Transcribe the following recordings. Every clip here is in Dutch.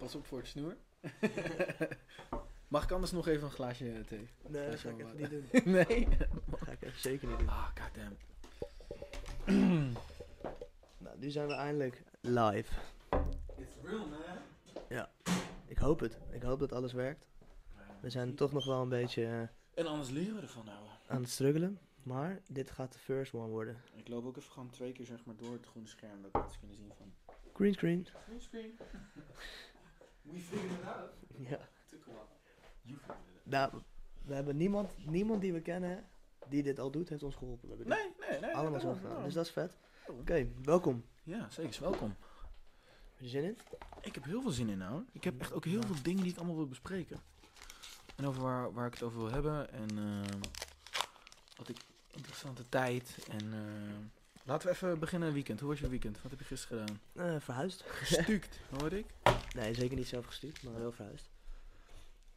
Pas op voor het snoer. Mag ik anders nog even een glaasje thee? Nee, dat ga ik even niet doen. nee. Dat ga ik even zeker niet doen. Ah, goddamn. Nou, nu zijn we eindelijk live. It's real, man. Ik hoop het. Ik hoop dat alles werkt. We zijn toch nog wel een beetje eh, En anders leren we ervan, ouwe. aan het struggelen. Maar dit gaat de first one worden. Ik loop ook even gewoon twee keer zeg maar door het groene scherm, dat mensen kunnen zien van... Green screen. Greenscreen. We figured it out. Ja. While. You figured it out. Nou, we hebben niemand, niemand die we kennen die dit al doet, heeft ons geholpen. We hebben dit Nee, nee, nee. allemaal zo daarom, gedaan. Dus dat is vet. Oké, welkom. Ja, zeker. Welkom. Heb je zin in? Ik heb heel veel zin in nou. Ik heb echt ook heel veel dingen die ik allemaal wil bespreken. En over waar, waar ik het over wil hebben. En eh, wat ik interessante tijd. En eh, laten we even beginnen weekend. Hoe was je weekend? Wat heb je gisteren gedaan? Eh, verhuisd. Gestuukt, hoorde ik. Nee, zeker niet zelf gestuurd, maar wel verhuisd.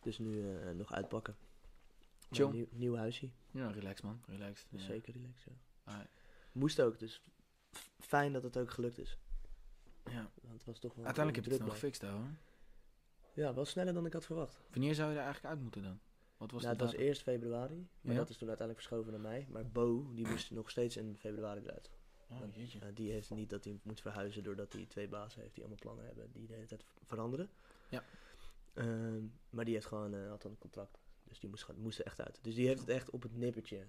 Dus nu eh, nog uitpakken. Maar Chill. een Nieuw, nieuw huisje. Ja, relax man. Relaxed. Dus Ja. zeker relax, ja. Ah, Moest ook, dus f- fijn dat het ook gelukt is. ja. Want het was toch wel Uiteindelijk heb je het druk nog bij. gefixt hoor. Ja, wel sneller dan ik had verwacht. Wanneer zou je er eigenlijk uit moeten dan? Wat was nou, het was eerst februari, maar Ja? dat is toen uiteindelijk verschoven naar mei. Maar Bo, die moest nog steeds in februari eruit. Oh, jeetje. Uh, die heeft niet dat hij moet verhuizen doordat hij twee bazen heeft die allemaal plannen hebben die de hele tijd veranderen. Ja. Ehm, maar die heeft gewoon, eh, had een contract. Dus die moest, moest er echt uit. Dus die heeft het echt op het nippertje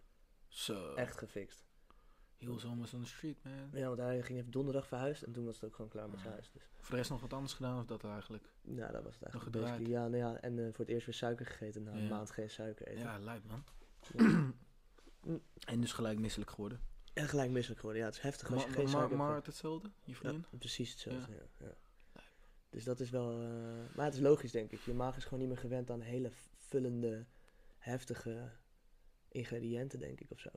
Zo. echt gefixt. He was almost on the street man. Ja, want hij ging even donderdag verhuisd en toen was het ook gewoon klaar met zijn huis. Dus Voor de rest nog wat anders gedaan of dat eigenlijk? nou, dat was het Nog eigenlijk. basically. Ja, nou ja, en eh, voor het eerst weer suiker gegeten na een Ja. maand geen suiker eten. Ja, lijp man. Ja. en dus gelijk misselijk geworden. En gelijk misselijk geworden. Ja, het is heftig als je geen maar, suiker maar hetzelfde? Je vriendin? Ja, precies hetzelfde. Ja. Ja, Dus dat is wel. eh, maar het is logisch, denk ik. Je maag is gewoon niet meer gewend aan hele vullende, heftige ingrediënten, denk ik, of zo.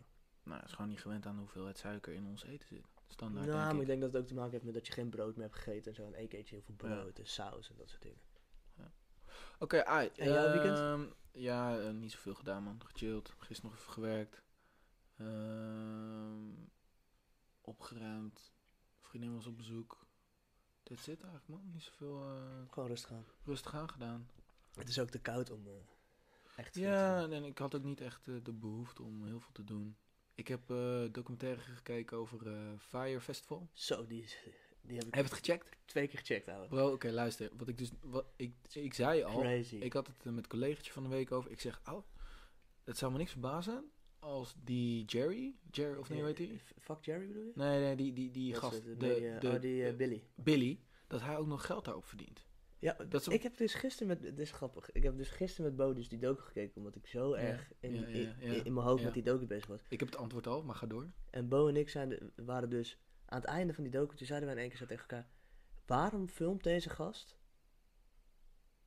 Nou, is gewoon niet gewend aan hoeveelheid suiker in ons eten zit. Standaard, nou, maar denk ik ik. denk dat het ook te maken heeft met dat je geen brood meer hebt gegeten en zo. En ik eet je heel veel brood en saus en dat soort dingen. Oké, ai, En jouw weekend? ehm, ja, eh, niet zoveel gedaan, man. Gechilled. Gisteren nog even gewerkt. Ehm, opgeruimd. Vriendin was op bezoek. Dit zit eigenlijk, man. Niet zoveel eh, Gewoon rustig aan. rustig aan gedaan. Het is ook te koud om eh, echt te Ja, en ik had ook niet echt de behoefte om heel veel te doen. Ik heb eh documentaire gekeken over eh, Fire Festival. Zo, die, die heb ik Heb je het gecheckt? twee keer gecheckt, ouwe. Bro, oké, luister. Wat ik dus, wat ik, ik zei al, Crazy. ik had het er met een collegaatje van de week over. Ik zeg, oh, het zou me niks verbazen als die Jerry, Jerry of nee, weet hij? Fuck Jerry bedoel je? Nee, nee, die, die, die Dat gast, het, de, eh, de, oh, die eh, de- Billy. Billy, dat hij ook nog geld daarop verdient. Ja, Dat is ook- ik heb dus gisteren met, dit is grappig, ik heb dus gisteren met Bo dus die docu gekeken, omdat ik zo Ja, erg in, ja, ja, in, mijn hoofd met die docu bezig was. Ik heb het antwoord al, maar ga door. En Bo en ik zijn de- waren dus aan het einde van die docu, toen zeiden wij in één keer zo tegen elkaar, waarom filmt deze gast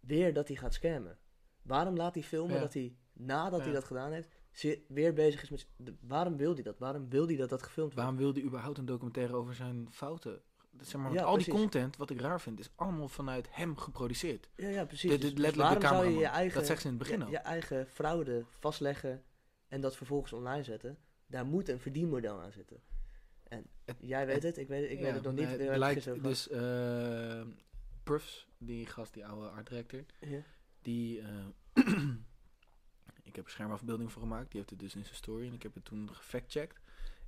weer dat hij gaat scammen? Waarom laat hij filmen dat hij, nadat hij dat gedaan heeft, weer bezig is met... de- waarom wil hij dat? Waarom wil hij dat dat gefilmd wordt? Waarom wil hij überhaupt een documentaire over zijn fouten? Zeg maar, Ja, al die content, wat ik raar vind, is allemaal vanuit hem geproduceerd. Ja, ja, precies. Dus- dit dus letterlijk de waarom zou je je eigen, Dat zegt ze in het begin je, al. je eigen fraude vastleggen en dat vervolgens online zetten? Daar moet een verdienmodel aan zitten. En Het- jij weet het, ik weet het, ik weet het nog niet. nee, lijkt dus Puffs, die gast, die oude art director, die... eh, ik heb een schermafbeelding voor gemaakt. Die heeft het dus in zijn story. En ik heb het toen gefactcheckt.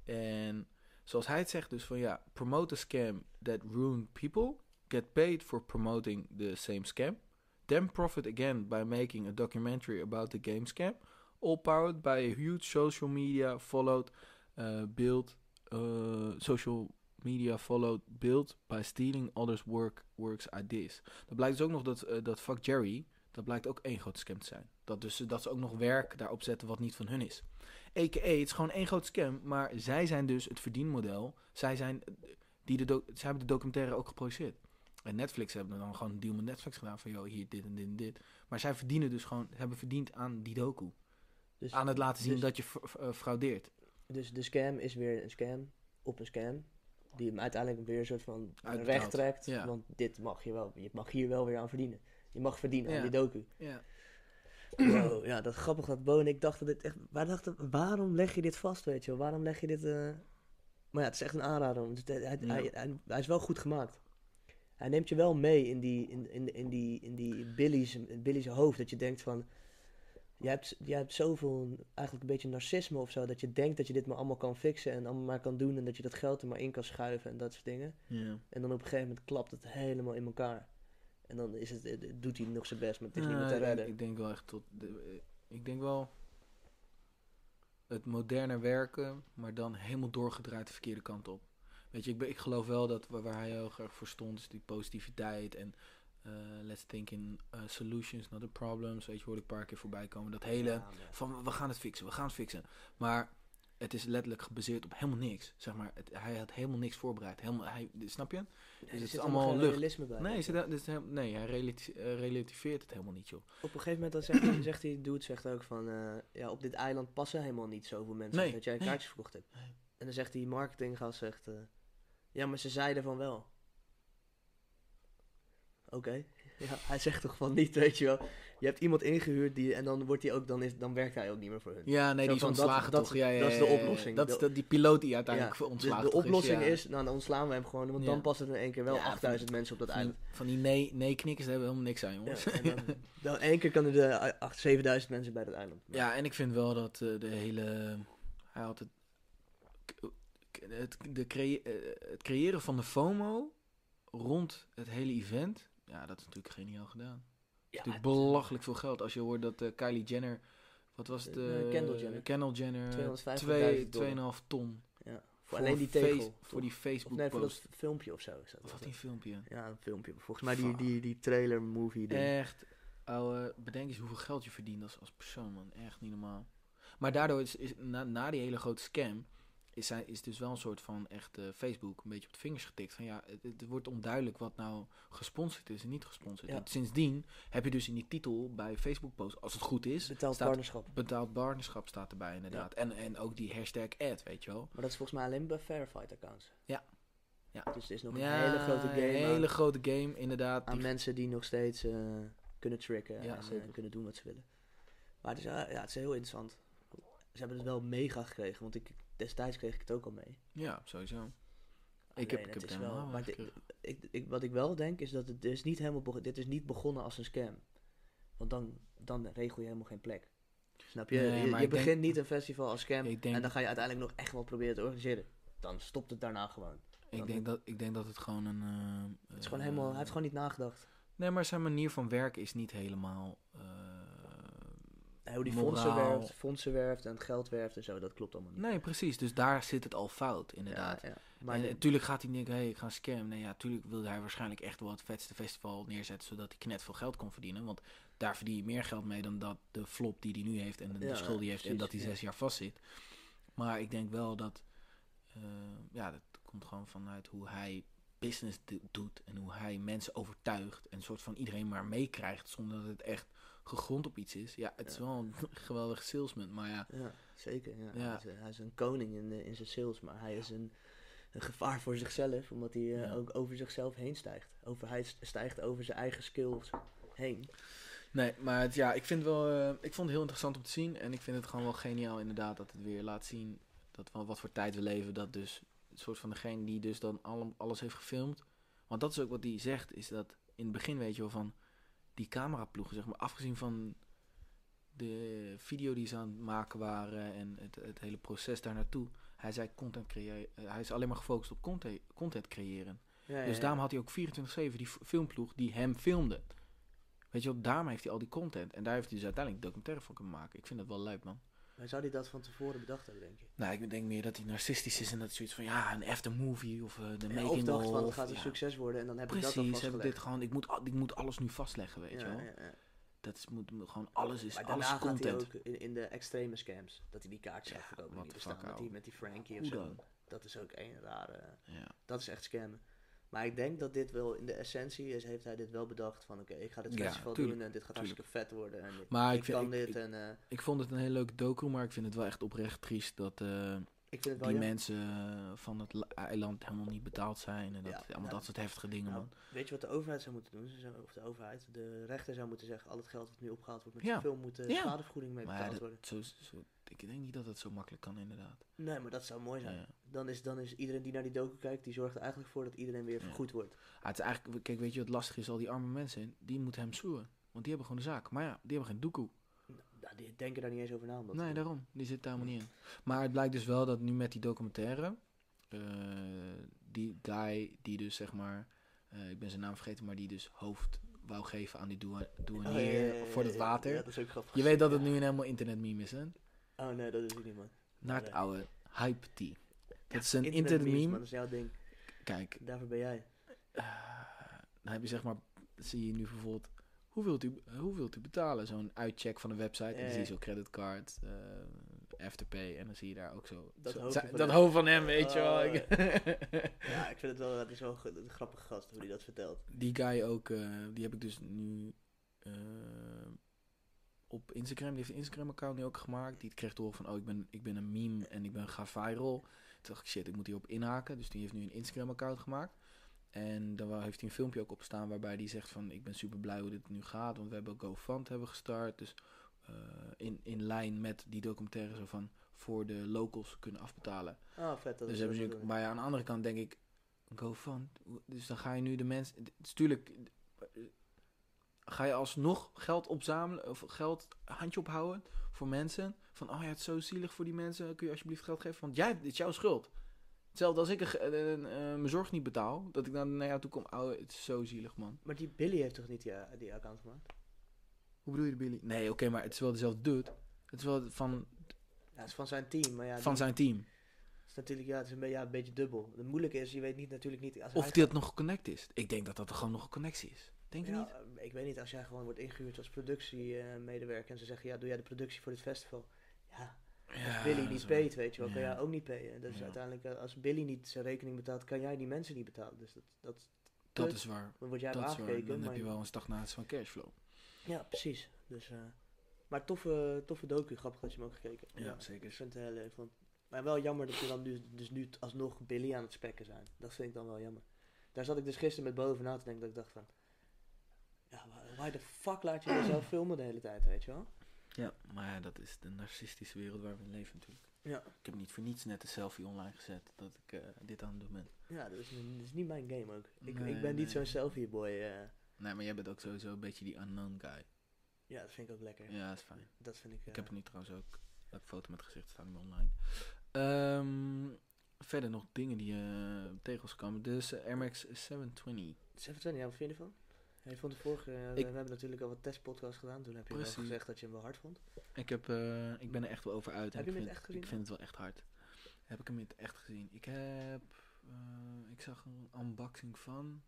En zoals hij het zegt dus van ja... Promote a scam that ruined people. Get paid for promoting the same scam. Then profit again by making a documentary about the game scam. All powered by a huge social media followed uh, build... uh, social media followed build by stealing others' work, works ideas. Dan blijkt dus ook nog dat, eh, dat Fuck Jerry... Dat blijkt ook één grote scam te zijn. Dat, dus, dat ze ook nog werk daarop zetten wat niet van hun is. A.k.a. het is gewoon één groot scam. Maar zij zijn dus het verdienmodel. Zij, zijn, eh, die de zij hebben de documentaire ook geproduceerd. En Netflix hebben dan gewoon een deal met Netflix gedaan. Van, joh, hier, dit en dit en dit. Maar zij verdienen dus gewoon... Hebben verdiend aan die docu. Dus, Aan het laten zien dus- dat je eh, fraudeert. dus de scam is weer een scam op een scam. Die hem uiteindelijk weer een soort van Uitbetaald, recht trekt. ja. Want dit mag je wel. Je mag hier wel weer aan verdienen. Je mag verdienen Ja. aan die docu. Ja. Wow, ja, dat grappig dat Bo en ik dachten dit echt... Wij dachten, waarom leg je dit vast, weet je wel? Waarom leg je dit... eh, Maar ja, het is echt een aanrader. hij, hij, Ja. hij, hij is wel goed gemaakt. hij neemt je wel mee in die, in, in, in die, in die Billy's, Billy's hoofd. Dat je denkt van, je hebt, je hebt zoveel, eigenlijk een beetje narcisme of zo, dat je denkt dat je dit maar allemaal kan fixen en allemaal maar kan doen en dat je dat geld er maar in kan schuiven en dat soort dingen. Ja. En dan op een gegeven moment klapt het helemaal in elkaar. En dan is het, eh, doet hij nog zijn best, maar het is niet meer te redden. Ik denk wel echt tot. de- ik denk wel. Het moderne werken, maar dan helemaal doorgedraaid de verkeerde kant op. Weet je, ik, ben, ik geloof wel dat waar, waar hij heel erg voor stond, is die positiviteit en eh, let's think in eh, solutions, not the problems. Weet je, hoorde ik een paar keer voorbij komen. Dat hele van we gaan het fixen, we gaan het fixen. Maar het is letterlijk gebaseerd op helemaal niks. Zeg maar, het, hij had helemaal niks voorbereid. Helemaal, hij, snap je? Nee, het er is zit allemaal geen lucht. realisme bij. Nee, zit, is heel- nee hij relati- eh, relativeert het helemaal niet, joh. Op een gegeven moment dan zegt, hij, zegt die dude zegt ook van... eh, ja, op dit eiland passen helemaal niet zoveel mensen Nee, dat jij nee. kaartjes verkocht hebt. En dan zegt die marketinggast, zegt... eh, ja, maar ze zeiden van wel. Oké. Ja, hij zegt toch van niet, weet je wel. Je hebt iemand ingehuurd die, en dan, wordt hij ook, dan, is, dan werkt hij ook niet meer voor hun. Ja, nee, Zo die is dat- ontslagen dat- toch? Ja, ja, dat is de oplossing. Dat is De- die piloot die uiteindelijk Ja, ontslagen de, oplossing is, nou dan ontslaan we hem gewoon, want dan passen er in één keer wel Ja, van- 8000 mensen op dat eiland. van die nee, nee knikkers hebben helemaal niks aan, jongens. en dan, dan één keer kan er de 8, 7000 mensen bij dat eiland. Ja, en ik vind wel dat eh, de hele. Hij had het. Het, de eh, het creëren van de FOMO rond het hele event. Ja, dat is natuurlijk geniaal gedaan. Ja, natuurlijk belachelijk veel geld. Als je hoort dat eh, Kylie Jenner. Wat was het? Eh, eh, Kendall Jenner. Kendall Jenner. 250.000 twee- dollar. 2,5 ton. Ja, voor alleen die face- tegel. voor die Of Facebook nee, voor dat filmpje of zo. Is dat, Of was wat een filmpje. Ja, een filmpje. Volgens mij die, die, die trailer movie ding. Echt, ouwe, bedenk eens hoeveel geld je verdient als, als persoon, man. Echt niet normaal. Maar daardoor is, is na, na die hele grote scam, is, zij, is dus wel een soort van echt eh, Facebook een beetje op de vingers getikt. Van ja, het, het wordt onduidelijk wat nou gesponsord is en niet gesponsord. Ja. En sindsdien heb je dus in die titel bij Facebook post, als het goed is, Betaald staat- partnerschap. betaald partnerschap staat erbij inderdaad. En, en ook die hashtag ad, weet je wel. Maar dat is volgens mij alleen bij verified accounts. Ja. Ja. Dus het is nog Ja, een hele grote game Een aan, hele grote game, inderdaad. aan Die- mensen die nog steeds eh, kunnen tricken en eh, kunnen doen wat ze willen. Maar het is, ja, het is heel interessant. Ze hebben het wel mega gekregen, want ik, destijds kreeg ik het ook al mee. ja, sowieso. Alleen, Ik heb, ik het heb het wel- maar ik, ik, wat ik wel denk is dat het is niet helemaal dit is niet begonnen als een scam. Want dan, dan regel je helemaal geen plek. Snap je? Nee, je je begint denk- niet een festival als scam denk- en dan ga je uiteindelijk nog echt wel proberen te organiseren. Dan stopt het daarna gewoon. Ik denk, dat, ik denk dat het gewoon een... eh, Het is gewoon helemaal, hij heeft gewoon niet nagedacht. Nee, maar zijn manier van werken is niet helemaal... eh, hoe die Moraal. fondsen werft, fondsen werft en het geld werft en zo, dat klopt allemaal niet. nee, precies. Dus daar zit het al fout, inderdaad. Ja, ja. Maar en natuurlijk gaat hij denken, hé, hey, ik ga een scam. Nee, ja, natuurlijk wilde hij waarschijnlijk echt wel het vetste festival neerzetten... zodat hij knet veel geld kon verdienen. Want daar verdien je meer geld mee dan dat de flop die hij nu heeft... en de, schuld die hij heeft en dat hij zes jaar vastzit. Maar ik denk wel dat... eh, ja, dat komt gewoon vanuit hoe hij business do- doet... en hoe hij mensen overtuigt... en een soort van iedereen maar meekrijgt... zonder dat het echt gegrond op iets is. Ja, het is wel een geweldige salesman, maar ja... ja, zeker. Ja. Ja. Hij, is, hij is een koning in, eh, in zijn sales, maar hij is een, een gevaar voor zichzelf, omdat hij eh, ook over zichzelf heen stijgt. Over, hij st- stijgt over zijn eigen skills heen. Nee, maar het, ja, ik, vind wel, eh, ik vond het heel interessant om te zien. En ik vind het gewoon wel geniaal inderdaad dat het weer laat zien dat wel wat voor tijd we leven. Dat dus het soort van degene die dus dan alle- alles heeft gefilmd. Want dat is ook wat hij zegt, is dat in het begin weet je wel van die cameraploegen, zeg maar, afgezien van de video die ze aan het maken waren en het, het hele proces daar naartoe. Hij zei content creëren. hij is alleen maar gefocust op content, content creëren. Ja, Dus daarom had hij ook 24-7 die filmploeg die hem filmde. Weet je wel, daarom heeft hij al die content. En daar heeft hij dus uiteindelijk documentaire van kunnen maken. Ik vind dat wel leuk, man. Maar zou hij dat van tevoren bedacht hebben, denk je? Nou, ik denk meer dat hij narcistisch is en dat hij zoiets van, ja, een aftermovie of eh, de Ja, making of dacht van, het gaat een ja. succes worden en dan heb ik dat al heb ik vastgelegd. dit gewoon, ik moet, ik moet alles nu vastleggen, weet je wel. Dat is, moet, gewoon, alles is, Maar alles is content. ook in, in de extreme scams, dat hij die kaartjes Ja, verkopen die fuck. Met die, met die Frankie of zo. Dat is ook een rare... Ja. Dat is echt scammen. Maar ik denk dat dit wel in de essentie is, heeft hij dit wel bedacht van oké, ik ga dit Ja, festival tuurlijk, doen en dit gaat hartstikke vet worden en Maar ik, ik vind- kan ik- dit ik- en eh, Ik vond het een hele leuke docu, maar ik vind het wel echt oprecht triest dat, eh, Ik vind het wel die jammer. mensen eh, van het la- eiland helemaal niet betaald zijn. En dat, Ja, allemaal ja. dat soort heftige dingen, Nou, man. Weet je wat de overheid zou moeten doen? Ze zou, of de overheid, de rechter zou moeten zeggen, al het geld wat nu opgehaald wordt met Ja. film moet eh, Ja. schadevergoeding mee Maar betaald dat- worden. Zo, zo, ik denk niet dat het zo makkelijk kan, inderdaad. Nee, maar dat zou mooi zijn. Dan, is, dan is iedereen die naar die docu kijkt, die zorgt er eigenlijk voor dat iedereen weer Ja. vergoed wordt. Ah, het is eigenlijk, kijk, weet je wat lastig is? Al die arme mensen, die moeten hem soeren. Want die hebben gewoon de zaak. Maar ja, die hebben geen doekoe. Die denken daar niet eens over na. Omdat Nee, daarom. Die zit daar helemaal niet in. Maar het blijkt dus wel dat nu met die documentaire... eh, die guy die dus, zeg maar... eh, ik ben zijn naam vergeten, maar die dus hoofd wou geven aan die douanier Oh, ja, ja, ja, voor dat ja, water. Dat is ook grappig. Je weet dat het nu een helemaal internetmeme is, hè? Oh nee, dat is ook niet, man. Naar het Nee. oude hype. Ja, Dat is een internet internet meme. Dat is jouw ding. Kijk, Daarvoor ben jij. eh, dan heb je zeg maar... Zie je nu bijvoorbeeld... Hoe wilt u, eh, hoe wilt u betalen? Zo'n uitcheck van een website. En dan zie je ja. zo creditcard, eh Afterpay. En dan zie je daar ook zo... Dat zo- zo- van dat hoofd van hem, weet je Oh, wel. Ja, ik vind het wel, het is wel een grappige gast hoe hij dat vertelt. die guy ook, eh, die heb ik dus nu op Instagram. Die heeft een Instagram-account nu ook gemaakt. Die kreeg door van, oh, ik ben, ik ben een meme en ik ben ga viral. Toen dacht ik, shit, ik moet hierop inhaken. Dus die heeft nu een Instagram-account gemaakt. En dan wa- heeft hij een filmpje ook op staan waarbij hij zegt van, ik ben super blij hoe dit nu gaat. Want we hebben GoFund hebben gestart. Dus eh, in, in lijn met die documentaire zo van, voor de locals kunnen afbetalen. Ah, vet. Dat Dus hebben ze, maar ja, aan de andere kant denk ik, GoFund. Dus dan ga je nu de mensen. Natuurlijk, ga je alsnog geld opzamelen of geld handje ophouden voor mensen. Van, oh ja, het is zo zielig voor die mensen. Kun je alsjeblieft geld geven? Want jij, dit is jouw schuld. Hetzelfde als ik een eh, mijn zorg niet betaal, dat ik dan naar jou toe kom. Oh, het is zo zielig, man. Maar die Billy heeft toch niet die, eh, die account gemaakt? Hoe bedoel je, Billy? Nee, oké, maar het is wel dezelfde dude. Het is wel van, Ja, het is van zijn team, maar ja, van die- zijn team. het is natuurlijk ja, het is een, beetje, ja, een beetje dubbel. Het moeilijke is, je weet niet natuurlijk niet... Als Of hij die dat nog geconnect is. Ik denk dat dat er gewoon nog een connectie is. Denk je Ja, niet? eh, Ik weet niet, als jij gewoon wordt ingehuurd als productiemedewerker en ze zeggen, ja, doe jij de productie voor dit festival? Ja, als Billy niet payt, weet je wel, kan Ja. jij ook niet payen. Dus Ja. uiteindelijk, eh, als Billy niet zijn rekening betaalt, kan jij die mensen niet betalen. Dus dat, dat Dat kut. is waar. dan word jij Dat aangekeken. Dan maar heb je wel een stagnatie van cashflow. Ja, precies. Dus, eh, maar toffe, toffe docu, grappig dat je hem ook gekeken hebt. Ik zeker. vind het heel leuk. Want, maar wel jammer dat we dan nu, dus nu alsnog Billy aan het spekken zijn. Dat vind ik dan wel jammer. Daar zat ik dus gisteren met boven na te denken dat ik dacht van... Ja, why the fuck laat je jezelf filmen de hele tijd, weet je wel? Ja, maar ja, dat is de narcistische wereld waar we in leven natuurlijk. Ja. Ik heb niet voor niets net een selfie online gezet dat ik eh, dit aan het doen ben. Ja, dat is, dat is niet mijn game ook. Ik, Nee, ik ben niet zo'n selfie boy. eh. Nee, maar jij bent ook sowieso een beetje die unknown guy. ja, dat vind ik ook lekker. Ja, dat is fijn. Dat vind ik... Ik eh, heb het nu trouwens ook. Een foto met gezicht staat nu online. Ehm, verder nog dingen die eh tegen ons komen. Dus Air Max 720. 720, ja, wat vind je ervan? Ja, je vond de vorige... eh, we- Ik- we hebben natuurlijk al wat testpodcasts gedaan. Toen heb je wel gezegd dat je hem wel hard vond. Ik, heb, eh, ik ben er echt wel over uit. Heb je ik hem in vind, het echt gezien Ik vind het wel echt hard. Heb ik hem in het echt gezien? Ik heb... eh, ik zag een unboxing van...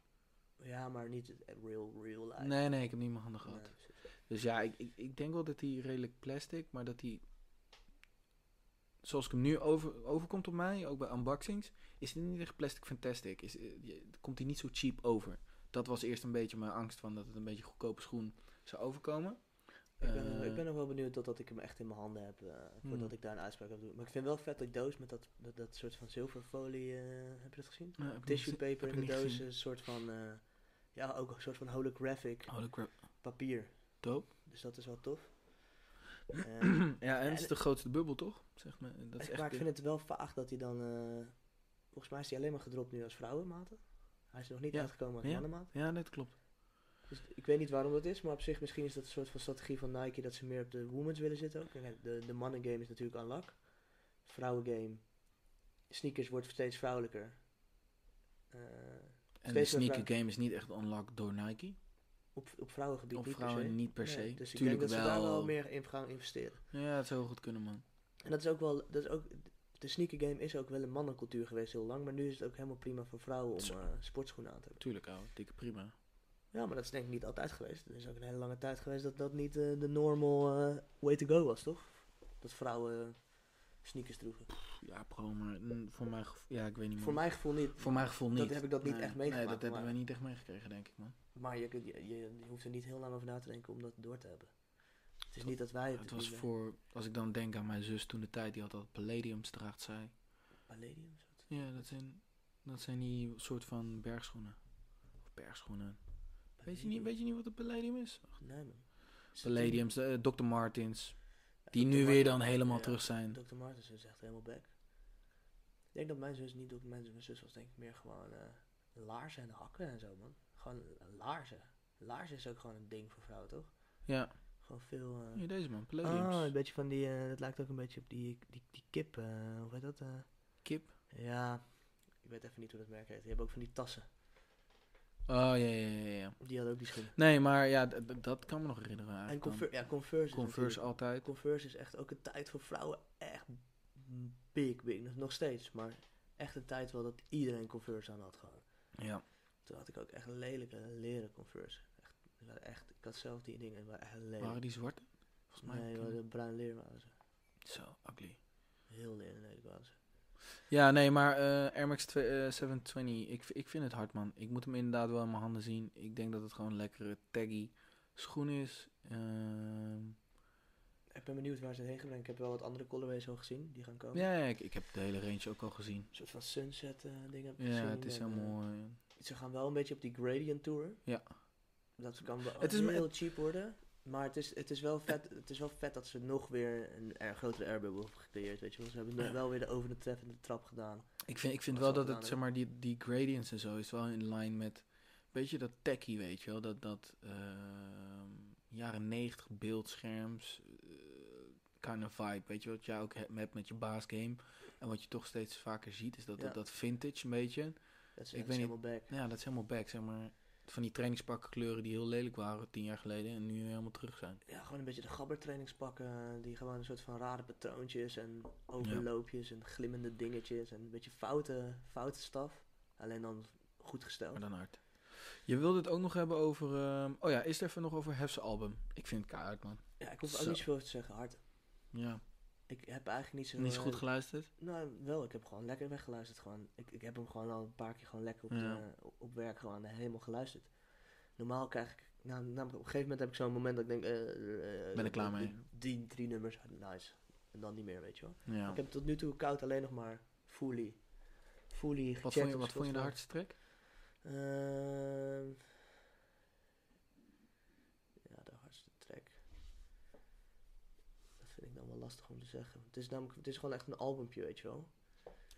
Ja, maar niet het real, real life. Nee, nee, ik heb niet mijn handen gehad. Nee. Dus ja, ik, ik, ik denk wel dat hij redelijk plastic, maar dat hij... Zoals ik hem nu over, overkomt op mij, ook bij unboxings, is hij niet echt plastic fantastic. Is, eh, je- komt hij niet zo cheap over. Dat was eerst een beetje mijn angst van dat het een beetje goedkope schoen zou overkomen. Ik ben, Eh, ik ben nog wel benieuwd totdat ik hem echt in mijn handen heb, eh, voordat Hmm. ik daar een uitspraak op doe. Maar ik vind wel vet die doos met dat, dat, dat soort van zilverfolie, eh, heb je dat gezien? ja, Tissue paper in de doos, een soort van, ja, ook een soort van holographic papier. Dope. Dus dat is wel tof. Eh, ja, en het is de grootste bubbel, toch? Zeg maar. Dat is maar echt ik vind het wel vaag dat hij dan, volgens mij is hij alleen maar gedropt nu als vrouwenmaten. Hij is nog niet Ja. uitgekomen als Ja. mannenmaat. Ja, dat klopt. Dus ik weet niet waarom dat is, maar op zich misschien is dat een soort van strategie van Nike dat ze meer op de women's willen zitten ook. De, de mannen-game is natuurlijk unlock. Vrouwen-game, sneakers wordt steeds vrouwelijker. Eh, En de Steeds sneaker game is niet echt unlocked door Nike. op, op vrouwengebied Op niet per vrouwen se. niet per se. Nee, dus ik Tuurlijk denk dat wel. ze daar wel meer in gaan investeren. Ja, het zou goed kunnen, man. En dat is ook wel, dat is ook, de sneaker-game is ook wel een mannencultuur geweest heel lang, maar nu is het ook helemaal prima voor vrouwen om eh, sportschoenen aan te hebben. Tuurlijk, ouwe. Dikke prima. Ja, maar dat is denk ik niet altijd geweest. Er is ook een hele lange tijd geweest dat dat niet eh, de normal eh, way to go was, toch? Dat vrouwen sneakers droegen. Ja, bro, maar mm, voor mijn gevoel... Ja, ik weet niet, man. Voor mijn gevoel niet. Voor mijn gevoel niet. Dat heb ik dat niet Nee, echt meegemaakt, Nee, dat hebben we niet echt meegekregen, denk ik, man. Maar je, kunt- je, je, je hoeft er niet heel lang over na te denken om dat door te hebben. Het is niet dat wij het Het was voor... Als ik dan denk aan mijn zus toen de tijd, die had dat Palladium draagt zij. Palladium? Ja, dat zijn, dat zijn die soort van bergschoenen. Of bergschoenen. Weet je, niet, weet je niet wat een Palladium is? Nee, man. Palladiums, eh, Dr. Martens. die- Die Dr. nu weer dan helemaal ja, terug zijn. Dr. Martens is echt helemaal back. Ik denk dat mijn zus niet doet. Mijn, mijn zus was denk ik meer gewoon eh, laarzen en hakken en zo, man. Gewoon laarzen. Laarzen is ook gewoon een ding voor vrouwen, toch? Ja, Gewoon veel... eh, hier deze man, Oh, Palladiums. een beetje van die, eh dat lijkt ook een beetje op die, die, die kip, eh, hoe heet dat? eh? Kip. ja, ik weet even niet hoe dat merk heet. Die hebben ook van die tassen. Oh, ja, ja, ja, ja. Die hadden ook die schoenen. Nee, maar ja, dat kan me nog herinneren En eigenlijk. Conver ja, Converse. Converse altijd. Converse is echt ook een tijd voor vrouwen echt big, big. Nog- steeds, maar echt een tijd wel dat iedereen Converse aan had gewoon. Ja. Toen had ik ook echt lelijke leren Converse. Waren echt, ik had zelf die dingen, die waren echt lelijk. Waren die zwarte? Volgens mij. nee, waren bruin leer waren ze. Zo, ugly. Heel lelijk waren ze. Ja, nee, maar eh Air Max 2, eh, 720, ik, ik vind het hard, man. Ik moet hem inderdaad wel in mijn handen zien. Ik denk dat het gewoon een lekkere taggy schoen is. Ehm, Ik ben benieuwd waar ze het heen gaan. Ik heb wel wat andere colorways al gezien, die gaan komen. ja, ja, ik, ik heb de hele range ook al gezien. Een soort van sunset eh dingen heb ik Ja, gezien. het is en, helemaal... eh, Ze gaan wel een beetje op die gradient tour. Ja. Dat kan Het is heel cheap worden. Maar het is, het, is wel vet, het is wel vet dat ze nog weer een er, grotere airbubble hebben gecreëerd. Weet je wel. Ze hebben nu wel weer de over de treffende trap gedaan. ik vind, ik vind wel dat het, zeg maar, die, die gradients en zo is wel in lijn met... Weet je, dat techie, weet je wel? Dat, dat ehm, jaren 90 beeldscherms eh, kind of vibe. Weet je wat jij ook he- hebt met je baasgame? En wat je toch steeds vaker ziet, is dat, Ja. dat, dat vintage een beetje. Dat is, Ik dat weet is niet. helemaal back. Ja, dat is helemaal back, zeg maar. Van die trainingspakken kleuren die heel lelijk waren tien jaar geleden en nu helemaal terug zijn. Ja, gewoon een beetje de gabber trainingspakken. eh, Die gewoon een soort van rare patroontjes en overloopjes en glimmende dingetjes. En een beetje foute, foute staf. Alleen dan goed gesteld. Maar dan hard. Je wilde het ook nog hebben over... ehm, oh ja, is er even nog over Hef's album? Ik vind het keihard, man. Ja, ik hoef ook niet zoveel te zeggen. Hard. Ja, Ik heb eigenlijk niet zo... niet zo eh, goed geluisterd? Nou, wel. Ik heb gewoon lekker weggeluisterd. Gewoon. Ik, ik heb hem gewoon al een paar keer gewoon lekker op, Ja. de- op, werk gewoon helemaal geluisterd. Normaal krijg ik... Nou, namelijk op een gegeven moment heb ik zo'n moment dat ik denk... eh, eh, Ben ik klaar eh, mee. Die drie nummers, nice. En dan niet meer, weet je wel. Ja. Ik heb tot nu toe koud alleen nog maar fully. Fully Wat gecheckt vond je, wat vond je de hardste track? Ehm, ja, de hardste track. Dat vind ik dan wel lastig om te zeggen. Het is namelijk, het is gewoon echt een albumpje, weet je wel.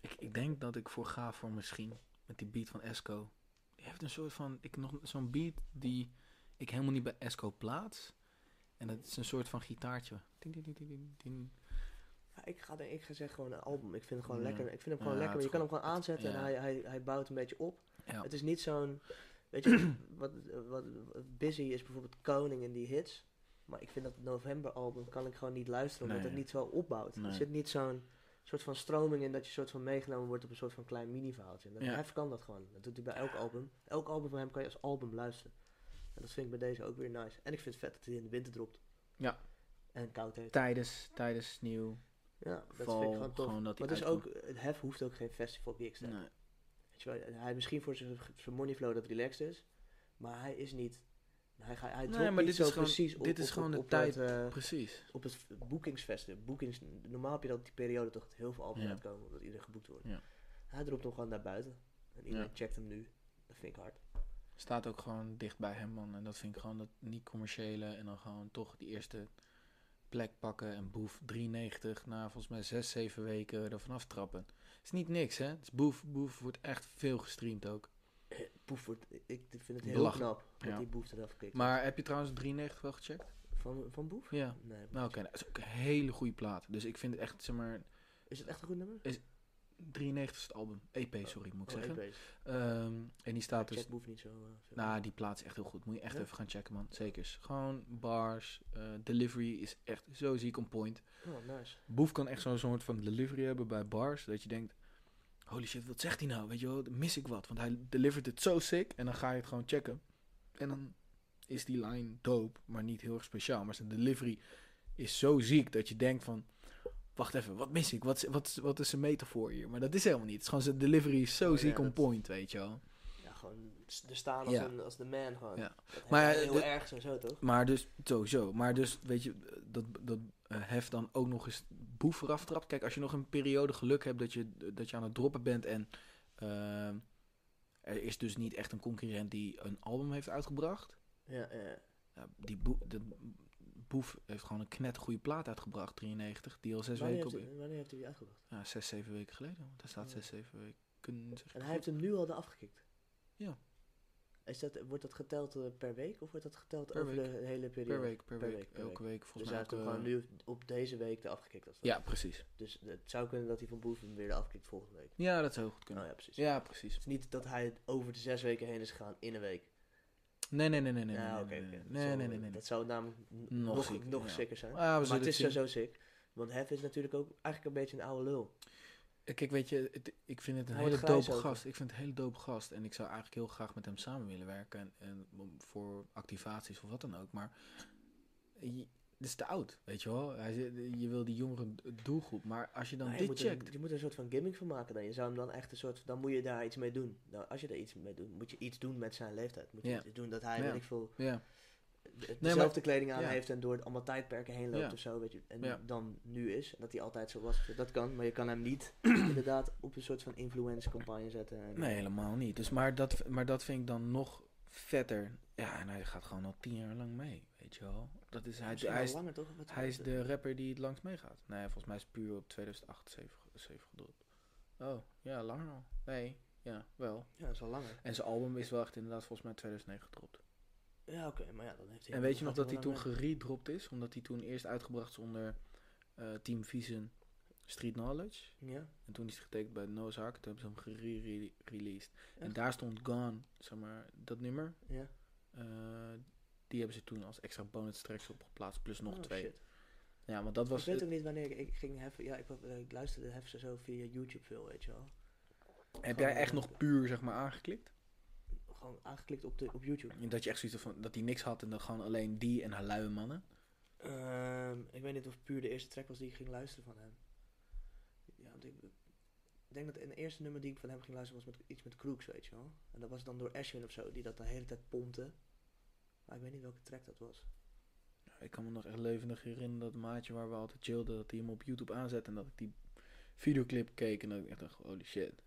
Ik, ik denk dat ik voor ga voor misschien. Met die beat van Esco. Die heeft een soort van... Ik nog zo'n beat die ik helemaal niet bij Esco plaats. En dat is een soort van gitaartje. Ding, ding, ding. Ja, ik, ga, ik ga zeggen gewoon een album. Ik vind het gewoon Ja. lekker. Ik vind hem gewoon Ja, lekker. Maar je kan hem gewoon aanzetten en hij, hij, hij bouwt een beetje op. Het is niet zo'n... Weet je, wat, wat, wat Busy is bijvoorbeeld koning in die hits. Maar ik vind dat het november album kan ik gewoon niet luisteren. Omdat Nee. het niet zo opbouwt. Nee. Er zit niet zo'n soort van stroming in dat je soort van meegenomen wordt op een soort van klein mini-verhaaltje. En dat, Ja. Hef kan dat gewoon. Dat doet hij bij elk album. Elk album van hem kan je als album luisteren. En dat vind ik bij deze ook weer nice. En ik vind het vet dat hij in de winter dropt. Ja. En koud heeft. Tijdens, tijdens sneeuw. Ja, dat Val, vind ik gewoon tof. gewoon maar het is ook, Hef hoeft ook geen festival gigs te hebben. Nee. Weet je wel, hij misschien voor zijn zijn money flow dat relaxed is, maar hij is niet. Hij, ga- hij Nee, dropt maar dit is gewoon- precies op, dit is op- gewoon op, de tijd. Het, eh, Precies. op het boekingsvesten. Boekings, normaal heb je dat die periode toch heel veel albums Ja. uitkomen omdat iedereen geboekt wordt. Ja. Hij dropt hem gewoon naar buiten. En iedereen Ja. checkt hem nu. Dat vind ik hard. Staat ook gewoon dicht bij hem, man. En dat vind ik gewoon dat niet commerciële. En dan gewoon toch die eerste plek pakken. En Boef 93 na volgens mij 6, 7 weken er vanaf trappen. is niet niks, hè. Is Boef, Boef wordt echt veel gestreamd ook. Wordt, ik vind het heel knap dat Ja. die Boef eraf kikt. Maar heb je trouwens 93 wel gecheckt? Van, van Boef? Ja. Nee. Nou, oké. dat is ook een hele goede plaat. Dus ik vind het echt, zeg maar... Is het echt een goed nummer? 93 is het album. EP, sorry, moet ik Oh, zeggen. EP's. Ehm, en die staat dus... check Boef niet zo. eh. Nou, die plaat is echt heel goed. Moet je echt Ja? even gaan checken, man. Zekers. Gewoon bars. eh, delivery is echt zo ziek on point. Oh, nice. Boef kan echt zo'n soort van delivery hebben bij bars. Dat je denkt, holy shit, wat zegt hij nou? Weet je wel, mis ik wat? Want hij delivert het zo sick. En dan ga je het gewoon checken. En dan is die line dope, maar niet heel erg speciaal. Maar zijn delivery is zo ziek dat je denkt van... Wacht even, wat mis ik? Wat, is- wat, wat is een metafoor hier? Maar dat is helemaal niet. Het is gewoon zijn delivery is zo Oh, ja, ziek on point, weet je wel. Ja, gewoon er staan als, Ja. een, als de man gewoon. Ja. Dat Maar heel de- erg sowieso, toch? Maar dus, sowieso. Maar dus, weet je, dat, dat hef dan ook nog eens boef eraf trapt. Kijk, als je nog een periode geluk hebt dat je, dat je aan het droppen bent en ehm, er is dus niet echt een concurrent die een album heeft uitgebracht. Ja, ja. Die boef, de boef heeft gewoon een knettergoede plaat uitgebracht, 93, die al zes Wanneer weken heeft, op... wanneer heeft hij die uitgebracht? Ja, zes, zeven weken geleden. Want hij staat Ja. zes, zeven weken, zeg En hij heeft hem nu al eraf gekikt. Ja. Is dat, wordt dat geteld eh, per week of wordt dat geteld Per over week. de hele periode? Per week, per, Per week, week, per elke week. Volgens dus mij hij heeft gewoon nu op deze week de afgekikt. Als dat. Ja, precies. Dus het zou kunnen dat hij van Boef hem weer de afkikt volgende week. Ja, dat zou goed kunnen. Oh ja, precies. Ja, precies. Het is niet dat hij over de zes weken heen is gegaan in een week. Nee, nee, nee, nee, nee. ja, nee, oké, nee, nee, Dat nee, zou- nee, nee, nee. Dat zou namelijk Nog nog, nog ja. sicker zijn. Ah, maar het is sowieso sick. Want Hef is natuurlijk ook eigenlijk een beetje een oude lul. Kijk, weet je, het- ik vind het een Hij hele dope gast. Ik vind het een hele dope gast. En ik zou eigenlijk heel graag met hem samen willen werken. En, voor activaties of wat dan ook. Maar je- het is te oud, weet je wel. Hij, je wil die jongere doelgroep. Maar als je dan Maar je, dit moet checkt... er, je moet er een soort van gimmick van maken dan. Je zou hem dan echt een soort... Dan moet je daar iets mee doen. Nou, als je daar iets mee doet, moet je iets doen met zijn leeftijd. Moet je iets doen dat hij, Ja. weet ik veel, Ja, dezelfde maar- kleding aan ja. heeft en door allemaal tijdperken heen loopt Ja. of zo, weet je. En Ja. dan nu is. En dat hij altijd zo was. Dat kan, maar je kan hem niet inderdaad op een soort van influence campagne zetten. En, nee, helemaal niet. Dus maar, dat, maar dat vind ik dan nog vetter. Ja, en hij gaat gewoon al tien jaar lang mee, weet je wel. Dat is, hij, hij, is, langer toch? Wat- hij is de rapper die het langst meegaat. Nee, volgens mij is puur op 2008 7, 7 gedropt. Oh, ja, langer al. Nee, ja, wel. Ja, dat is al langer. En zijn album is wel echt inderdaad volgens mij 2009 gedropt. Ja, oké, maar ja, dan heeft hij... En weet je nog dat hij toen geredropt is? Omdat hij toen eerst uitgebracht is onder eh, Team Vision Street Knowledge. Ja? En toen is hij getekend bij Noah's Ark. Toen hebben ze hem gere-released. En daar stond Gone, zeg maar, dat nummer. Ja. eh, die hebben ze toen als extra bonus tracks opgeplaatst. Plus nog Oh, twee. shit. Ja, want dat was... ik weet ook niet wanneer ik, ik ging heffen. Ja, ik, wa- ik luisterde heffen zo via YouTube veel, weet je wel. heb jij echt nog puur, zeg maar, aangeklikt? Gewoon aangeklikt op, de, op YouTube. En Dat je echt zoiets van, dat hij niks had en dat gewoon alleen die en haar luie mannen? Ehm, ik weet niet of het puur de eerste track was die ik ging luisteren van hem. Ja, want ik, ik denk dat een eerste nummer die ik van hem ging luisteren was met iets met Crooks, weet je wel. En dat was dan door Ashwin of zo, die dat de hele tijd pompte. Maar ik weet niet welke track dat was. Ik kan me nog echt levendig herinneren dat maatje waar we altijd chillden, dat hij hem op YouTube aanzette en dat ik die videoclip keek en dat ik echt dacht, holy shit.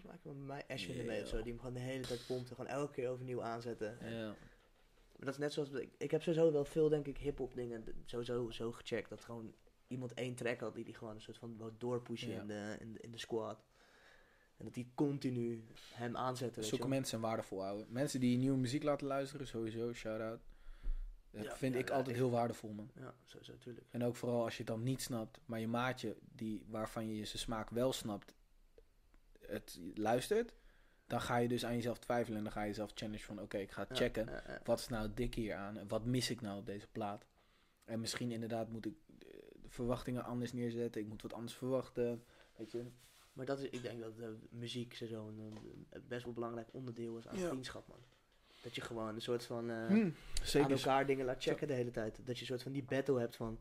Volgens mij kwam bij mij Ashwin Ja. ermee of zo, die hem gewoon de hele tijd pompte. Gewoon elke keer overnieuw aanzetten. Ja, Maar dat is net zoals, ik, ik heb sowieso wel veel, denk ik, hip-hop dingen sowieso zo gecheckt. Dat gewoon iemand één track had die die gewoon een soort van wou doorpushen in, de, in, de, in de squad. En dat die continu hem aanzetten. zulke mensen zijn waardevol, ouwe. Mensen die nieuwe muziek laten luisteren, sowieso, shout-out. Dat Ja, vind ja, ik ja, altijd ik- heel waardevol, man. Ja, sowieso, natuurlijk. En ook vooral als je het dan niet snapt, maar je maatje, die, waarvan je zijn smaak wel snapt, het luistert, dan ga je dus aan jezelf twijfelen en dan ga je jezelf challenge van, oké, ik ga Ja, checken. ja, ja. Wat is nou dik hier aan? En wat mis ik nou op deze plaat? En misschien inderdaad moet ik eh, de verwachtingen anders neerzetten. Ik moet wat anders verwachten. Weet je? Maar dat is, ik denk dat eh, muziek zo'n een best wel belangrijk onderdeel is aan Ja. vriendschap, man. Dat je gewoon een soort van eh, Hm, aan elkaar dingen laat checken de hele tijd. Dat je een soort van die battle hebt van,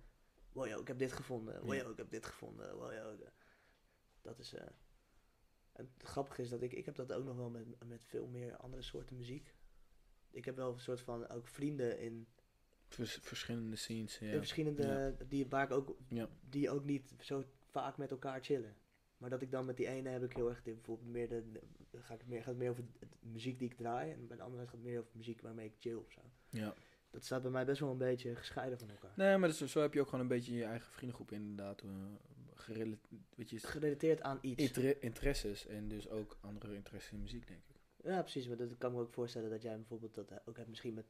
wow, yo, ik heb dit gevonden. Wow, yo, ik heb dit gevonden. Wow, yo, dat is... eh, en het grappige is dat ik, ik heb dat ook nog wel met, met veel meer andere soorten muziek. Ik heb wel een soort van ook vrienden in, Vers- verschillende scenes. Ja. in verschillende, die, waar ik ook, Ja. die ook niet zo vaak met elkaar chillen. Maar dat ik dan met die ene heb ik heel erg, bijvoorbeeld meer de, ga ik meer, gaat het meer over de muziek die ik draai. En bij de andere gaat het meer over muziek waarmee ik chill of zo. ja. Dat staat bij mij best wel een beetje gescheiden van elkaar. Nee, maar dus, zo heb je ook gewoon een beetje je eigen vriendengroep inderdaad. Weet je, Gerelateerd aan iets. inter- interesses en dus ook andere interesses in muziek, denk ik. Ja, precies. Maar dat kan me ook voorstellen dat jij bijvoorbeeld dat eh, ook hebt misschien met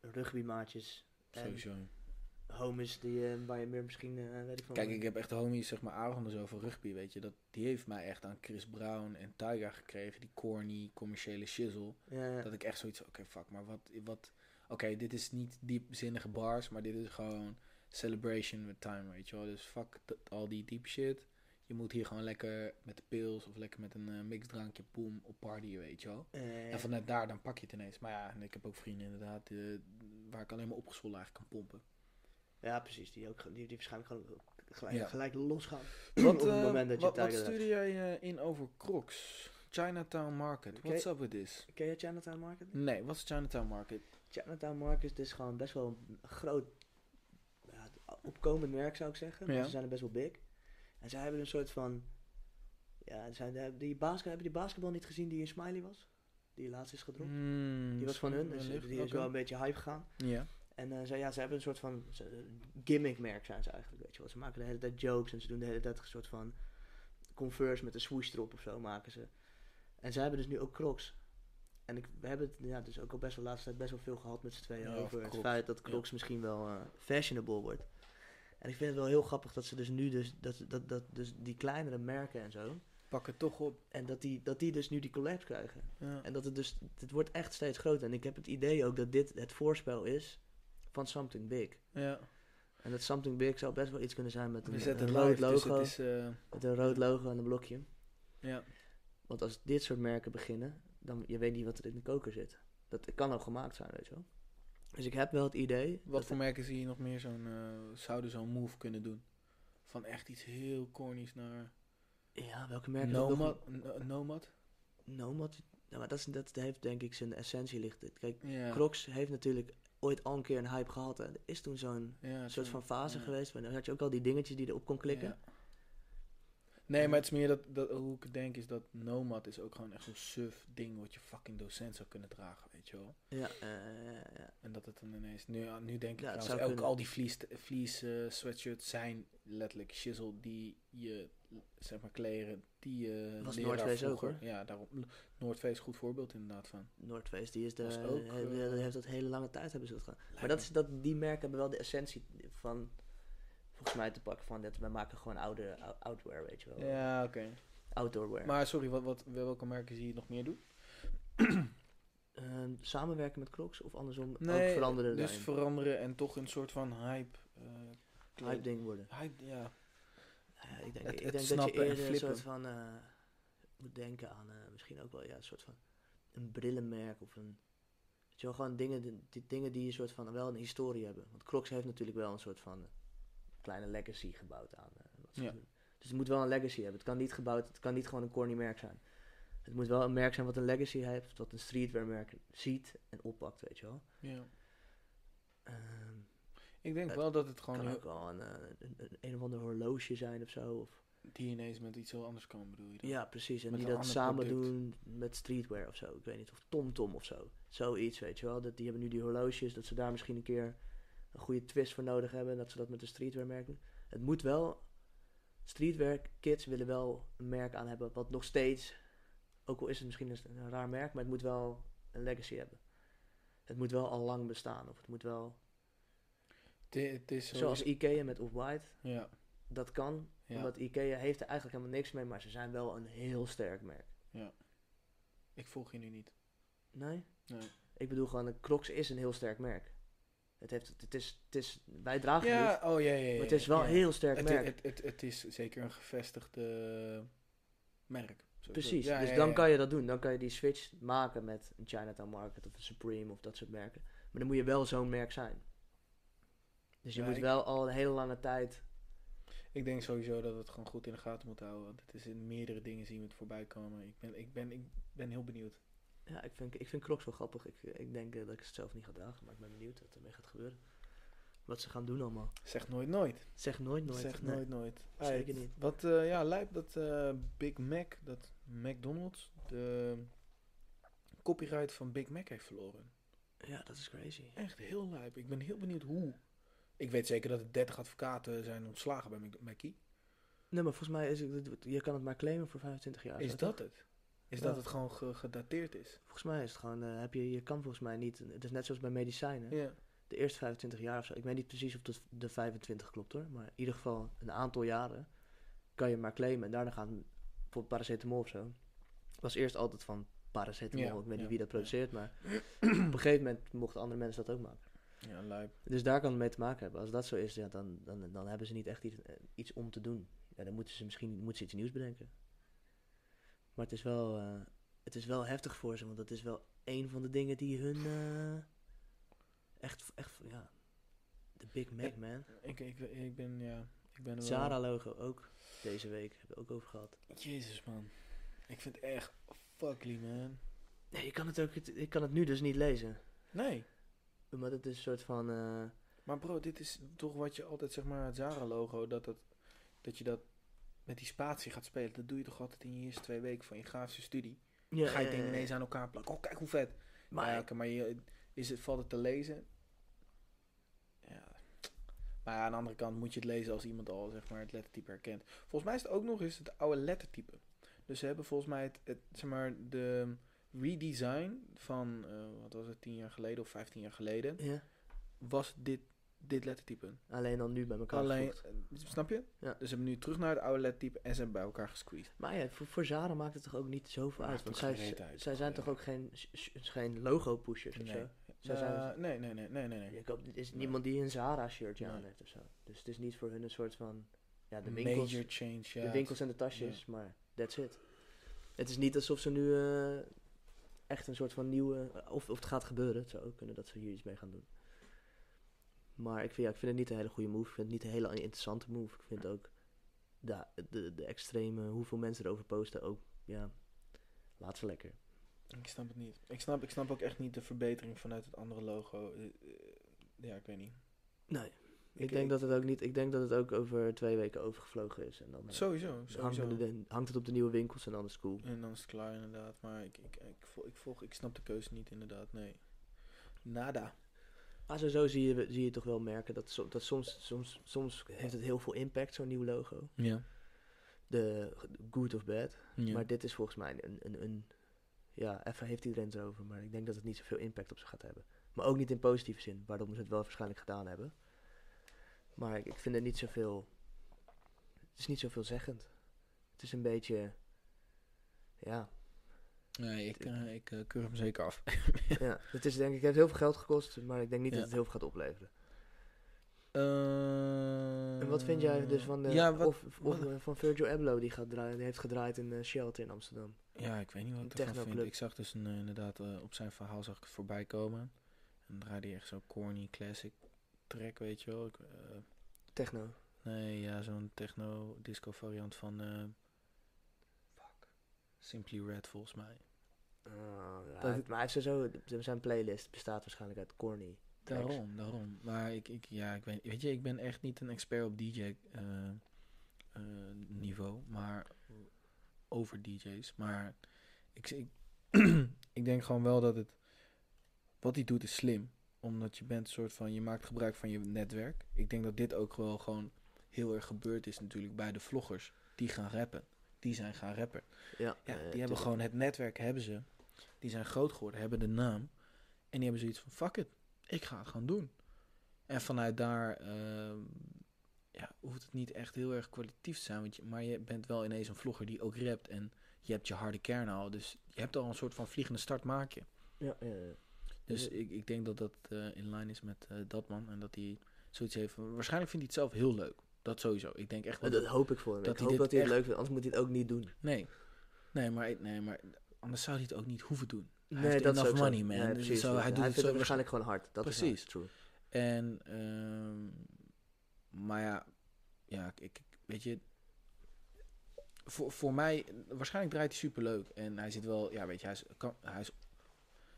rugbymaatjes. Sowieso. homies die, eh, waar je meer misschien, eh, weet ik van... Kijk, ik heb echt homies, zeg maar, zo van rugby, weet je. Dat, die heeft mij echt aan Chris Brown en Tyga gekregen. Die corny, commerciële shizzle. Ja, ja. Dat ik echt zoiets oké, fuck, maar wat, wat oké, dit is niet diepzinnige bars, maar dit is gewoon celebration with time, weet je wel. Dus fuck al die deep shit. Je moet hier gewoon lekker met de pils of lekker met een eh, mixdrankje, boom, op party, weet je wel. Eh, En vanuit daar, dan pak je het ineens. Maar ja, en ik heb ook vrienden inderdaad, eh, waar ik alleen maar opgezwollen eigenlijk kan pompen. ja, precies. Die, ook, die, die waarschijnlijk gewoon gelijk, Ja. gelijk losgaan. Wat, op het moment dat je wat, wat stuurde jij in over Crocs? Chinatown Market. What's up with this? Ken je Chinatown Market? Nee, wat is Chinatown Market? Chinatown Market is gewoon best wel een groot, opkomend merk zou ik zeggen. Maar Ja. Ze zijn er best wel big. En zij hebben een soort van, ja, zij, die basket, hebben die basketbal niet gezien die in Smiley was? Die laatst is gedropt. Hmm, die was van hun, dus die is wel een beetje hype gegaan. Ja. En eh, zij, ja, ze hebben een soort van ze- gimmick-merk zijn ze eigenlijk, weet je wel. Ze maken de hele tijd jokes en ze doen de hele tijd een soort van Converse met een swoosh erop of zo maken ze. En zij hebben dus nu ook Crocs. En ik, we hebben het ja, dus ook al best wel de laatste tijd best wel veel gehad met z'n tweeën Ja, over het feit dat Crocs misschien wel eh, fashionable wordt. En ik vind het wel heel grappig dat ze dus nu dus, dat, dat, dat, dus die kleinere merken en zo, Pak het toch op. en dat die, dat die dus nu die collabs krijgen. Ja. En dat het dus, het wordt echt steeds groter. En ik heb het idee ook dat dit het voorspel is van something big. ja. En dat something big zou best wel iets kunnen zijn met een, een het rood live, dus logo. is... eh, Met een rood logo en een blokje. ja. Want als dit soort merken beginnen, dan je weet niet wat er in de koker zit. Dat kan al gemaakt zijn, weet je wel. Dus ik heb wel het idee. Wat voor merken zie je nog meer zo'n... eh, zouden zo'n move kunnen doen? Van echt iets heel cornies naar... Ja, welke merken? nog- Nomad? N- Nomad? Nomad. Ja, maar dat, is, dat heeft denk ik zijn essentie ligt. Kijk. Crocs heeft natuurlijk ooit al een keer een hype gehad. En er is toen zo'n Ja, soort van fase ja. geweest. Maar dan had je ook al die dingetjes die erop kon klikken. Ja. Nee, maar het is meer dat, dat, hoe ik het denk is dat Nomad is ook gewoon echt zo'n suf ding wat je fucking docent zou kunnen dragen, weet je wel. Ja, eh, ja, ja. En dat het dan ineens, nu, nu denk ik Ja, trouwens, ook al die vlies, vlies eh, sweatshirts zijn letterlijk shizzle die je, zeg maar kleren, die je Was leraar North Face ook, vroeger- hoor. Ja, daarom, Noordface goed voorbeeld inderdaad van. Noordface, die is de, Was ook, he- eh, die heeft dat hele lange tijd hebben ze dat gedaan. Maar dat is, dat, die merken hebben wel de essentie van, volgens mij te pakken van, dat we maken gewoon oude, ou- outwear, weet je wel. Ja, oké. Outdoorwear. Maar sorry, wat, wat, welke merken zie je nog meer doen? Ehm, samenwerken met Crocs of andersom ook Nee, veranderen dus daarin. veranderen en toch een soort van hype. eh, hype ding worden. Hype, ja. Ja, ik denk, Het- ik het denk dat je eerder een soort van eh, moet denken aan eh, misschien ook wel ja, een soort van een brillenmerk of een weet je wel, gewoon dingen die, die dingen die een soort van wel een historie hebben. Want Crocs heeft natuurlijk wel een soort van kleine legacy gebouwd aan eh, Ja. Dus het moet wel een legacy hebben. Het kan niet gebouwd, het kan niet gewoon een corny merk zijn. Het moet wel een merk zijn wat een legacy heeft, wat een streetwear merk ziet en oppakt, weet je wel. ja. Ehm, Ik denk wel dat het gewoon kan ook wel een, eh, een, een, een of ander horloge zijn of zo. Of, die ineens met iets heel anders kan, bedoel je dan? Ja, precies. En Met die dat samen product. doen met streetwear of zo. Ik weet niet, of TomTom of zo. Zoiets, weet je wel. Dat, die hebben nu die horloges, dat ze daar misschien een keer een goede twist voor nodig hebben. En dat ze dat met een streetwear merk doen. Het moet wel, streetwear kids willen wel een merk aan hebben wat nog steeds, ook al is het misschien een, raar merk, maar het moet wel een legacy hebben. Het moet wel al lang bestaan. Of het moet wel, Het, het is zoals Ikea met Off-White. Ja, Dat kan, ja, omdat Ikea heeft er eigenlijk helemaal niks mee, maar ze zijn wel een heel sterk merk. ja. Ik volg je nu niet. Nee? Nee. Ik bedoel gewoon, Crocs is een heel sterk merk. Het, heeft, het, is, het is, wij dragen het Ja, niet, oh ja, ja, ja. maar het is wel ja. heel sterk het, merk. Het, het, het is zeker een gevestigde merk. Precies, ja, dus dan kan je dat doen. Dan kan je die switch maken met een Chinatown Market of een Supreme of dat soort merken. Maar dan moet je wel zo'n merk zijn. Dus je moet ik- wel al een hele lange tijd... Ik denk sowieso dat we het gewoon goed in de gaten moeten houden. Want het is in meerdere dingen zien we het voorbij komen. Ik ben, ik ben, ik ben heel benieuwd. Ja, ik vind, ik vind Crocs wel grappig. Ik, ik denk eh, dat ik het zelf niet ga dragen, maar ik ben benieuwd wat ermee gaat gebeuren. Wat ze gaan doen allemaal. Zeg nooit nooit. Zeg nooit nooit. zeg Nee, nooit nooit. Zeker niet. Wat, eh, ja, lijkt dat eh, Big Mac, dat McDonald's, de copyright van Big Mac heeft verloren. Ja, dat is crazy. Echt heel lijp. Ik ben heel benieuwd hoe. Ik weet zeker dat er 30 advocaten zijn ontslagen bij Mackie. Nee, maar volgens mij is het, je kan het maar claimen voor 25 jaar. Is dat toch? het? Is Ja. dat het gewoon ge- gedateerd is? Volgens mij is het gewoon, eh, heb je, je kan volgens mij niet, het is net zoals bij medicijnen, Ja. de eerste 25 jaar of zo. Ik weet niet precies of dat de 25 klopt hoor, maar in ieder geval een aantal jaren kan je maar claimen. En daarna gaan, voor paracetamol of zo, was eerst altijd van paracetamol, Ja, ik weet niet wie dat produceert, maar op een gegeven moment mochten andere mensen dat ook maken. Ja, lijp. Dus daar kan het mee te maken hebben. Als dat zo is, ja, dan, dan, dan hebben ze niet echt iets, eh, iets om te doen. Ja, dan moeten ze misschien moeten ze iets nieuws bedenken. Maar het is wel, eh, het is wel heftig voor ze, want dat is wel een van de dingen die hun eh, echt, echt, ja, de Big Mac, man. Ik, ik, ik ben, ja, ik ben. Zara logo ook deze week, hebben we ook over gehad. Jezus, man. Ik vind het echt fuckly, man. Nee, je kan het ook, ik kan het nu dus niet lezen. Nee. Maar het is een soort van, eh, Maar bro, dit is toch wat je altijd, zeg maar, het Zara-logo, dat, dat, dat je dat met die spatie gaat spelen. Dat doe je toch altijd in je eerste twee weken van je grafische studie. ja, ga je dingen ineens aan elkaar plakken. Oh, kijk hoe vet. Maar ja, maar je, is het, valt het te lezen? Ja. Maar aan de andere kant moet je het lezen als iemand al zeg maar, het lettertype herkent. Volgens mij is het ook nog eens het oude lettertype. Dus ze hebben volgens mij het, het zeg maar, de redesign van, eh, wat was het, 10 jaar geleden of 15 jaar geleden, ja, was dit, dit lettertype. alleen dan nu bij elkaar Alleen, gevoegd. eh, snap je? Ja. Dus ze hebben nu terug naar het oude lettertype en ze hebben bij elkaar gesqueezed. Maar ja, voor, voor Zara maakt het toch ook niet zoveel uit. Want zij, uit, zij zijn toch ook geen, geen logo-pushers of zo? Zij Eh, zijn- nee, nee, nee, nee, nee, nee. Je koopt, er is Nee. niemand die een Zara-shirtje Nee. aan heeft of zo. Dus het is niet voor hun een soort van... Ja, de winkels, Major change, ja. de winkels en de tasjes, maar that's it. Het is niet alsof ze nu eh, echt een soort van nieuwe... Of, of het gaat gebeuren, het zou ook kunnen dat ze hier iets mee gaan doen. Maar ik vind, ja, ik vind het niet een hele goede move. Ik vind het niet een hele interessante move. Ik vind ook de, de, de extreme, hoeveel mensen erover posten ook, ja, laat ze lekker. Ik snap het niet. Ik snap, ik snap ook echt niet de verbetering vanuit het andere logo. Eh, eh, ja, ik weet niet. Nee. Ik, Ik- denk ik- dat het ook niet. Ik denk dat het ook over twee weken overgevlogen is. En dan eh, Sowieso, hangt, sowieso. het, de- hangt het op de nieuwe winkels en dan is het cool. En dan is het klaar inderdaad. Maar ik, ik, ik, volg, ik, volg, ik snap de keuze niet inderdaad, nee. Nada. Maar sowieso zie je, zie je toch wel merken dat, so- dat soms, soms, soms heeft het heel veel impact, zo'n nieuw logo. Ja. De good of bad. ja. Maar dit is volgens mij een, een, een. Ja, even heeft iedereen het erover. Maar ik denk dat het niet zoveel impact op ze gaat hebben. Maar ook niet in positieve zin, waarom ze het wel waarschijnlijk gedaan hebben. Maar ik, ik vind het niet zoveel. Het is niet zoveel zeggend. Het is een beetje. Ja, nee, ik, eh, ik eh, keur hem zeker af. ja, het is denk ik, het heeft heel veel geld gekost, maar ik denk niet Ja. dat het heel veel gaat opleveren. Eh, En wat vind jij dus van de, ja, wat, of, of wat- van Virgil Abloh die, gaat draaien, die heeft gedraaid in Shelter in Amsterdam? ja, ik weet niet wat ik ervan vind. Ik zag dus een, inderdaad op zijn verhaal zag ik het voorbij komen. En dan draaide hij echt zo'n corny classic track, weet je wel. Ik, Techno. Nee, ja, zo'n techno-disco variant van. Eh. Simply Red, volgens mij. Oh, ja, Dat- hij- maar hij heeft sowieso, zijn playlist bestaat waarschijnlijk uit corny. tracks. Daarom, daarom. Maar ik, ik, ja, ik weet, weet je, ik ben echt niet een expert op DJ-niveau, maar over DJ's. Maar ik, ik, ik denk gewoon wel dat het. Wat hij doet is slim. Omdat je bent een soort van. Je maakt gebruik van je netwerk. Ik denk dat dit ook wel gewoon heel erg gebeurd is, natuurlijk, bij de vloggers die gaan rappen. Die zijn gaan rappen. Ja, Ja, die hebben gewoon het netwerk, hebben ze. Die zijn groot geworden, hebben de naam. En die hebben zoiets van, fuck it, ik ga het gewoon doen. En vanuit daar ehm, ja, hoeft het niet echt heel erg kwalitatief te zijn. Want je, maar je bent wel ineens een vlogger die ook rapt. En je hebt je harde kern al. Dus je hebt al een soort van vliegende start maak je. Ja, ja, ja. Dus Ja. ik, ik denk dat dat eh, in lijn is met eh, dat man. En dat hij zoiets heeft. Waarschijnlijk vindt hij het zelf heel leuk. Dat sowieso. Ik denk echt Dat, dat, hoop ik voor hem. dat ik hoop dat hij het echt- leuk vindt, anders moet hij het ook niet doen. Nee. Nee maar, nee, maar anders zou hij het ook niet hoeven doen. Hij nee, heeft dat is enough zo. money, man. Nee, Dus zo- hij hij, doet het vindt zo het waarschijnlijk gewoon hard. Dat is Precies. waar, true. En, ehm, maar ja, ja, ik, ik- weet je, voor, voor mij, waarschijnlijk draait hij superleuk. En hij zit wel, ja, weet je, hij is, kan, hij is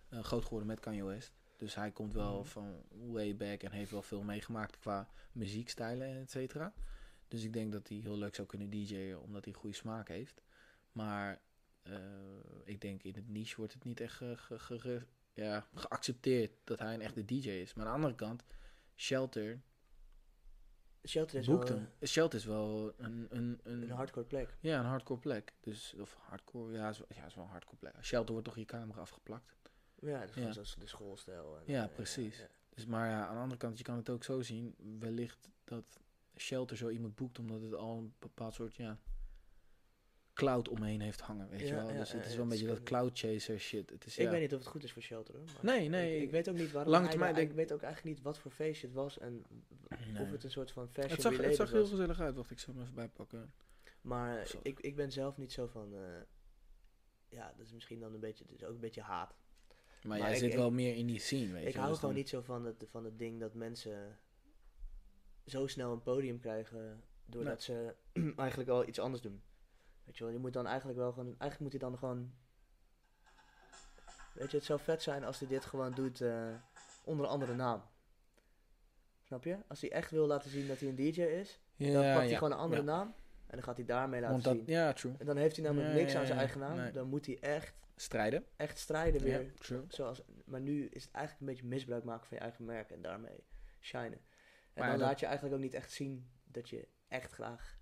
eh, groot geworden met Kanye West. Dus hij komt wel Mhm. van way back en heeft wel veel meegemaakt qua muziekstijlen, et cetera. Dus ik denk dat hij heel leuk zou kunnen DJ'en, omdat hij goede smaak heeft. Maar eh, ik denk in het niche wordt het niet echt ge- ge- ge- ge- ja, geaccepteerd dat hij een echte DJ is. Maar aan de andere kant, Shelter Shelter is wel hem. Shelter is wel een, een, een, een hardcore plek. ja, een hardcore plek. Dus, of hardcore, ja, is, ja, is wel een hardcore plek. Shelter wordt toch je camera afgeplakt. Ja, gewoon zoals de schoolstijl. En, Ja, eh, precies. ja. Dus, maar ja, aan de andere kant, je kan het ook zo zien. Wellicht dat Shelter zo iemand boekt omdat het al een bepaald soort, ja, cloud omheen heeft hangen, weet je wel. dus het is wel een beetje dat cloud chaser shit. Het is, Ik weet niet of het goed is voor Shelter hoor. maar Nee, nee, Ik, weet ook niet waarom. lange termijn Ik weet ook eigenlijk niet wat voor feestje het was en Nee. of het een soort van fashion het zag, het zag heel was. gezellig uit. Wacht, ik zal hem even bijpakken. Maar ik, ik ben zelf niet zo van. eh, ja, dat is misschien dan een beetje, het is ook een beetje haat. Maar, Maar jij ik- zit ik- wel meer in die scene, weet je ik hou Dus gewoon dan- niet zo van het, van het ding dat mensen zo snel een podium krijgen doordat ze eigenlijk al iets anders doen. Weet je wel, je moet dan eigenlijk wel gewoon... Eigenlijk moet hij dan gewoon... Weet je, het zou vet zijn als hij dit gewoon doet eh, onder een andere naam. Snap je? Als hij echt wil laten zien dat hij een DJ is, dan pakt hij gewoon een andere ja. naam. En dan gaat hij daarmee laten Want dat, zien. ja, true. En dan heeft hij namelijk niks aan zijn eigen naam. Nee. Dan moet hij echt, Strijden. echt strijden weer. Ja, true. Zoals, maar nu is het eigenlijk een beetje misbruik maken van je eigen merk en daarmee shinen. En Maar dan laat je eigenlijk ook niet echt zien dat je echt graag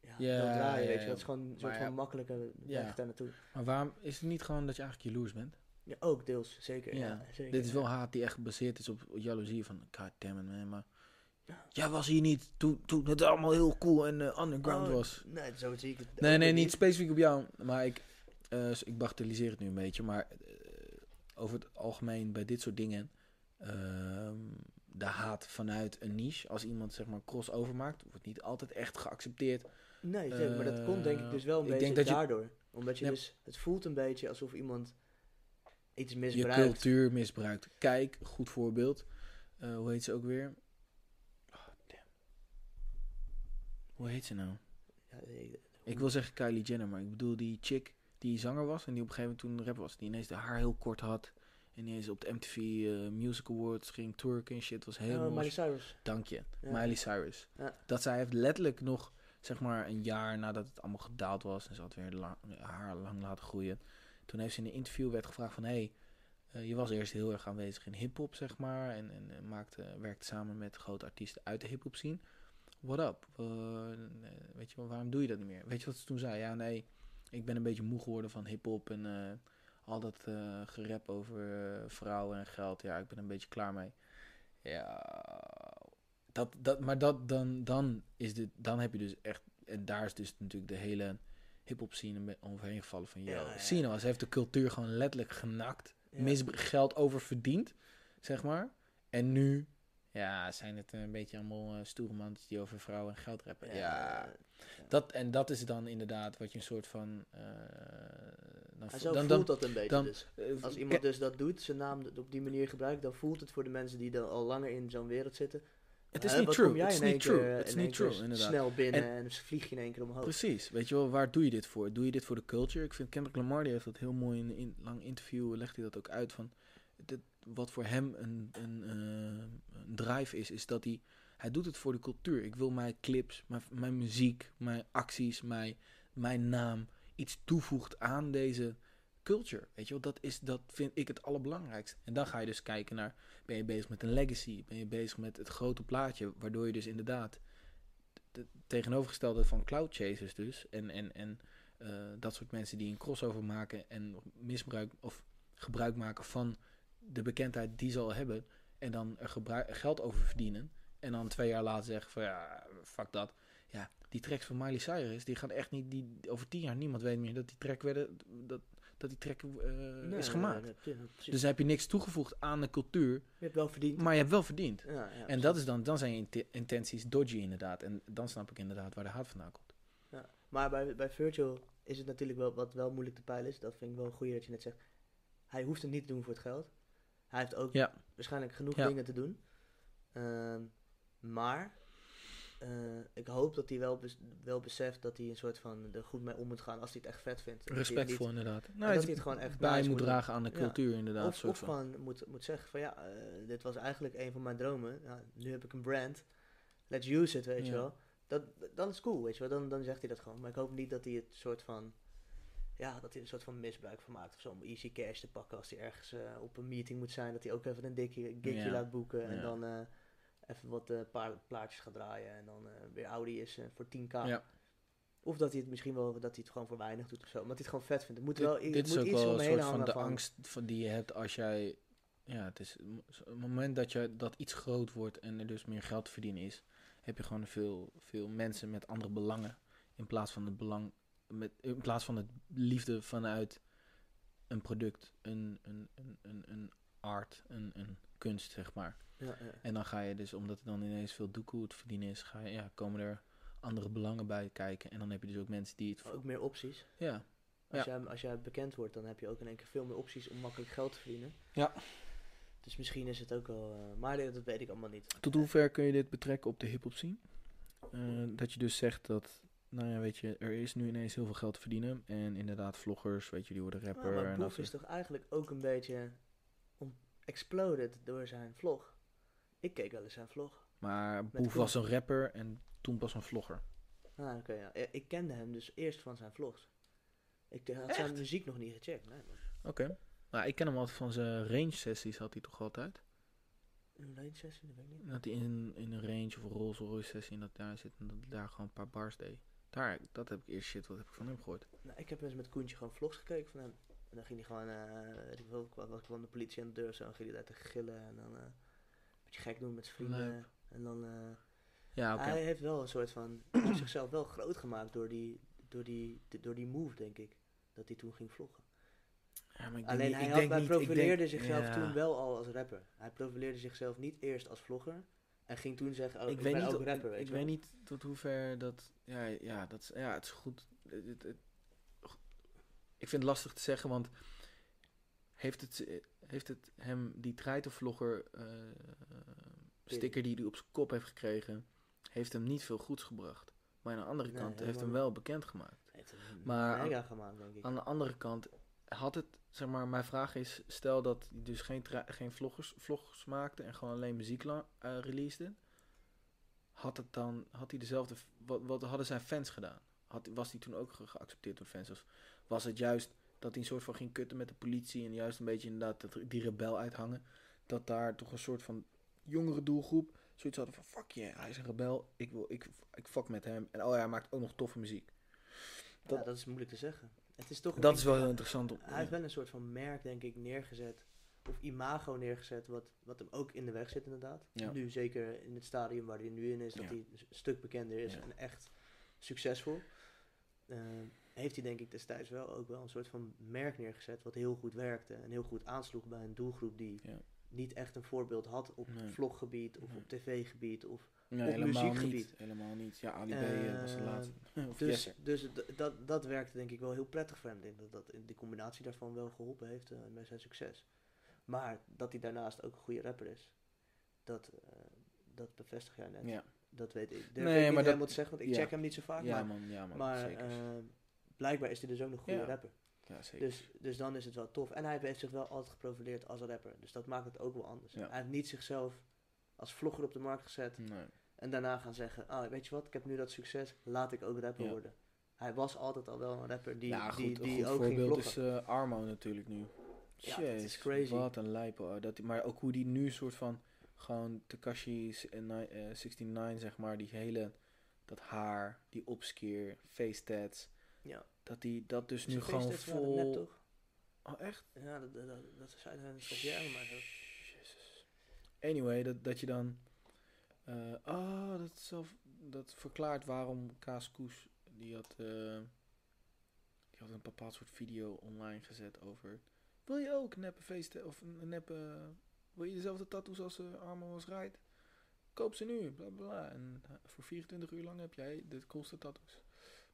ja, Ja, wil draaien, weet je. Dat is gewoon een soort van makkelijke weg daar naartoe. Maar waarom is het niet gewoon dat je eigenlijk jaloers bent? Ja, ook deels, zeker. Ja. Ja. zeker Dit is wel haat die echt gebaseerd is op jaloezie van, god damn it man, maar... Ja. Jij was hier niet toen, toen het allemaal heel cool en eh, underground Oh, was. Nee, zo zie ik het. Nee, nee, niet specifiek op jou. Maar ik, eh, ik bagatelliseer het nu een beetje. Maar eh, over het algemeen bij dit soort dingen... ehm, de haat vanuit een niche. Als iemand zeg maar crossover maakt... wordt niet altijd echt geaccepteerd. Nee, maar dat komt denk ik dus wel een ik beetje denk dat je- daardoor. Omdat je Ja. dus, het voelt een beetje alsof iemand iets Je misbruikt. cultuur misbruikt. Kijk, goed voorbeeld. Hoe heet ze ook weer? Oh, damn. Hoe heet ze nou? Ja, ik- Ik wil zeggen Kylie Jenner, maar ik bedoel die chick die zanger was en die op een gegeven moment toen rapper was. Die ineens de haar heel kort had. En die ineens op de MTV eh, Music Awards ging twerken en shit. was Oh, mooi. Miley Cyrus. Dank je. Ja. Miley Cyrus. Ja. Dat zij heeft letterlijk nog, zeg maar, een jaar nadat het allemaal gedaald was. En ze had weer haar lang laten groeien. Toen heeft ze in een interview werd gevraagd van... Hey, eh, je was eerst heel erg aanwezig in hip-hop, zeg maar. En, en, en maakte, werkte samen met grote artiesten uit de hip-hop scene. What up? Eh, weet je wel, waarom doe je dat niet meer? Weet je wat ze toen zei? Ja, nee, ik ben een beetje moe geworden van hip-hop en eh, al dat eh, gerep over vrouwen en geld. Ja, ik ben een beetje klaar mee. Ja, dat, dat, maar dat, dan, dan, is dit, dan heb je dus echt, en daar is dus natuurlijk de hele hip-hop scene overheen gevallen van, yo, Ja, ze heeft de cultuur gewoon letterlijk genakt, Ja. misbru- geld over verdiend, zeg maar. En nu, ja, zijn het een beetje allemaal eh, stoere mannetjes die over vrouwen en geld rappen. Ja, dat, en dat is dan inderdaad wat je een soort van, eh, dan, En zo dan, voelt dan, dat een beetje dan- dus. eh, Als iemand dus dat doet, zijn naam op die manier gebruikt, dan voelt het voor de mensen die dan al langer in zo'n wereld zitten. het is niet true, het is niet true, het is niet true, inderdaad. Snel binnen en, vlieg je in één keer omhoog. Precies. Weet je wel, waar doe je dit voor? Doe je dit voor de culture? Ik vind Kendrick Lamar, die heeft dat heel mooi in een in, lang interview, legt hij dat ook uit van... Dit, wat voor hem een, een, eh, een drive is, is dat hij... Hij doet het voor de cultuur. Ik wil mijn clips, mijn, muziek, mijn acties, mijn, mijn naam... iets toevoegt aan deze culture. Weet je wel, dat, is, dat vind ik het allerbelangrijkste. En dan ga je dus kijken naar... Ben je bezig met een legacy? Ben je bezig met het grote plaatje? Waardoor je dus inderdaad het tegenovergestelde van cloud chasers dus. En, en, en eh, dat soort mensen die een crossover maken en misbruik of gebruik maken van de bekendheid die ze al hebben. En dan er gebruik, geld over verdienen. En dan twee jaar later zeggen van ja, fuck dat. Ja, die tracks van Miley Cyrus, die gaan echt niet, die, over tien jaar niemand weet meer dat die track werden, dat, dat die track eh, Nee, is gemaakt. nee, nee. Dus heb je niks toegevoegd aan de cultuur, je hebt wel verdiend. maar je hebt wel verdiend. ja, ja, En precies. dat is dan, dan zijn je intenties dodgy inderdaad. En dan snap ik inderdaad waar de haat vandaan komt. Ja. Maar bij, bij Virgil is het natuurlijk wel wat wel moeilijk te peilen is. Dat vind ik wel goed dat je net zegt. Hij hoeft het niet te doen voor het geld. Hij heeft ook Ja. waarschijnlijk genoeg Ja. dingen te doen. Ehm, maar eh, ik hoop dat hij wel, bes- wel beseft dat hij een soort van er goed mee om moet gaan als hij het echt vet vindt. Het Respectvol inderdaad. Nou, dat hij het gewoon echt bij nice moet dragen aan de Ja. cultuur inderdaad. Of, soort of van. gewoon moet, moet zeggen van ja, eh, dit was eigenlijk een van mijn dromen. Nu heb ik een brand. Let's use it, weet je wel. Dat, dan is cool, weet je wel. Dan, dan zegt hij dat gewoon. Maar ik hoop niet dat hij het soort van... Ja, dat hij er een soort van misbruik van maakt. Of zo om easy cash te pakken als hij ergens eh, op een meeting moet zijn. Dat hij ook even een dikje gigje Ja. laat boeken. En dan eh, even wat eh, paar plaatjes gaat draaien. En dan weer Audi is voor 10k. Ja. Of dat hij het misschien wel, dat hij het gewoon voor weinig doet of zo. Omdat hij het gewoon vet vindt. Het moet Dit, wel, dit is moet ook iets wel een soort van de van. angst van die je hebt als jij... Ja, het is het moment dat, je, dat iets groot wordt en er dus meer geld te verdienen is... heb je gewoon veel, veel mensen met andere belangen. In plaats van het belang... Met, in plaats van het liefde vanuit een product, een, een, een, een, een art, een, een kunst, zeg maar. Ja, ja. En dan ga je dus, omdat er dan ineens veel doekoe te verdienen is, ga je, ja, komen er andere belangen bij kijken. En dan heb je dus ook mensen die het... Ook meer opties. Ja, Als, Ja. jij, als jij bekend wordt, dan heb je ook in één keer veel meer opties om makkelijk geld te verdienen. Ja. Dus misschien is het ook wel... eh, maar dat weet ik allemaal niet. Tot hoe ver kun je dit betrekken op de hip-hop scene? Eh, dat je dus zegt dat nou ja, weet je, er is nu ineens heel veel geld te verdienen. En inderdaad, vloggers, weet je, die worden rapper. Ja, maar Boef is toch eigenlijk ook een beetje om exploded door zijn vlog. Ik keek wel eens zijn vlog. Maar Boef was een rapper en toen pas een vlogger. Ah, oké, ja. Ik- kende hem dus eerst van zijn vlogs. Ik had zijn muziek nog niet gecheckt. Nee. Oké. Nou, ik ken hem altijd van zijn range sessies, had hij toch altijd? Een late sessie, dat weet ik niet. Dat hij in, in een range of een Rolls Royce sessie en dat daar zit en dat hij daar gewoon een paar bars deed. Daar, dat heb ik eerst shit, wat heb ik van hem gehoord? Nou, ik heb eens met Koentje gewoon vlogs gekeken van hem. En dan ging hij gewoon, eh weet ik wel, was kwam de politie aan de deur zo, dan ging hij daar te gillen en dan eh een beetje gek doen met zijn vrienden. En dan, eh, Ja, oké. hij heeft wel een soort van, zichzelf wel groot gemaakt door die, door, die, door die move, denk ik. Dat hij toen ging vloggen. Ja, maar ik denk Alleen niet- hij, ik had, denk hij niet- ik profileerde denk- zichzelf ja. toen wel al als rapper. Hij profileerde zichzelf niet eerst als vlogger. En ging toen zeggen, oh, ik, ik weet ben niet, ook ik- rapper, weet ik je weet niet tot hoever dat. Ja, ja, dat is, ja het is goed. Het, het- het- ik vind het lastig te zeggen, want heeft het, heeft het hem, die treitenvlogger eh sticker die hij op zijn kop heeft gekregen, heeft hem niet veel goeds gebracht. Maar aan de andere Nee, kant heeft hem wel bekendgemaakt. Hij heeft hem Maar- gemaakt, denk ik. Aan de andere kant had het, zeg maar, mijn vraag is, stel dat hij dus geen, geen vloggers, vlogs maakte en gewoon alleen muziek eh, releasede, had het dan, had hij dezelfde, wat, wat hadden zijn fans gedaan? Had, was hij toen ook ge- geaccepteerd door fans? Of was het juist dat hij een soort van ging kutten met de politie en juist een beetje inderdaad dat, die rebel uithangen, dat daar toch een soort van jongere doelgroep zoiets hadden van, fuck yeah, hij is een rebel, ik, wil, ik, ik fuck met hem en oh ja, hij maakt ook nog toffe muziek. ja, dat is moeilijk te zeggen. Het is toch Dat is wel heel interessant. Op, Hij heeft wel een soort van merk, denk ik, neergezet. Of imago neergezet, wat, wat hem ook in de weg zit, inderdaad. Ja. Nu, zeker in het stadium waar hij nu in is, dat hij een stuk bekender is en echt succesvol. eh, heeft hij, denk ik, destijds wel ook wel een soort van merk neergezet, wat heel goed werkte en heel goed aansloeg bij een doelgroep die Ja. Niet echt een voorbeeld had op Nee. vloggebied of Nee. op tv-gebied. Of, Nee, op helemaal muziekgebied. niet. Helemaal niet. Ja, Ali B eh, was de Eh, laatste. Of dus dus dat, dat werkte denk ik wel heel prettig voor hem. Ik denk dat, dat de combinatie daarvan wel geholpen heeft eh, bij zijn succes. Maar dat hij daarnaast ook een goede rapper is, dat, eh, dat bevestig jij net. Ja, Dat weet ik. Nee, ik maar niet dat- helemaal te zeggen, want ik ja. check hem niet zo vaak. ja maar man, ja man. maar eh, blijkbaar is hij dus ook nog een goede rapper. Ja, zeker. Dus, dus dan is het wel tof. En hij heeft zich wel altijd geprofileerd als rapper. Dus dat maakt het ook wel anders. Ja. Hij heeft niet zichzelf als vlogger op de markt gezet. nee. En daarna gaan zeggen, ah, weet je wat, ik heb nu dat succes, laat ik ook rapper Ja. worden. Hij was altijd al wel een rapper die, ja, goed, die, een die goed ook ging voorbeeld vloggen. is eh, Armo natuurlijk nu. Ja, dat is Jeez, crazy. Wat een lijpe. oh, dat, maar ook hoe die nu soort van gewoon Takashi en ni- eh, 69 zeg maar, die hele dat haar, die opskeer, face tats, ja. dat die dat dus nu gewoon vol. Nep, toch? Oh echt? Ja, dat, dat, dat, dat zei hij op jaren maar zo. Jezus. Anyway, dat, dat je dan. eh oh, dat, zelf, dat verklaart waarom Kaas Koes. Die had, eh, die had een bepaald soort video online gezet over. Wil je ook neppe feesten of een neppe. Wil je dezelfde tattoos als uh, Armo was Ride? Koop ze nu, bla bla. En eh, voor 24 uur lang heb jij de coolste tattoos.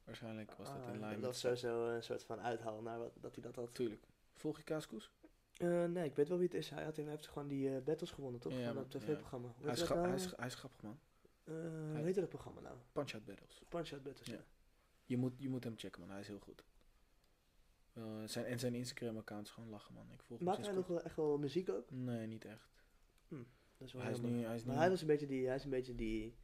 Waarschijnlijk was dat Ah, in lijn Dat is sowieso een soort van uithaal naar wat, dat hij dat had. Tuurlijk. Volg je Kaas Koes? Eh, nee, ik weet wel wie het is. Hij, had, hij heeft gewoon die eh, battles gewonnen, toch? Ja, Van dat tv-programma. Hoe Hij nou? hij, is, hij is grappig man. Eh, hij- hoe heet dat programma nou? Punch Out Battles. Punch Out Battles, Ja. ja. Je moet, je moet hem checken, man. Hij is heel goed. Eh, zijn, en zijn Instagram-account is gewoon lachen, man. Ik volg hem Maakt hij nog wel echt wel muziek ook? Nee, niet echt. Dat is wel Hij is nu... Hij is Maar nu hij was een beetje die, hij is een beetje die,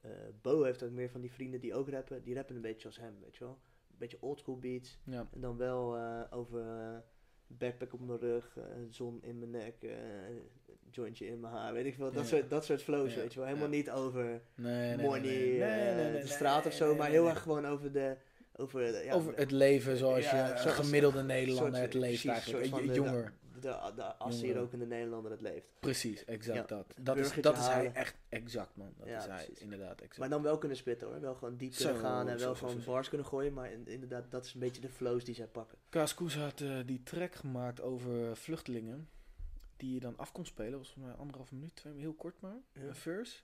eh, Bo heeft ook meer van die vrienden die ook rappen, die rappen een beetje als hem, weet je wel. Een beetje oldschool beats, Ja, en dan wel eh, over eh, backpack op mijn rug, zon in mijn nek, jointje in mijn haar, weet ik veel, dat, Ja. soort, dat soort flows, Ja, weet je wel. Helemaal niet over nee, nee, nee, money, de straat of zo, maar heel erg gewoon over de, over de, Over de- het leven zoals Ja, je gemiddelde Nederlander het leeft eigenlijk. soort jonger. De, de, hier ook in de Nederlander het leeft. Precies, exact Ja. dat. Dat is, dat is hij echt exact, man. Dat Ja, is hij, precies. inderdaad, exact. Maar dan wel kunnen spitten hoor. Wel gewoon diep kunnen Zo, gaan en zo, wel zo, gewoon bars kunnen gooien. Maar in- inderdaad, dat is een beetje de flows die zij pakken. Kaas Koes had eh, die track gemaakt over vluchtelingen. Die je dan af kon spelen. was volgens mij anderhalf minuut, twee, heel kort maar. Ja. Een verse.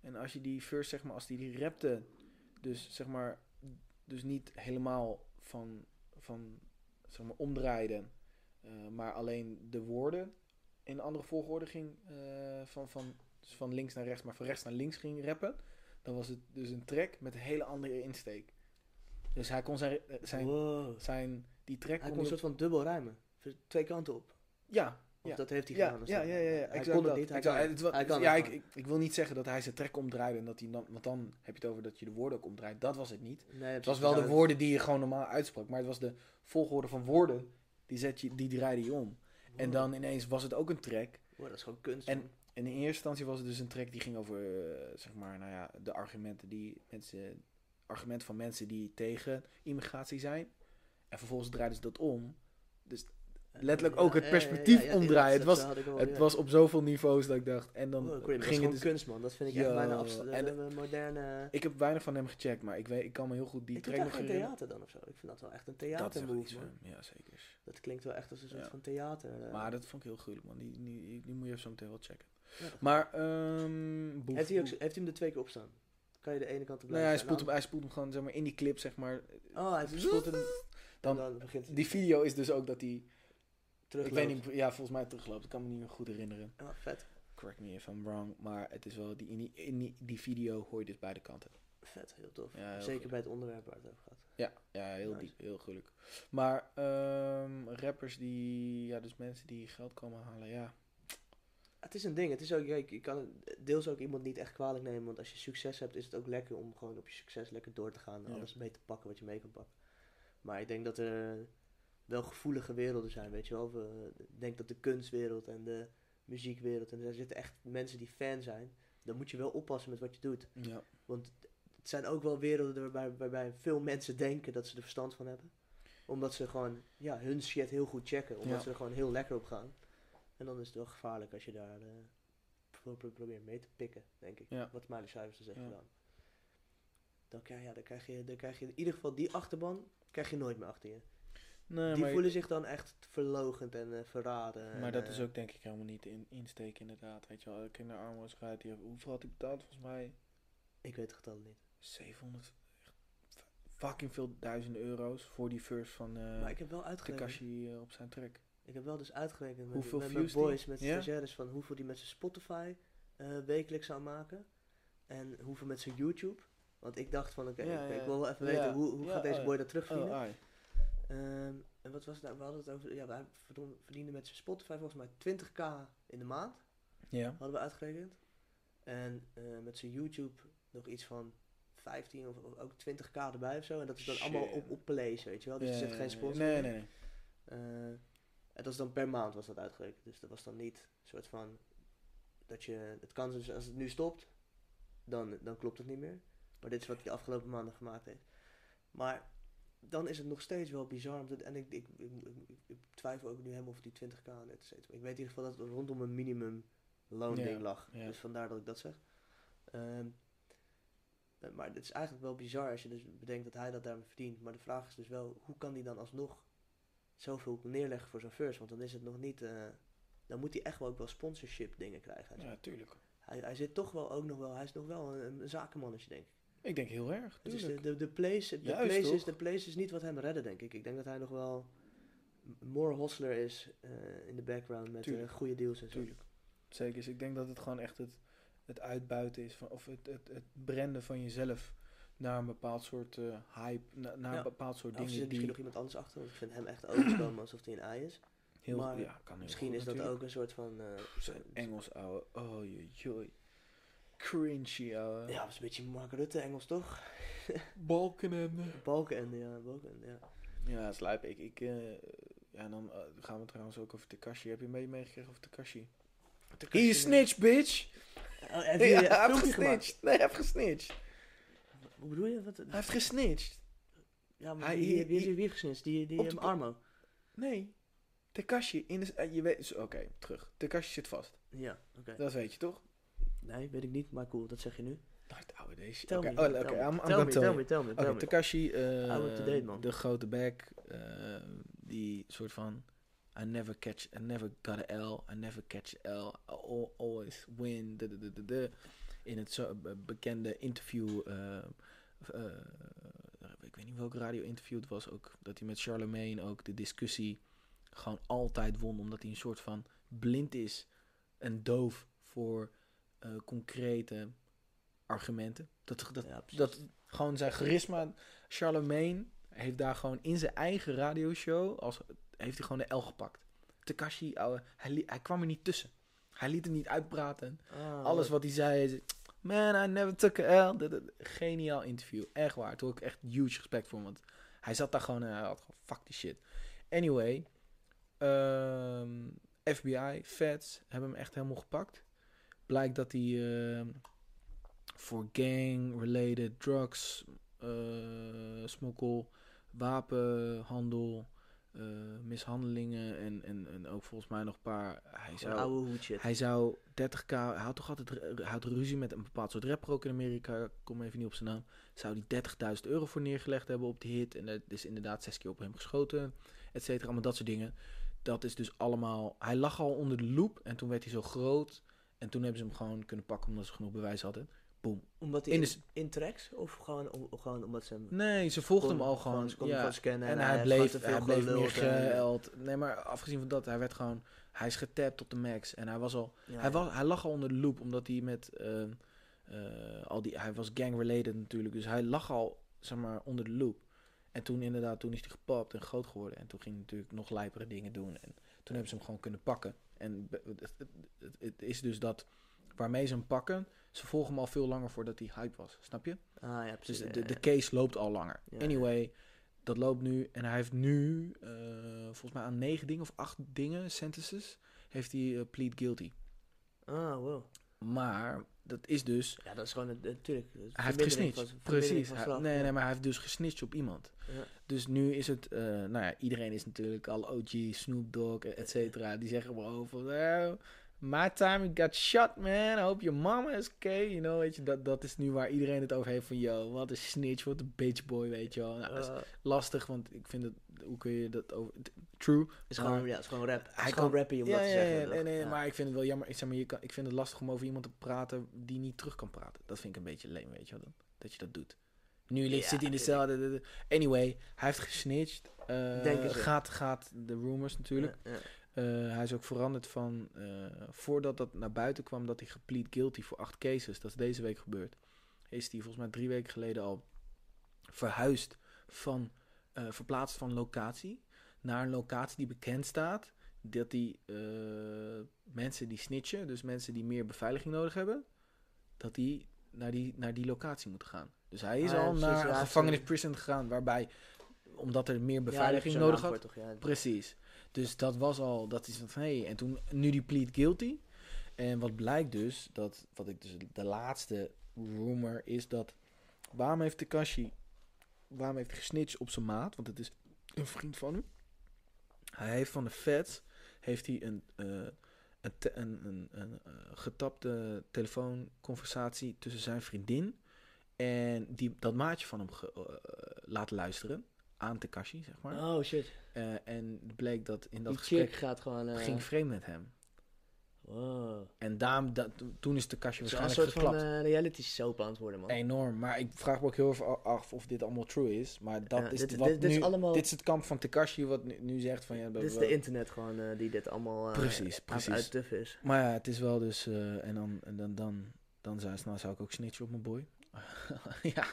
En als je die verse, zeg maar, als die, die rapte. Dus zeg maar, dus niet helemaal van, van zeg maar, omdraaide. Eh, maar alleen de woorden in een andere volgorde ging. eh, van, van, dus van links naar rechts, maar van rechts naar links ging rappen. Dan was het dus een track met een hele andere insteek. Dus hij kon zijn, eh, zijn, Wow. zijn die track Hij kon een soort van dubbel rijmen. Voor Twee kanten op. Ja, Of Ja. dat heeft hij ja, gedaan. dus ja, ja, ja, ja, Hij exact kon het dat. niet, hij Exact. kan, hij ja, ik, ik, ik wil niet zeggen dat hij zijn track omdraaide en dat hij dan, want dan heb je het over dat je de woorden ook omdraait. Dat was het niet. Nee, Het was wel de woorden die je gewoon normaal uitsprak, maar het was de volgorde van woorden die zet je, die draaide je om. En dan ineens was het ook een track. Wow, dat is gewoon kunst. En- man. En in eerste instantie was het dus een track die ging over, eh, zeg maar, nou ja, de argumenten die mensen, argumenten van mensen die tegen immigratie zijn. En vervolgens draaiden ze dat om. Letterlijk ook het perspectief omdraaien. Het was- wel, Het was op zoveel niveaus dat ik dacht. En dan Oh, ging het dus. kunst, man. Dat vind ik echt Yo, bijna abstrakt. en- En, moderne... Ik heb weinig van hem gecheckt, maar ik, weet, ik kan me heel goed die ik track nog geen theater dan of zo. Ik vind dat wel echt een theatermove, man. van, ja zeker. Dat klinkt wel echt als een soort van theater. eh. Maar dat vond ik heel gruwelijk, man. Die, die, die moet je zo meteen wel checken. Maar, boef, heeft, hij ook, heeft hij hem er twee keer op staan? Kan je de ene kant op Nou ja, hij blijven spoelt, hem, hij spoelt hem gewoon zeg maar, in die clip, zeg maar. Oh, hij spoelt hem... Dan, dan begint hij die video is dus ook dat hij, ik weet niet, ja, volgens mij terugloopt. Ik kan me niet meer goed herinneren. Oh, vet. Correct me if I'm wrong. Maar het is wel, die, in, die, in die, die video hoor je dus beide kanten. Vet, heel tof. Ja, heel Zeker bij het onderwerp waar het over gaat. Ja, ja heel Nice. diep, heel gruwelijk. Maar ehm, rappers die, ja, dus mensen die geld komen halen, ja. Het is een ding. Het is ook, kijk, je kan deels ook iemand niet echt kwalijk nemen. Want als je succes hebt, is het ook lekker om gewoon op je succes lekker door te gaan. En Ja. alles mee te pakken wat je mee kan pakken. Maar ik denk dat er wel gevoelige werelden zijn, weet je wel. We- Ik denk dat de kunstwereld en de muziekwereld, en daar zitten echt mensen die fan zijn. Dan moet je wel oppassen met wat je doet. Ja, Want het zijn ook wel werelden waarbij, waarbij veel mensen denken dat ze er verstand van hebben. Omdat ze gewoon ja, hun shit heel goed checken. Omdat Ja. ze er gewoon heel lekker op gaan. En dan is het wel gevaarlijk als je daar pro- pro- probeert mee te pikken, denk ik. Ja. Wat Miley Cyrus dus heeft Ja. gedaan. Dan, krijg- ja, dan, krijg je, dan krijg je in ieder geval die achterban krijg je nooit meer achter je. Nee, die maar, voelen zich dan echt verlogend en eh, verraden. maar en, dat eh, is ook denk ik helemaal niet in, insteken inderdaad. Weet je wel, kinderarmoede heeft, hoeveel had hij betaald volgens mij? Ik weet het getal niet. 700, echt fucking veel duizenden euro's voor die verse van eh maar ik heb wel uitgerekend. Tekashi eh, op zijn track. Ik heb wel dus uitgerekend met, Hoeveel met views mijn die- boys, met Ja? stagiaires, van hoeveel die met zijn Spotify eh, wekelijks zou maken. En hoeveel met zijn YouTube. Want ik dacht van, oké, Ja, ik, ja, ik wil wel even ja. weten, hoe, hoe gaat deze oh, boy dat? Oh, Ehm, en wat was het nou? We hadden het over, ja, hij verdon- verdiende met zijn Spotify volgens mij 20k in de maand, Ja. hadden we uitgerekend. En eh, met zijn YouTube nog iets van 15 of, of ook 20k erbij of zo. En dat is dan allemaal op, op plays, weet je wel. Dus Ja, er zit geen sponsor Nee, nee, nee. Eh, en dat is dan per maand was dat uitgerekend. Dus dat was dan niet een soort van dat je het kan dus als het nu stopt, dan, dan klopt het niet meer. Maar dit is wat hij de afgelopen maanden gemaakt heeft. Maar dan is het nog steeds wel bizar. Omdat, en ik, ik, ik, ik- ik twijfel ook nu helemaal of die 20k net steeds. Ik weet in ieder geval dat het rondom een minimum loonding Ja, lag. Dus vandaar dat ik dat zeg. Ehm, eh, maar het is eigenlijk wel bizar als je dus bedenkt dat hij dat daarmee verdient. Maar de vraag is dus wel, hoe kan hij dan alsnog zoveel neerleggen voor zo'n first? Want dan is het nog niet... eh, dan moet hij echt wel ook wel sponsorship dingen krijgen. Ja, tuurlijk. Hij, hij zit toch wel ook nog wel... Hij is nog wel een, een zakenmannetje, denk ik. Ik denk heel erg, is de, de, de, place, de, Juist, place is, de place is niet wat hem redde, denk ik. Ik denk dat hij nog wel more hostler is eh, in de background met Tuurlijk. goede deals en zo. Tuurlijk. Zeker. Dus ik denk dat het gewoon echt het, het uitbuiten is, van, of het, het, het branden van jezelf naar een bepaald soort eh, hype, na- naar Ja. een bepaald soort Of er zit dingen misschien nog iemand anders achter, want ik vind hem echt overkomen alsof hij een ei is. heel, maar ja, kan heel Misschien goed is dat ook een soort van... Zijn Engels, ouwe. Oh, joi. Cringy, ouwe. ja, dat is een beetje Mark Rutte Engels, toch? Balkenende. Balkenende, ja, Balkenende, ja. Ja, slijp. Ik, ik, eh, ja, dan eh, gaan we trouwens ook over Tekashi. Heb je mee meegekregen over Tekashi? He is snitch, bitch! Oh, heb Ja, je hij heeft gesnitcht. Nee, hij heeft gesnitcht. Hoe bedoel je? Wat, Hij heeft gesnitcht. ja, maar hij- wie, hij- wie, wie, wie gesnitcht? Die, die Op de um, po- Armo. Nee. Tekashi in de... eh, je weet... Oké, terug. Tekashi zit vast. Ja, oké. Dat weet je toch? Nee, weet ik niet, maar cool, dat zeg je nu. Nou, ouwe, deze... Tell Oké, me, oh, I'm, I'm tell me, tell you. me, tell me, Oké, tell me. Tekashi, eh, date, man. de grote back, eh, die soort van, I never catch, I never got a L, I never catch L, I al- always win, de, de, de, de, de. in het zo, be- bekende interview, eh, eh, ik weet niet welk radio-interview het was ook, dat hij met Charlemagne ook de discussie gewoon altijd won, omdat hij een soort van blind is en doof voor eh, concrete argumenten. Dat, dat, Ja, dat gewoon zijn charisma. Charlemagne heeft daar gewoon in zijn eigen radioshow, als, heeft hij gewoon de L gepakt. Takashi, ouwe, hij, li- hij kwam er niet tussen. Hij liet het niet uitpraten. Ah, Alles wat hij zei, man, I never took a L. Geniaal interview, echt waar. Toen ik echt huge respect voor want hij zat daar gewoon en hij had gewoon, fuck die shit. Anyway, ehm, FBI, feds hebben hem echt helemaal gepakt. Blijkt dat hij ehm, voor gang-related drugs, eh, smokkel, wapenhandel, eh, mishandelingen en, en, en ook volgens mij nog een paar... Hij zou, oude hij zou 30k, hij had toch altijd hij had ruzie met een bepaald soort rapper ook in Amerika, ik kom even niet op zijn naam. Zou die 30.000 euro voor neergelegd hebben op die hit en er is inderdaad zes keer op hem geschoten, et cetera, allemaal dat soort dingen. Dat is dus allemaal, hij lag al onder de loep en toen werd hij zo groot en toen hebben ze hem gewoon kunnen pakken omdat ze genoeg bewijs hadden. Boom. Omdat hij in de in tracks? Of gewoon, om, gewoon omdat ze hem... Nee, ze volgden hem al gewoon. ze kon ja. gewoon scannen En, en hij bleef, hij bleef meer geëld. Nee, maar afgezien van dat, hij werd gewoon, hij is getapt tot de max en hij was al Ja, hij, was, hij lag al onder de loep omdat hij met eh, eh, al die hij was gang related natuurlijk dus hij lag al zeg maar onder de loep en toen inderdaad toen is hij gepapt en groot geworden en toen ging hij natuurlijk nog lijpere dingen doen en toen hebben ze hem gewoon kunnen pakken en het, het, het- het is dus dat waarmee ze hem pakken ze volgen hem al veel langer voordat hij hype was snap je Ah ja, dus precies. de, ja, de ja. case loopt al langer. Ja. Anyway, dat loopt nu. En hij heeft nu, eh, volgens mij aan negen dingen of acht dingen, sentences, heeft hij eh, plead guilty. Ah, wow. Maar dat is dus, Ja, dat is gewoon natuurlijk. hij heeft gesnitcht. Precies. Hij- nee, nee, maar hij heeft dus gesnitcht op iemand. Ja. Dus nu is het, eh, nou ja, iedereen is natuurlijk al OG, Snoop Dogg, et cetera. Die zeggen wel over, well, my time you got shot, man. I hope your mama is okay. You know, weet je, dat, dat is nu waar iedereen het over heeft van, yo, wat een snitch, wat een bitch boy, weet je wel. Nou, dat is Eh, lastig, want ik vind het, hoe kun je dat over, true. is maar- gewoon, ja, het is gewoon rap. Hij is gewoon kan- rappy om Ja, dat te zeggen. nee, nee, maar ik vind het wel jammer. Ik zeg maar, je kan, ik vind het lastig om over iemand te praten die niet terug kan praten. Dat vind ik een beetje leem, weet je wel, dat je dat doet. Nu ligt, zit hij in de cel. Anyway, hij heeft gesnitcht. Ze. gaat, gaat de rumors natuurlijk. Eh, hij is ook veranderd van, eh, voordat dat naar buiten kwam, dat hij geplead guilty voor acht cases. Dat is deze week gebeurd. Is hij volgens mij drie weken geleden al verhuisd van, eh, verplaatst van locatie naar een locatie die bekend staat. Dat die mensen die snitchen, dus mensen die meer beveiliging nodig hebben, dat die naar die, naar die locatie moeten gaan. Dus hij is Ah, al precies, naar een hij gevangenis heeft prison gegaan, waarbij, omdat er meer beveiliging nodig had, toch? Ja. Precies. Dus dat was al, dat is van, hé, hey, en toen, nu die plead guilty. En wat blijkt dus, dat, wat ik dus, de laatste rumor is dat, waarom heeft Takashi, waarom heeft hij gesnitcht op zijn maat, want het is een vriend van hem. Hij heeft van de feds, heeft hij een, eh, een, een, een, eh, getapte telefoonconversatie tussen zijn vriendin en die, dat maatje van hem eh, laten luisteren aan Takashi, zeg maar. Oh shit. Eh, en het bleek dat in dat Die gesprek gaat gewoon... eh, ging vreemd met hem. Wow. En daarom, dat, toen is Het is wel een waarschijnlijk soort van geklapt. eh, reality soap aan het worden, man. Enorm. Maar ik vraag me ook heel even af of dit allemaal true is. Maar dat Ja, is dit- wat dit- dit is nu... allemaal- Dit is het kamp van Tekashi wat nu, nu zegt van... Ja, Dit is de internet gewoon eh, die dit allemaal eh, Precies, precies. uittuffen is. Maar ja, het is wel dus... eh, en dan, en dan, dan, dan zou, nou zou ik ook snitchen op mijn boy. ja.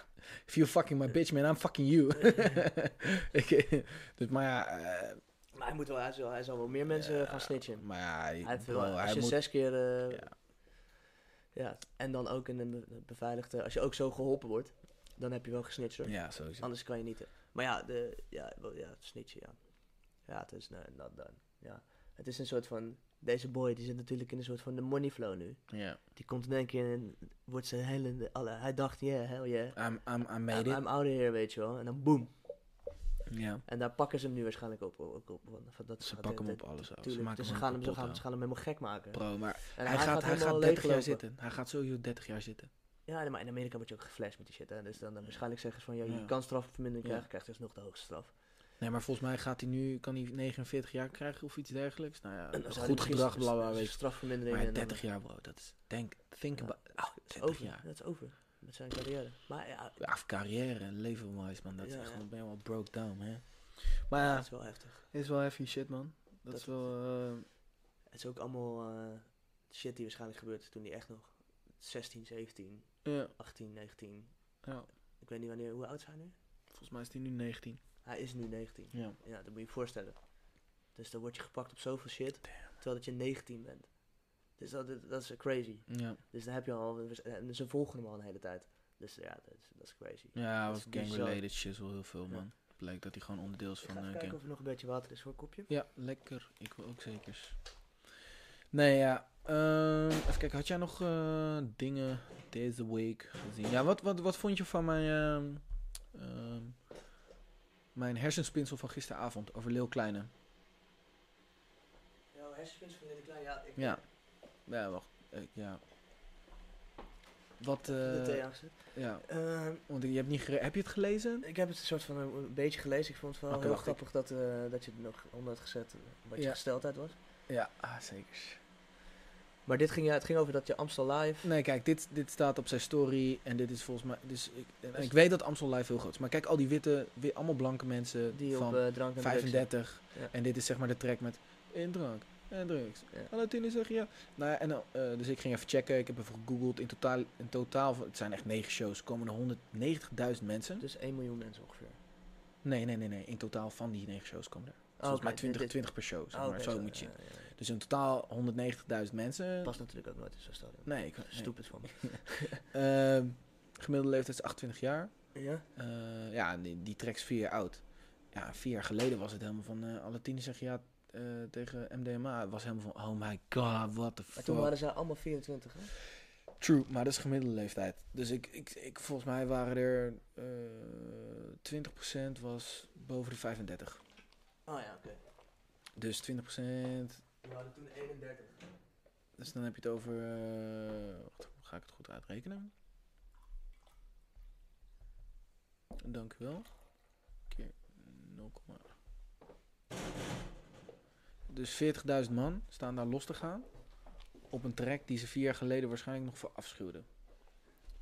If you fucking my bitch, man, I'm fucking you. Ik- dus, maar ja... eh, Maar hij, moet wel, hij, zal, hij zal wel meer mensen ja, gaan snitchen. Maar ja, hij, Hij heeft wel, als hij je moet... zes keer... eh, Ja. ja. en dan ook in een be- beveiligde... Als je ook zo geholpen wordt, dan heb je wel gesnitcht hoor. Ja, sowieso. Anders kan je niet. eh. Maar ja, de, ja, wel, ja snitchen, ja. Ja, het is, not done. Ja. Het is een soort van... Deze boy, die zit natuurlijk in een soort van de money flow nu. Ja. Die komt in één keer en wordt zijn hele... Alle, hij dacht, yeah, hell yeah. I'm, I'm, I made I'm, it. I'm out of here, weet je wel. En dan boom. Ja. En daar pakken ze hem nu waarschijnlijk op. op, op, van, dat Ze pakken hem op alles af. Ze maken dus ze hem gaan, hem, ze, gaan, ja. ze gaan hem helemaal gek maken. Bro, maar En hij, gaat, hij gaat 30 jaar zitten. Hij gaat sowieso 30 jaar zitten. Ja, maar in Amerika word je ook geflasht met die shit. Hè? Dus dan, dan waarschijnlijk zeggen ze van, ja, je Ja. kan strafvermindering Ja. krijgen, krijgt dus nog de hoogste straf. Nee, maar volgens mij gaat hij nu, kan hij 49 jaar krijgen of iets dergelijks. Nou ja, En hij goed gedrag, bla bla, weet. Strafvermindering. Maar en dan- 30 jaar, bro, dat is, denk, think about, oh, Dat is 30 over. jaar. Dat is over. Met zijn carrière. Maar ja, Ja, of carrière en leven-wise, man. Dat is echt ben je wel broke down, hè. Maar ja, dat is wel heftig. is wel heavy shit, man. Dat, Dat- is wel, eh, Het is ook allemaal eh, shit die waarschijnlijk gebeurt toen hij echt nog 16, 17, Ja. 18, 19. ja. Ik weet niet wanneer, hoe oud zijn hij nu? Volgens mij is die nu 19. Hij is nu 19. Ja. Ja, dat moet je je voorstellen. Dus dan word je gepakt op zoveel shit, terwijl dat je 19 bent. Dus dat, dat is crazy. Ja. Dus dan heb je al, en ze volgen hem al een hele tijd. Dus ja, dat is, dat is crazy. Ja, was is gang-related shit wel heel veel, Ja. man. Blijkt dat hij gewoon onderdeel is van ga even gang. kijken of er nog een beetje water is voor een kopje. Ja, lekker. Ik wil ook zekers. Nee, ja. ehm, even kijken, had jij nog eh, dingen deze week gezien? Ja, wat, wat, wat vond je van mijn, ehm, ehm, mijn hersenspinsel van gisteravond over Leeuw Kleine? Ja, hersenspins van Lily Klein, ja. Ik Ja. Ja, wacht. ja. Wat, de thee eh ja, Ehm, want je hebt niet heb je het gelezen? ik heb het een soort van een, een beetje gelezen. Ik vond het wel heel grappig dat, eh, dat je het nog onder had gezet eh, wat je gesteldheid was. Ja, ah, zeker. Maar dit ging, ja, het ging over dat je Amstel Live... Nee, kijk, dit, dit staat op zijn story en dit is volgens mij... Dus ik, en Dus- ik weet dat Amstel Live heel groot is. Maar kijk, al die witte, wi- allemaal blanke mensen Die van op eh, drank en drugs- 35. Ja. En dit is zeg maar de track met in drank en drugs. Ja. Hallo Tine zeggen ja. Nou ja, en, eh, dus ik ging even checken. Ik heb even gegoogeld. In totaal, in totaal het zijn echt negen shows, komen er 190.000 mensen. Dus 1 miljoen mensen ongeveer. Nee, nee, nee, nee. In totaal van die negen shows komen er. Oh, Volgens mij oké, 20, dit- 20 per show, zeg Oh, maar. zo moet je ja. Dus in totaal 190.000 mensen. Past natuurlijk ook nooit in zo'n stadion. Nee, ik, nee. Stupid van me. Ehm, gemiddelde leeftijd is 28 jaar. Ja? Eh, ja, die, die is vier jaar oud. Ja, vier jaar geleden was het helemaal van... eh alle tieners zeggen ja eh, tegen MDMA. Het was helemaal van, oh my god, what the Maar fuck. toen waren ze allemaal 24, hè? True, maar dat is gemiddelde leeftijd. Dus ik, ik, ik volgens mij waren er... eh 20% was boven de 35. Oh ja, oké. Dus 20%... We hadden toen 31. Dus dan heb je het over... eh, wacht, ga ik het goed uitrekenen? Dank u wel. Keer 0, dus 40.000 man staan daar los te gaan. Op een track die ze vier jaar geleden waarschijnlijk nog voor afschuwden.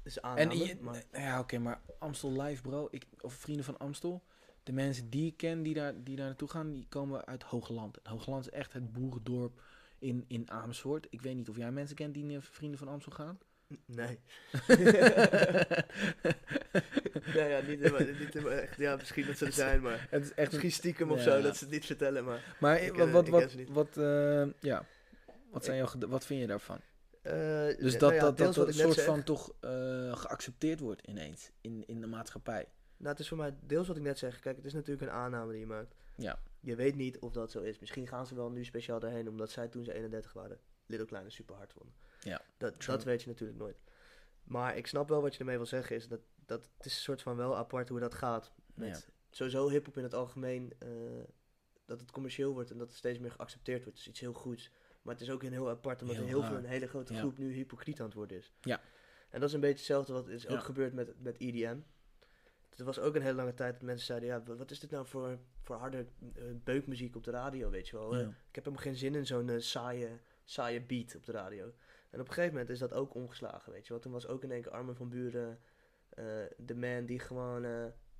Dus En aanname, je- maar... ja, oké, maar Amstel Live, bro. Ik, of vrienden van Amstel. De mensen die ik ken die daar, die daar naartoe gaan, die komen uit Hoogland. Hoogland is echt het boerendorp in, in Amersfoort. Ik weet niet of jij mensen kent die naar vrienden van Amstel gaan. Nee. ja, ja, niet, helemaal- niet helemaal echt. Ja, misschien dat ze er zijn, maar... Het is echt Misschien stiekem of Ja. zo, dat ze het niet vertellen, maar... Maar wat, ken- wat, wat, eh, ja. Wat, zijn jouw, wat vind je daarvan? eh, Dus dat nou ja, dat, dat, wat een soort zeg. van toch eh, geaccepteerd wordt ineens in, in de maatschappij. Nou, het is voor mij deels wat ik net zeg. Kijk, het is natuurlijk een aanname die je maakt. Ja. Je weet niet of dat zo is. Misschien gaan ze wel nu speciaal daarheen, omdat zij toen ze 31 waren, Little Kleine super hard vonden. Ja, Dat, true. dat weet je natuurlijk nooit. Maar ik snap wel wat je ermee wil zeggen, is dat, dat het is een soort van wel apart hoe dat gaat. Met Ja. Sowieso hip-hop in het algemeen, eh, dat het commercieel wordt en dat het steeds meer geaccepteerd wordt. is iets heel goeds. Maar het is ook een heel apart, omdat Heel veel, een hele grote Ja. groep nu hypocriet aan het worden is. Ja. En dat is een beetje hetzelfde wat is Ja. ook gebeurd met, met EDM. Er was ook een hele lange tijd dat mensen zeiden, ja, wa- wat is dit nou voor, voor harde eh, beukmuziek op de radio, weet je wel. Eh, Ja. ik heb helemaal geen zin in zo'n eh, saaie, saaie beat op de radio. En op een gegeven moment is dat ook omgeslagen, weet je wel. Toen was ook in één keer Armin van Buren de man die gewoon...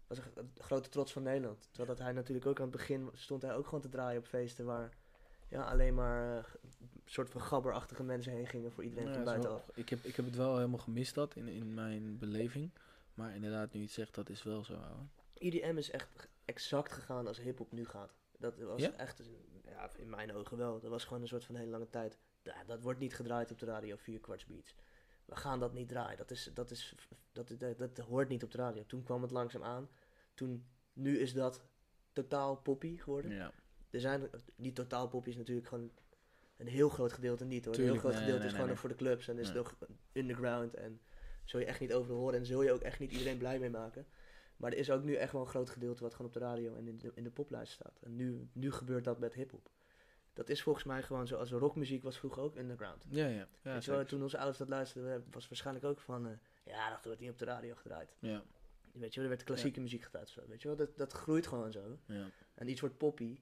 was een gro- grote trots van Nederland. Terwijl dat hij natuurlijk ook aan het begin stond hij ook gewoon te draaien op feesten waar ja, alleen maar soort van gabberachtige mensen heen gingen voor iedereen Ja, van buitenaf. ik, heb, ik heb het wel helemaal gemist dat in, in mijn beleving. Maar inderdaad, nu je het zegt, dat is wel zo. ouwe. IDM is echt exact gegaan als hip-hop nu gaat. Dat was Ja? echt, ja, in mijn ogen wel. Dat was gewoon een soort van hele lange tijd. Ja, dat wordt niet gedraaid op de radio, vier kwarts beats. We gaan dat niet draaien. Dat, is, dat, is, dat, dat, dat hoort niet op de radio. Toen kwam het langzaam aan. Toen, nu is dat totaal poppy geworden. Ja. Er zijn, niet totaal poppy is natuurlijk gewoon een heel groot gedeelte niet hoor. een heel groot nee, gedeelte nee, is gewoon voor de clubs en is nog underground. En zul je echt niet overal horen en zul je ook echt niet iedereen blij mee maken. Maar er is ook nu echt wel een groot gedeelte wat gewoon op de radio en in de, in de poplijst staat. En nu, nu gebeurt dat met hip-hop. Dat is volgens mij gewoon zoals rockmuziek was vroeger ook underground. Ja, ja. ja, Weet je wel, toen onze ouders dat luisterden, was waarschijnlijk ook van... eh, ja, dat wordt niet op de radio gedraaid. ja, Weet je wel, er werd klassieke muziek gedraaid. Zo, weet je wel, dat, dat groeit gewoon zo. ja. En iets wordt poppy.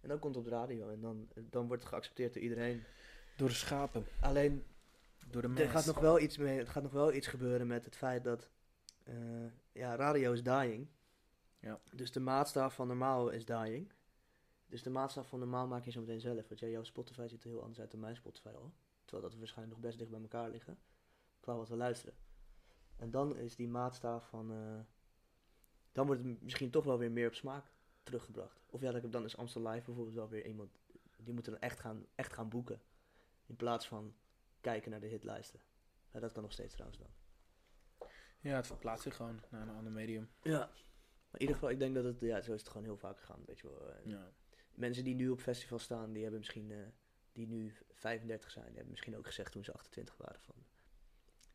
En dan komt het op de radio. En dan, dan wordt het geaccepteerd door iedereen. Door de schapen, Alleen, door de er gaat nog wel iets mee, er gaat nog wel iets gebeuren met het feit dat... eh, ja, radio is dying. Ja. Dus de maatstaf van normaal is dying. Dus de maatstaf van normaal maak je zo meteen zelf. Want jij, jouw Spotify ziet er heel anders uit dan mijn Spotify al. Terwijl dat we waarschijnlijk nog best dicht bij elkaar liggen. Qua wat we luisteren. En dan is die maatstaaf van... eh, dan wordt het misschien toch wel weer meer op smaak teruggebracht. Of ja, dat- dan is Amstel Live bijvoorbeeld wel weer iemand... Die moeten dan echt gaan, echt gaan boeken. In plaats van kijken naar de hitlijsten. Dat kan nog steeds trouwens dan. Ja, het verplaatst zich gewoon naar een ander medium. Ja. Maar in ieder geval, ik denk dat het... Ja, zo is het gewoon heel vaak gegaan, weet je wel. Eh, Ja. Mensen die nu op festival staan, die hebben misschien... eh, die nu 35 zijn, die hebben misschien ook gezegd toen ze 28 waren van...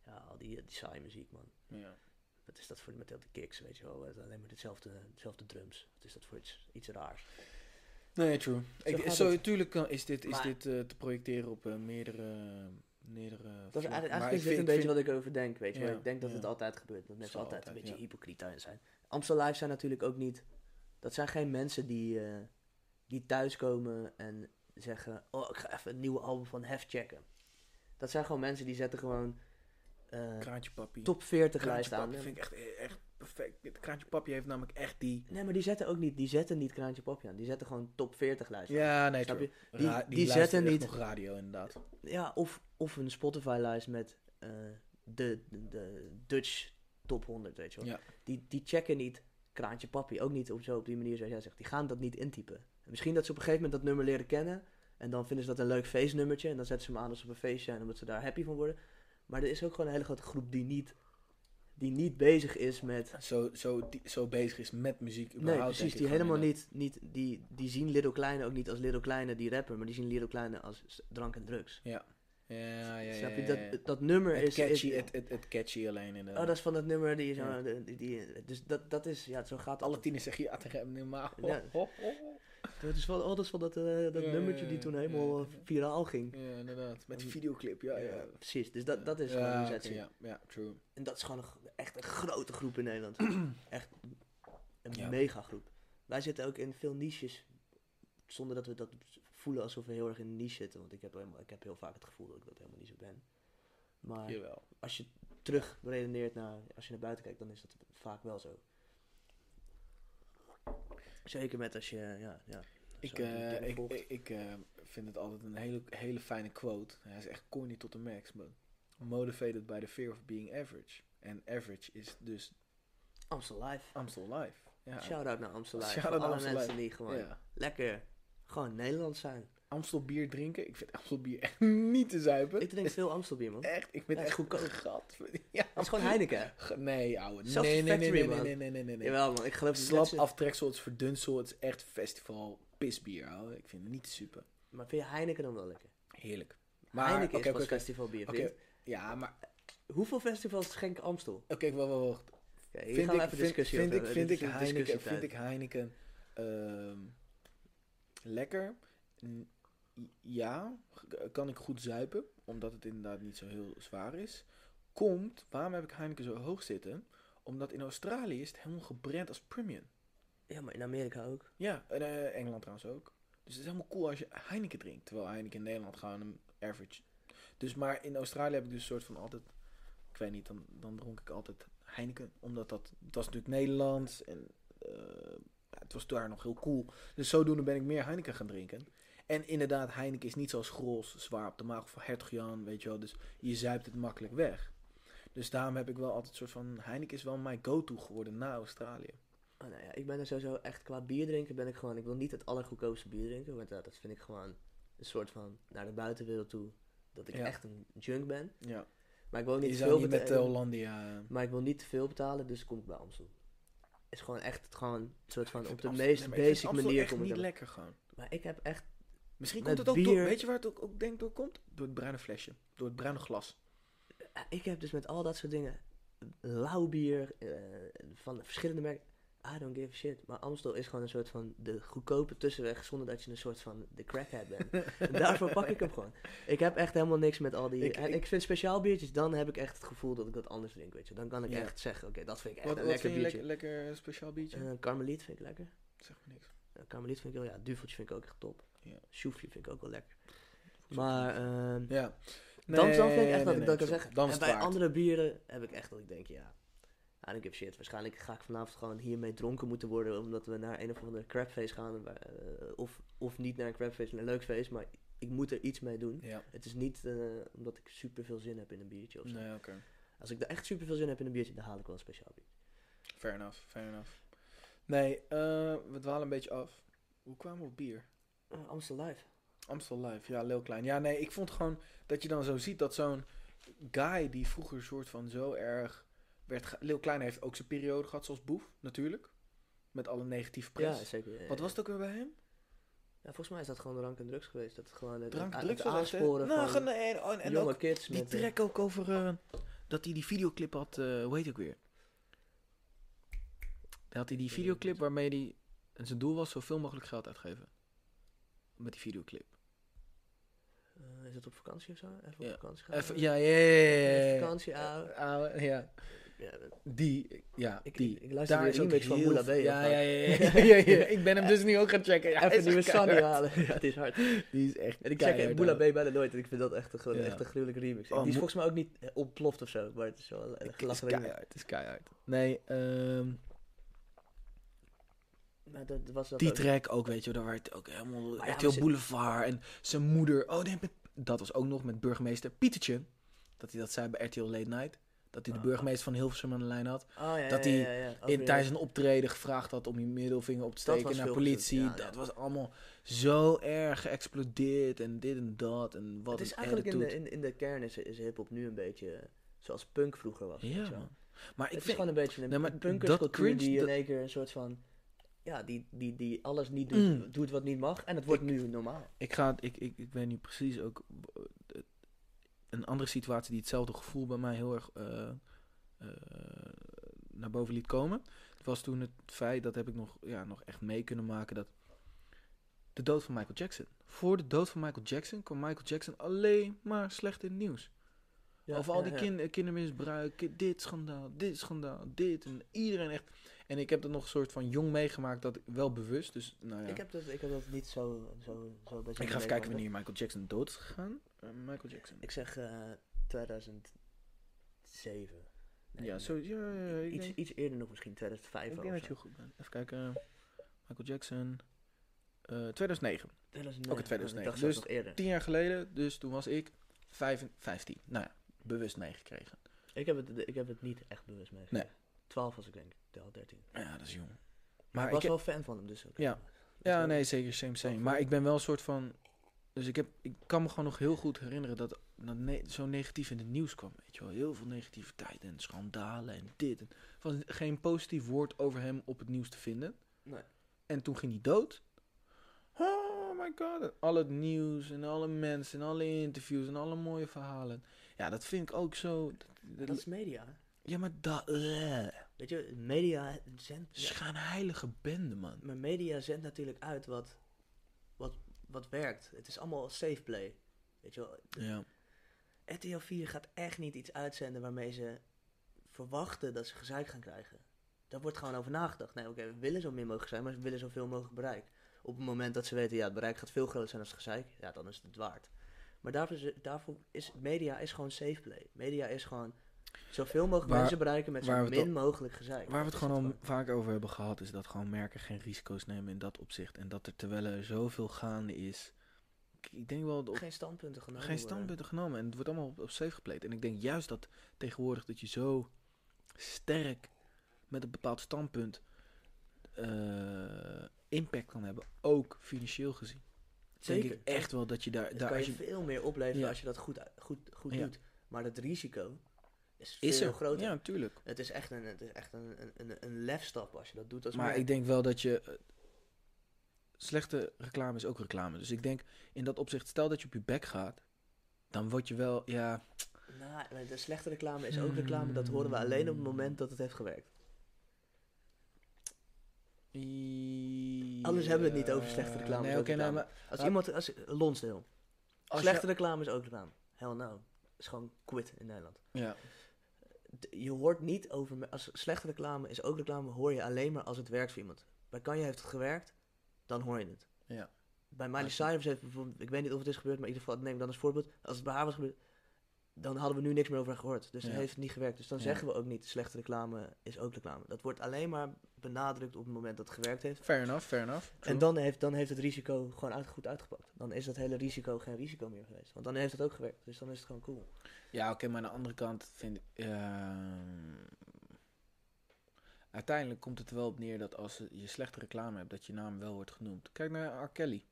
Ja, al die, die saaie muziek, man. ja. Wat is dat voor met al die kicks, weet je wel? Alleen maar hetzelfde, hetzelfde drums. Wat is dat voor iets, iets raars? Nee, true. Zo Ik, zo, kan, is dit, is Maar- dit eh, te projecteren op eh, meerdere, meerdere Dat is eigenlijk, Maar eigenlijk ik is dit een beetje wat ik over denk, weet je. Ja, Ik denk dat het altijd gebeurt. Dat mensen altijd, altijd, een beetje ja. hypocriet daarin zijn. Amstel Live zijn natuurlijk ook niet... Dat zijn geen mensen die, eh, die thuiskomen en zeggen... Oh, ik ga even een nieuwe album van Hef checken. Dat zijn gewoon mensen die zetten gewoon... eh, Kraantje Papi. top 40 Kraantje lijst aan. Papi vind ik echt, echt perfect. Dit Kraantje Papi heeft namelijk echt die... Nee, maar die zetten ook niet, die zetten niet Kraantje Papje aan. Die zetten gewoon top 40 lijst aan. Ja, nee, Snap true. je? Die- Ra- die luisteren zetten niet- nog radio, inderdaad. Ja, of, of een Spotify-lijst met eh, de, de, de Dutch top 100, weet je wel. Ja. Die, die checken niet Kraantje Papi, ook niet op zo op die manier zoals jij zegt. Die gaan dat niet intypen. En misschien dat ze op een gegeven moment dat nummer leren kennen. En dan vinden ze dat een leuk feestnummertje. En dan zetten ze hem aan als ze op een feest zijn, omdat ze daar happy van worden. Maar er is ook gewoon een hele grote groep die niet, die niet bezig is met... Zo, zo, die, zo bezig is met muziek Nee, precies. Die helemaal niet, niet die, die zien Little Kleine ook niet als Little Kleine die rapper, maar die zien Little Kleine als drank en drugs. Ja, ja, ja. Snap ja, je? ja, Dat, ja. dat nummer Het is... catchy, is het, het, het catchy alleen inderdaad. Oh, dat is van dat nummer die, zo, Ja. die, die, dus dat, dat is, ja, zo gaat Alle tieners zeggen ja tegen hem normaal. Ja. Dat is van, oh, dat is van dat, eh, dat Ja, nummertje die toen helemaal eh, viraal ging. Ja, inderdaad. Met die videoclip, ja, ja. Precies, dus dat, dat is gewoon hoe oké, ze het zien. ja, ja, true. En dat is gewoon een, echt een grote groep in Nederland. echt een mega groep. Wij zitten ook in veel niches, zonder dat we dat voelen alsof we heel erg in een niche zitten. Want ik heb, helemaal, ik heb heel vaak het gevoel dat ik dat helemaal niet zo ben. Maar Jawel. als je terug redeneert naar, als je naar buiten kijkt, dan is dat vaak wel zo. Zeker met als je, ja, ja. Ik, eh, ik, ik, ik eh, vind het altijd een hele, hele fijne quote. Hij is echt corny tot de max, maar motivated by the fear of being average. En average is dus Amstel Live. Amstel Live. Ja. Shout-out naar Amstel Live. Shout-out naar alle Amstel mensen die gewoon ja. lekker, gewoon Nederlands zijn. Amstel bier drinken. Ik vind Amstel bier echt niet te zuipen. Ik drink veel Amstelbier, man. Echt, ik vind Ja, echt goedkoop. gat. Ja. Dat is gewoon Heineken. Nee, ouwe. Nee, nee, nee, nee, man. nee, nee, nee, nee, nee. Jawel, man. Ik geloof Slap aftreksel, het is verdunsel. Het is echt festival pisbier, ouwe. Ik vind het niet te super. Maar vind je Heineken dan wel lekker? Heerlijk. Maar, Heineken oké, is oké, oké. festivalbier, vriend. Ja, maar... Hoeveel festivals schenken Amstel? Oké, wacht, wacht, wacht. Vind gaan we ik, even vind, discussie vind, over ik, vind, ik Heineken, vind ik Heineken lekker? Ja, kan ik goed zuipen, omdat het inderdaad niet zo heel zwaar is. Komt, waarom heb ik Heineken zo hoog zitten? Omdat in Australië is het helemaal gebrand als premium. Ja, maar in Amerika ook. Ja, en eh, Engeland trouwens ook. Dus het is helemaal cool als je Heineken drinkt. Terwijl Heineken in Nederland gewoon een average. Dus maar in Australië heb ik dus een soort van altijd... Ik weet niet, dan, dan dronk ik altijd Heineken. Omdat dat... Het was natuurlijk Nederlands. En eh, het was daar nog heel cool. Dus zodoende ben ik meer Heineken gaan drinken. En inderdaad, Heineken is niet zoals Grols zwaar op de maag van Hertog Jan, weet je wel. Dus je zuipt het makkelijk weg. Dus daarom heb ik wel altijd een soort van... Heineken is wel mijn go-to geworden na Australië. Oh, nou ja, ik ben er sowieso echt qua bier drinken ben ik gewoon... Ik wil niet het allergoedkoopste bier drinken. Want ja, dat vind ik gewoon een soort van naar de buitenwereld toe. Dat ik Ja. echt een junk ben. Ja. Maar ik wil niet zou veel niet met betalen. Hollandia... Maar ik wil niet te veel betalen, dus kom ik bij Amstel. is gewoon echt gewoon een soort van op de Amstel- meest nee, basic Amstel manier echt kom ik niet lekker gewoon. Maar ik heb echt... Misschien komt het ook door, weet je waar het ook, ook denk door komt? Door het bruine flesje, door het bruine glas. Ik heb dus met al dat soort dingen... Lauw bier eh, van verschillende merken. I don't give a shit. Maar Amstel is gewoon een soort van de goedkope tussenweg zonder dat je een soort van de crackhead bent. en daarvoor pak ik hem gewoon. Ik heb echt helemaal niks met al die... Ik- en ik- ik vind speciaal biertjes, dan heb ik echt het gevoel dat ik dat anders drink, weet je. Dan kan ik Ja. echt zeggen, oké, dat vind ik echt Wat, een wat lekker vind je biertje. lekker, lekker speciaal biertje? Eh Karmeliet vind ik lekker. zeg me niks. Ja, Karmeliet vind ik wel, ja, duveltje vind ik ook echt top. Ja. Sjoefje vind ik ook wel lekker. Maar ehm, Ja. dan, dan vind ik echt Nee, dat nee, ik dat kan zeggen. Dan en bij waard. andere bieren heb ik echt dat ik denk, ja, I don't give shit. Waarschijnlijk ga ik vanavond gewoon hiermee dronken moeten worden, omdat we naar een of andere crapfeest gaan. eh, of, of niet naar een crapfeest, naar een leuk feest, maar ik moet er iets mee doen. Ja. Het is niet eh, omdat ik super veel zin heb in een biertje of zo. Nee, oké. Als ik er echt super veel zin heb in een biertje, dan haal ik wel een speciaal biertje. Fair enough, fair enough. Nee, eh, we dwalen een beetje af. Hoe kwamen we op bier? Uh, Amstel Live. Amstel Live, ja, Lil Klein. Ja, nee, ik vond gewoon dat je dan zo ziet dat zo'n guy die vroeger soort van zo erg werd... Lil Klein heeft ook zijn periode gehad, zoals Boef, natuurlijk. Met alle negatieve Ja, press. zeker. ja, Wat ja. was het ook weer bij hem? Ja, volgens mij is dat gewoon drank en drugs geweest. Dat het gewoon het, Drank, het, drugs het aansporen Nou, van gewoon, en, en, en jonge ook kids. die met, eh, track ook over eh, dat hij die videoclip had, eh hoe heet ook weer? Had hij die videoclip waarmee hij... En zijn doel was zoveel mogelijk geld uitgeven. Met die videoclip. eh, is het op vakantie of zo? Even Ja. op vakantie gaan? Even, ja, ja, ja, ja. Vakantie, ouwe. Eh, ouwe, ja. Ja, Die, ja, Ik- die. ik luister Daar weer is ook remix van Moula B, Ja, ja, ja, ja. Ik ben hem dus nu ook gaan checken. Ja, Even nieuwe Sunny halen. ja, het is hard. Die is echt En ik check Moula. B bijna nooit. En ik vind dat echt een, echt een gruwelijke remix. Oh, die is volgens mij ook niet eh, ontploft of zo. Maar het is wel een gelachen remix. het is keihard. Nee, ehm Maar dat was dat die ook- track ook, weet je, daar werd ook helemaal maar ze- Boulevard en zijn moeder. Oh nee, met, dat was ook nog met burgemeester Pietertje. Dat hij dat zei bij RTL Late Night. Dat hij de Ah. burgemeester van Hilversum aan de lijn had. Oh, ja, dat hij ja, ja, In, tijdens een optreden gevraagd had om je middelvinger op te steken naar politie. dat was allemaal zo erg geëxplodeerd en dit en dat. En wat het is eigenlijk in de, in, in de kern is, is hip-hop nu een beetje zoals punk vroeger was. Ja, man. Maar ik het is vind... gewoon een beetje een Nee, punkerscultuur die in één keer een soort van... Ja, die, die, die alles niet doet, Mm. doet wat niet mag. En het wordt nu normaal. Ik, ga, ik, ik, ik weet nu precies ook eh, een andere situatie die hetzelfde gevoel bij mij heel erg eh, eh, naar boven liet komen. Het was toen het feit, dat heb ik nog, ja, nog echt mee kunnen maken, dat de dood van Michael Jackson. Voor de dood van Michael Jackson kwam Michael Jackson alleen maar slecht in het nieuws. Ja, Over al ja, die ja. kin- kindermisbruik, ki- dit schandaal, dit schandaal, dit. En iedereen echt. En ik heb dat nog een soort van jong meegemaakt, dat wel bewust. Dus nou ja. Ik, heb dat, ik heb dat niet zo, zo, zo Ik ga even kijken wanneer Michael Jackson dood is gegaan. Eh, Michael Jackson. Ik zeg eh 2007. Nee, ja, nee. zo, ja, ja, iets, denk, iets eerder nog, misschien 2005 ik denk dat je goed bent. Even kijken. Michael Jackson. eh 2009. 2009. Ook in 2009. Ik dacht Dus nog eerder. Tien jaar geleden, dus toen was ik vijf, 15. Nou ja, bewust meegekregen. Ik heb, het, ik heb het niet echt bewust meegekregen. 12 was ik denk ik, al 13. Ja, dat is jong. Maar ik was ik, wel fan van hem, dus ook. Ja. Ja, nee, zeker, same, same. Maar ik ben wel een soort van... Dus ik, heb, ik kan me gewoon nog heel goed herinneren dat, dat ne- zo negatief in het nieuws kwam. Weet je wel, heel veel negativiteit en schandalen en dit. En, was geen positief woord over hem op het nieuws te vinden. Nee. En toen ging hij dood. Oh my god. En al het nieuws en alle mensen en alle interviews en alle mooie verhalen. Ja, dat vind ik ook zo... dat- Dat is media. hè. Ja, maar dat... eh, Weet je, media zendt... is gewoon een heilige bende, man. Maar media zendt natuurlijk uit wat, wat, wat werkt. Het is allemaal safe play. Weet je wel, Ja. RTL 4 gaat echt niet iets uitzenden waarmee ze verwachten dat ze gezeik gaan krijgen. Daar wordt gewoon over nagedacht. Nee, oké, we willen zo min mogelijk zijn, maar we willen zoveel mogelijk bereik. Op het moment dat ze weten, ja, het bereik gaat veel groter zijn als het gezeik, ja, dan is het het waard. Maar daarvoor, is- daarvoor is media is gewoon safe play. Media is gewoon zoveel mogelijk Waar- mensen bereiken met zo min mogelijk gezeik. Waar we het Dat gewoon al vaak over hebben gehad, is dat gewoon merken geen risico's nemen in dat opzicht. En dat er terwijl er zoveel gaande is. Ik, denk wel dat op, Geen standpunten genomen geen standpunten genomen. En het wordt allemaal op, op safe gepleed. En ik denk juist dat tegenwoordig dat je zo sterk met een bepaald standpunt eh, impact kan hebben. Ook financieel gezien. Zeker. Denk ik echt wel dat je daar. Daar kan je je, veel meer opleveren Ja. als je dat goed, goed, goed Ja. doet. Maar het risico is, is veel er groter. Ja, natuurlijk. Het is echt, een, het is echt een, een, een, lefstap als je dat doet als Maar merk. ik denk wel dat je. eh, slechte reclame is ook reclame. Dus ik denk in dat opzicht, stel dat je op je bek gaat, dan word je wel, ja. Nou, de slechte reclame is ook reclame. Dat horen we alleen op het moment dat het heeft gewerkt. Anders hebben we het niet over slechte reclame, Nee, nee, reclame. maar Als iemand, als Lonsdale. Slechte reclame is ook reclame. Hell no. is gewoon quit in Nederland. ja, Je hoort niet over, als slechte reclame is ook reclame, hoor je alleen maar als het werkt voor iemand. Bij Kanye heeft het gewerkt, dan hoor je het. ja. Bij Miley Cyrus heeft bijvoorbeeld, ik weet niet of het is gebeurd, maar in ieder geval neem ik dan als voorbeeld. Als het bij haar was gebeurd, dan hadden we nu niks meer over gehoord. Dus Ja. dat heeft niet gewerkt. Dus dan Ja. zeggen we ook niet, slechte reclame is ook reclame. Dat wordt alleen maar benadrukt op het moment dat het gewerkt heeft. Fair enough, fair enough. True. En dan heeft, dan heeft het risico gewoon uit, goed uitgepakt. Dan is dat hele risico geen risico meer geweest. Want dan heeft het ook gewerkt. Dus dan is het gewoon cool. Ja, oké, maar aan de andere kant vind ik... ehm, uiteindelijk komt het er wel op neer dat als je slechte reclame hebt, dat je naam wel wordt genoemd. Kijk naar R. Kelly.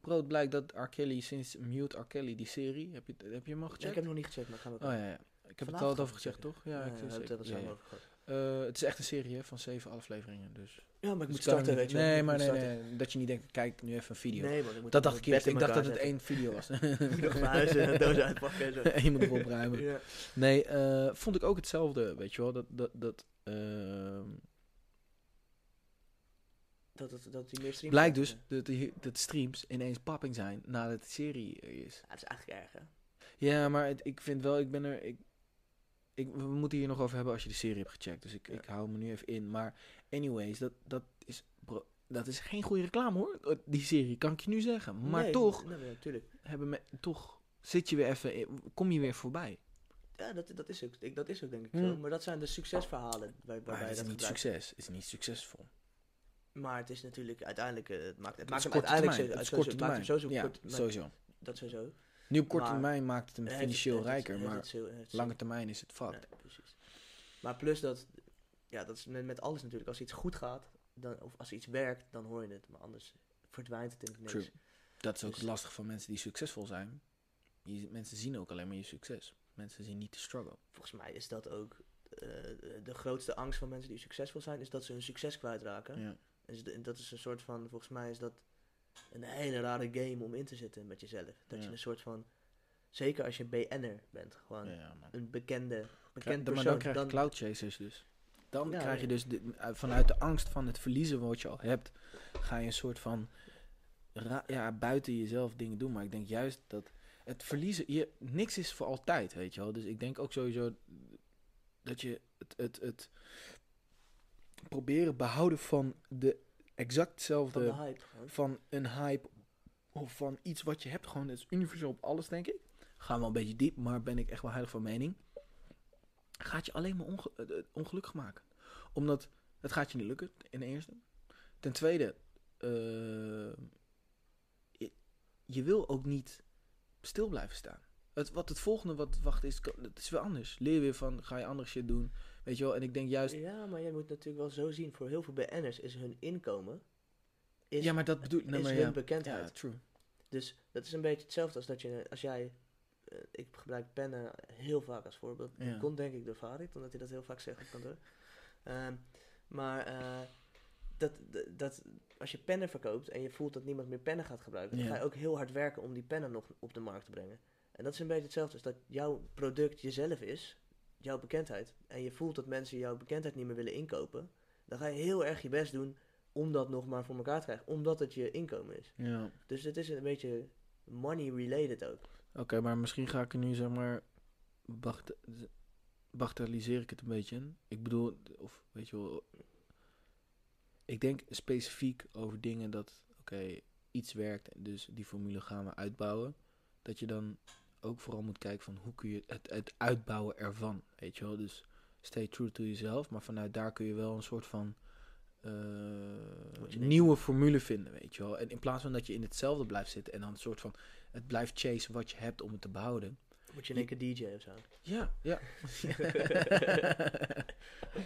Bro, het blijkt dat R. Kelly sinds Mute R. Kelly, die serie, heb je, heb je hem al Ja, gecheckt? ik heb nog niet gecheckt, maar gaan we Oh ja, ja. Ik heb het al over gezegd, toch? Ja, ik hebben het Ja, samen ja. over gehad. Eh, het is echt een serie hè, van zeven afleveringen, dus... Ja, maar ik moet Dus kan starten, weet je. Nee, maar moet nee, dat je niet denkt, kijk nu even een video. Nee, moet dat dacht ik eerst. Ik dacht dat het één video was. moet nog verhuizen en een doos uitpakken en zo. en je moet erop opruimen. Ja. Nee, eh, vond ik ook hetzelfde, weet je wel. Dat, dat, dat, ehm, Dat, dat, dat die meer streams blijkt dus dat, die, dat streams ineens papping zijn nadat de serie er is. Ja, dat is eigenlijk erg, hè? Ja, maar het- ik vind wel, ik ben er... Ik, ik, we moeten hier nog over hebben als je de serie hebt gecheckt. Dus ik, Ja. ik hou me nu even in. Maar anyways, dat, dat, is, bro, dat is geen goede reclame hoor. Die serie, kan ik je nu zeggen. Maar Nee, toch, Nee, nee, natuurlijk. hebben me, toch zit je weer even... Kom je weer voorbij. Ja, dat, dat, is ook, ik, dat is ook denk ik Hmm. zo. Maar dat zijn de succesverhalen waar, Maar waarbij het is dat niet gebruikt. succes. Is niet succesvol. Maar het is natuurlijk uiteindelijk, eh, het maakt, het Het maakt hem korte uiteindelijk termijn. zo- Het maakt hem Ja, kort, sowieso. dat sowieso. Nu op korte Maar- termijn maakt het hem financieel het- rijker, maar het lange termijn is het fucked. Nee, precies. Maar plus dat, ja, dat is met, met alles natuurlijk. Als iets goed gaat, dan, of als iets werkt, dan hoor je het. Maar anders verdwijnt het in het niks. True. Dat is ook Dus- het lastige van mensen die succesvol zijn. Je, mensen zien ook alleen maar je succes. Mensen zien niet de struggle. Volgens mij is dat ook eh, de grootste angst van mensen die succesvol zijn, is dat ze hun succes kwijtraken. Ja. En dat is een soort van, volgens mij is dat een hele rare game om in te zitten met jezelf. Dat je een soort van, zeker als je BN'er bent, gewoon een bekende, Krijg- bekend maar persoon. dan krijg je cloud chasers dus. Dan krijg je dus de- uh, vanuit de angst van het verliezen wat je al hebt, ga je een soort van ja, buiten jezelf dingen doen. Maar ik denk juist dat het verliezen, je, niks is voor altijd, weet je wel. Dus ik denk ook sowieso dat je het, het, het proberen behouden van de exact hetzelfde van de hype. van een hype of van iets wat je hebt. Gewoon, het is universeel op alles, denk ik. Gaan we wel een beetje diep, maar ben ik echt wel heilig van mening. Gaat je alleen maar onge- eh, eh, ongelukkig maken. Omdat het gaat je niet lukken, in de eerste. Ten tweede, eh, je, je wil ook niet stil blijven staan. Het, wat het volgende wat wacht is, het is weer anders. Leer weer van, ga je andere shit doen. Weet je wel, en ik denk juist... Ja, maar je moet natuurlijk wel zo zien, voor heel veel BN'ers is hun inkomen, is, ja, maar dat bedoel ik. is maar hun ja, bekendheid. ja, true. Dus dat is een beetje hetzelfde als dat je, als jij, eh, ik gebruik pennen heel vaak als voorbeeld. Ja. Dat komt denk ik door Farid, omdat hij dat heel vaak zegt op kantoor. Ehm, maar eh, dat, dat, als je pennen verkoopt en je voelt dat niemand meer pennen gaat gebruiken, dan ga je ook heel hard werken om die pennen nog op de markt te brengen. En dat is een beetje hetzelfde als dat jouw product jezelf is, jouw bekendheid. En je voelt dat mensen jouw bekendheid niet meer willen inkopen. Dan ga je heel erg je best doen om dat nog maar voor elkaar te krijgen, omdat het je inkomen is. Ja. Dus het is een beetje money related ook. Oké, maar misschien ga ik er nu zeg maar. bacht- bagatelliseer ik het een beetje. Ik bedoel, of weet je wel. Ik denk specifiek over dingen dat, oké, iets werkt, dus die formule gaan we uitbouwen. Dat je dan ook vooral moet kijken van hoe kun je het, het uitbouwen ervan, weet je wel. Dus stay true to yourself, maar vanuit daar kun je wel een soort van eh, nieuwe formule vinden, weet je wel. En in plaats van dat je in hetzelfde blijft zitten en dan een soort van het blijft chasen wat je hebt om het te behouden. Word je in één keer DJ of zo? Ja, ja.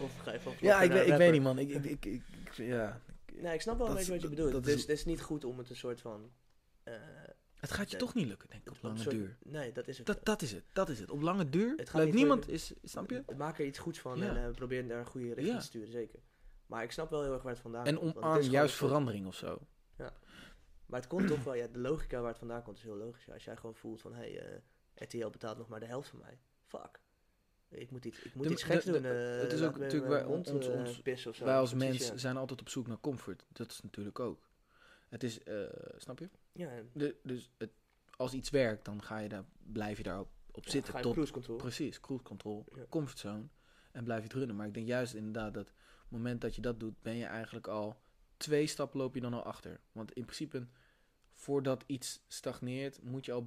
of ga je van ja, ik, weet- ik weet niet, man. Ik, ik, ik, ik, ja. Nee, ik snap wel een beetje wat je bedoelt. dat dus is- het is niet goed om het een soort van... eh, Het gaat je toch niet lukken, denk ik, op lange soort- duur. Nee, dat is het. Dat, dat is het, dat is het. Op lange duur Het gaat niemand, is, snap je? Maak er iets goeds van Ja. en eh, probeer daar een goede richting Ja. te sturen, zeker. Maar ik snap wel heel erg waar het vandaan En komt. het omarm juist verandering of zo. Maar het komt toch wel, ja, de logica waar het vandaan komt is heel logisch. Ja, als jij gewoon voelt van, hé, hey, eh, RTL betaalt nog maar de helft van mij. Fuck. Ik moet iets, ik moet De- iets geks de- doen. eh, het is ook natuurlijk mond, ons- eh, ons- pissen of zo. Wij als mens ja. zijn altijd op zoek naar comfort. Dat is natuurlijk ook. Het is, snap je? Ja, De, dus het, als iets werkt, dan ga je daar, blijf je daarop op ja, zitten. tot, cruise control. Precies, cruise control, Ja. comfortzone. En blijf je het runnen. Maar ik denk juist inderdaad dat op het moment dat je dat doet, ben je eigenlijk al twee stappen loop je dan al achter. Want in principe, voordat iets stagneert, moet je al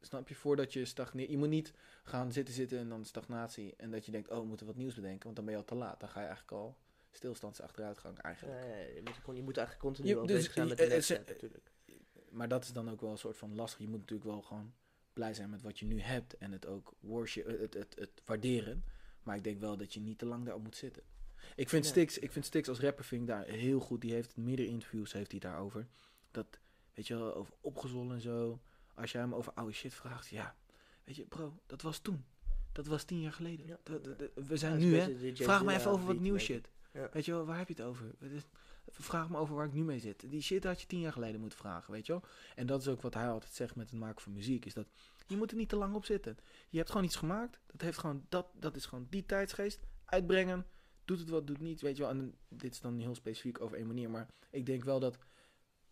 Snap je? Voordat je stagneert. Je moet niet gaan zitten zitten en dan stagnatie. En dat je denkt, oh, we moeten wat nieuws bedenken. Want dan ben je al te laat. Dan ga je eigenlijk al stilstandsachteruitgang eigenlijk. Ja, ja, je, moet, gewoon- je moet eigenlijk continu Je- dus, bezig zijn met eh, de eh, next natuurlijk. Maar dat is dan ook wel een soort van lastig. Je moet natuurlijk wel gewoon blij zijn met wat je nu hebt. En het ook worship, het, het, het, het waarderen. Maar ik denk wel dat je niet te lang daarop moet zitten. Ik vind, Ja. Stix, ik vind Stix als rapper vind ik daar heel goed. Die heeft meerdere interviews heeft hij daarover. Dat, weet je wel, over opgezwollen en zo. Als jij hem over oude shit vraagt. Ja, weet je, bro, dat was toen. Dat was tien jaar geleden. Ja. Dat- dat- dat- we zijn nu, hè. Vraag me even over wat je. shit. Ja. Weet je wel, waar heb je het over? Vraag me over waar ik nu mee zit. Die shit had je tien jaar geleden moeten vragen, weet je wel. En dat is ook wat hij altijd zegt met het maken van muziek. Is dat je moet er niet te lang op zitten. Je hebt gewoon iets gemaakt. Dat, heeft gewoon, dat, dat is gewoon die tijdsgeest. Uitbrengen. Doet het wat, doet het niet. Weet je wel. En dit is dan heel specifiek over één manier. Maar ik denk wel dat...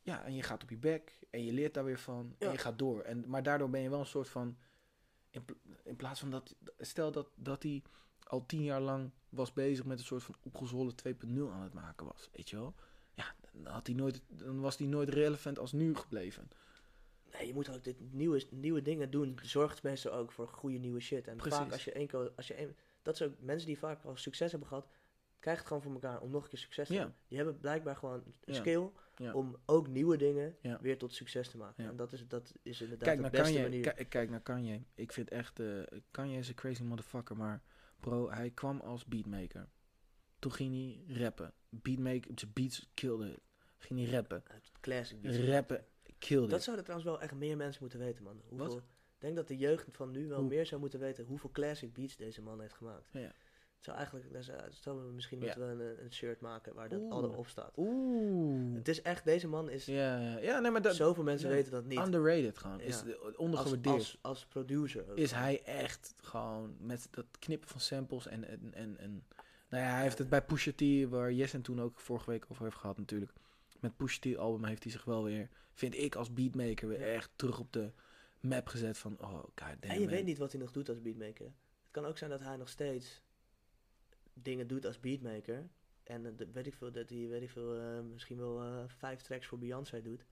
Ja, en je gaat op je bek. En je leert daar weer van. En je gaat door. En, maar daardoor ben je wel een soort van... In, pl- in plaats van dat... Stel dat, dat hij al tien jaar lang was bezig met een soort van opgezwollen 2.0 aan het maken was. Weet je wel? Ja, dan, had hij nooit, dan was hij nooit relevant als nu gebleven. Nee, je moet ook dit nieuwe, nieuwe dingen doen. Zorgt meestal ook voor goede nieuwe shit. En Precies. vaak als je één keer, als je één, dat ook mensen die vaak al succes hebben gehad, krijgen het gewoon voor elkaar om nog een keer succes te Ja. doen. Die hebben blijkbaar gewoon een Ja. skill Ja. om ook nieuwe dingen weer tot succes te maken. En dat is, dat is inderdaad Kijk de naar beste Kanye. manier. Kijk, kijk naar Kanye. Ik vind echt... eh Kanye is een crazy motherfucker. Maar bro, hij kwam als beatmaker. Toen ging hij rappen. Beatmaker, zijn beats killde it. Ging hij rappen. Classic beats. Rappen killde Dat zouden trouwens wel echt meer mensen moeten weten, man. Hoeveel, Wat? Ik denk dat de jeugd van nu wel Hoe? meer zou moeten weten hoeveel classic beats deze man heeft gemaakt. Ja. Het zou eigenlijk, we misschien Ja. moeten we een, een shirt maken waar dat al op staat. Oeh. Het is echt, deze man is, Ja, ja. nee, maar dat... zoveel mensen weten dat niet. Underrated gewoon. Is Ja. de- als, ondergewaardeerd. als, als producer ook. is hij echt gewoon met dat knippen van samples en, en, en, en nou ja, hij heeft het bij Pusha T, waar Jessen toen ook vorige week over heeft gehad natuurlijk. Met Pusha T album heeft hij zich wel weer, vind ik als beatmaker, weer echt terug op de map gezet van, oh god damn en je man. weet niet wat hij nog doet als beatmaker. Het kan ook zijn dat hij nog steeds dingen doet als beatmaker. En eh, dat weet ik veel, dat hij weet ik veel, eh, misschien wel eh, vijf tracks voor Beyoncé doet.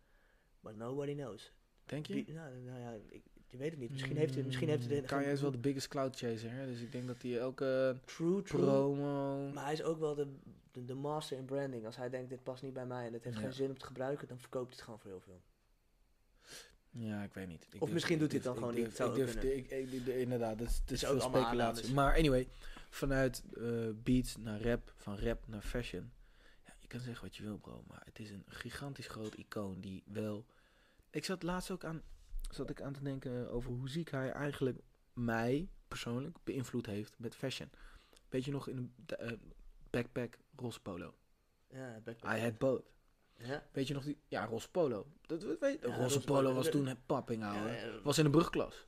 Maar nobody knows. Denk je? Be- nou, nou ja, ik, je weet het niet. Misschien heeft hij, misschien heeft hij... de- Kanye is wel de biggest cloud chaser, hè? dus ik denk dat hij elke True, true. promo... Maar hij is ook wel de, de, de master in branding. Als hij denkt, dit past niet bij mij en het heeft Ja. geen zin om te gebruiken, dan verkoopt hij het gewoon voor heel veel. Ja, ik weet niet. Ik Of durf- misschien doet hij het durf- dan ik gewoon durf- niet. Zou Ik durf, ik, inderdaad, het is, het is veel speculatie. Maar anyway, vanuit eh, beats naar rap, van rap naar fashion. Ja, je kan zeggen wat je wil, bro, maar het is een gigantisch groot icoon die wel... Ik zat laatst ook aan, zat ik aan te denken over hoe ziek hij eigenlijk mij persoonlijk beïnvloed heeft met fashion. Weet je nog in een eh, backpack roze polo? Ja, backpack. I had both. Ja. Weet je nog die? Ja, roze polo. Dat, weet, Ja, roze polo was toen het papping, ouwe. Was in de brugklas.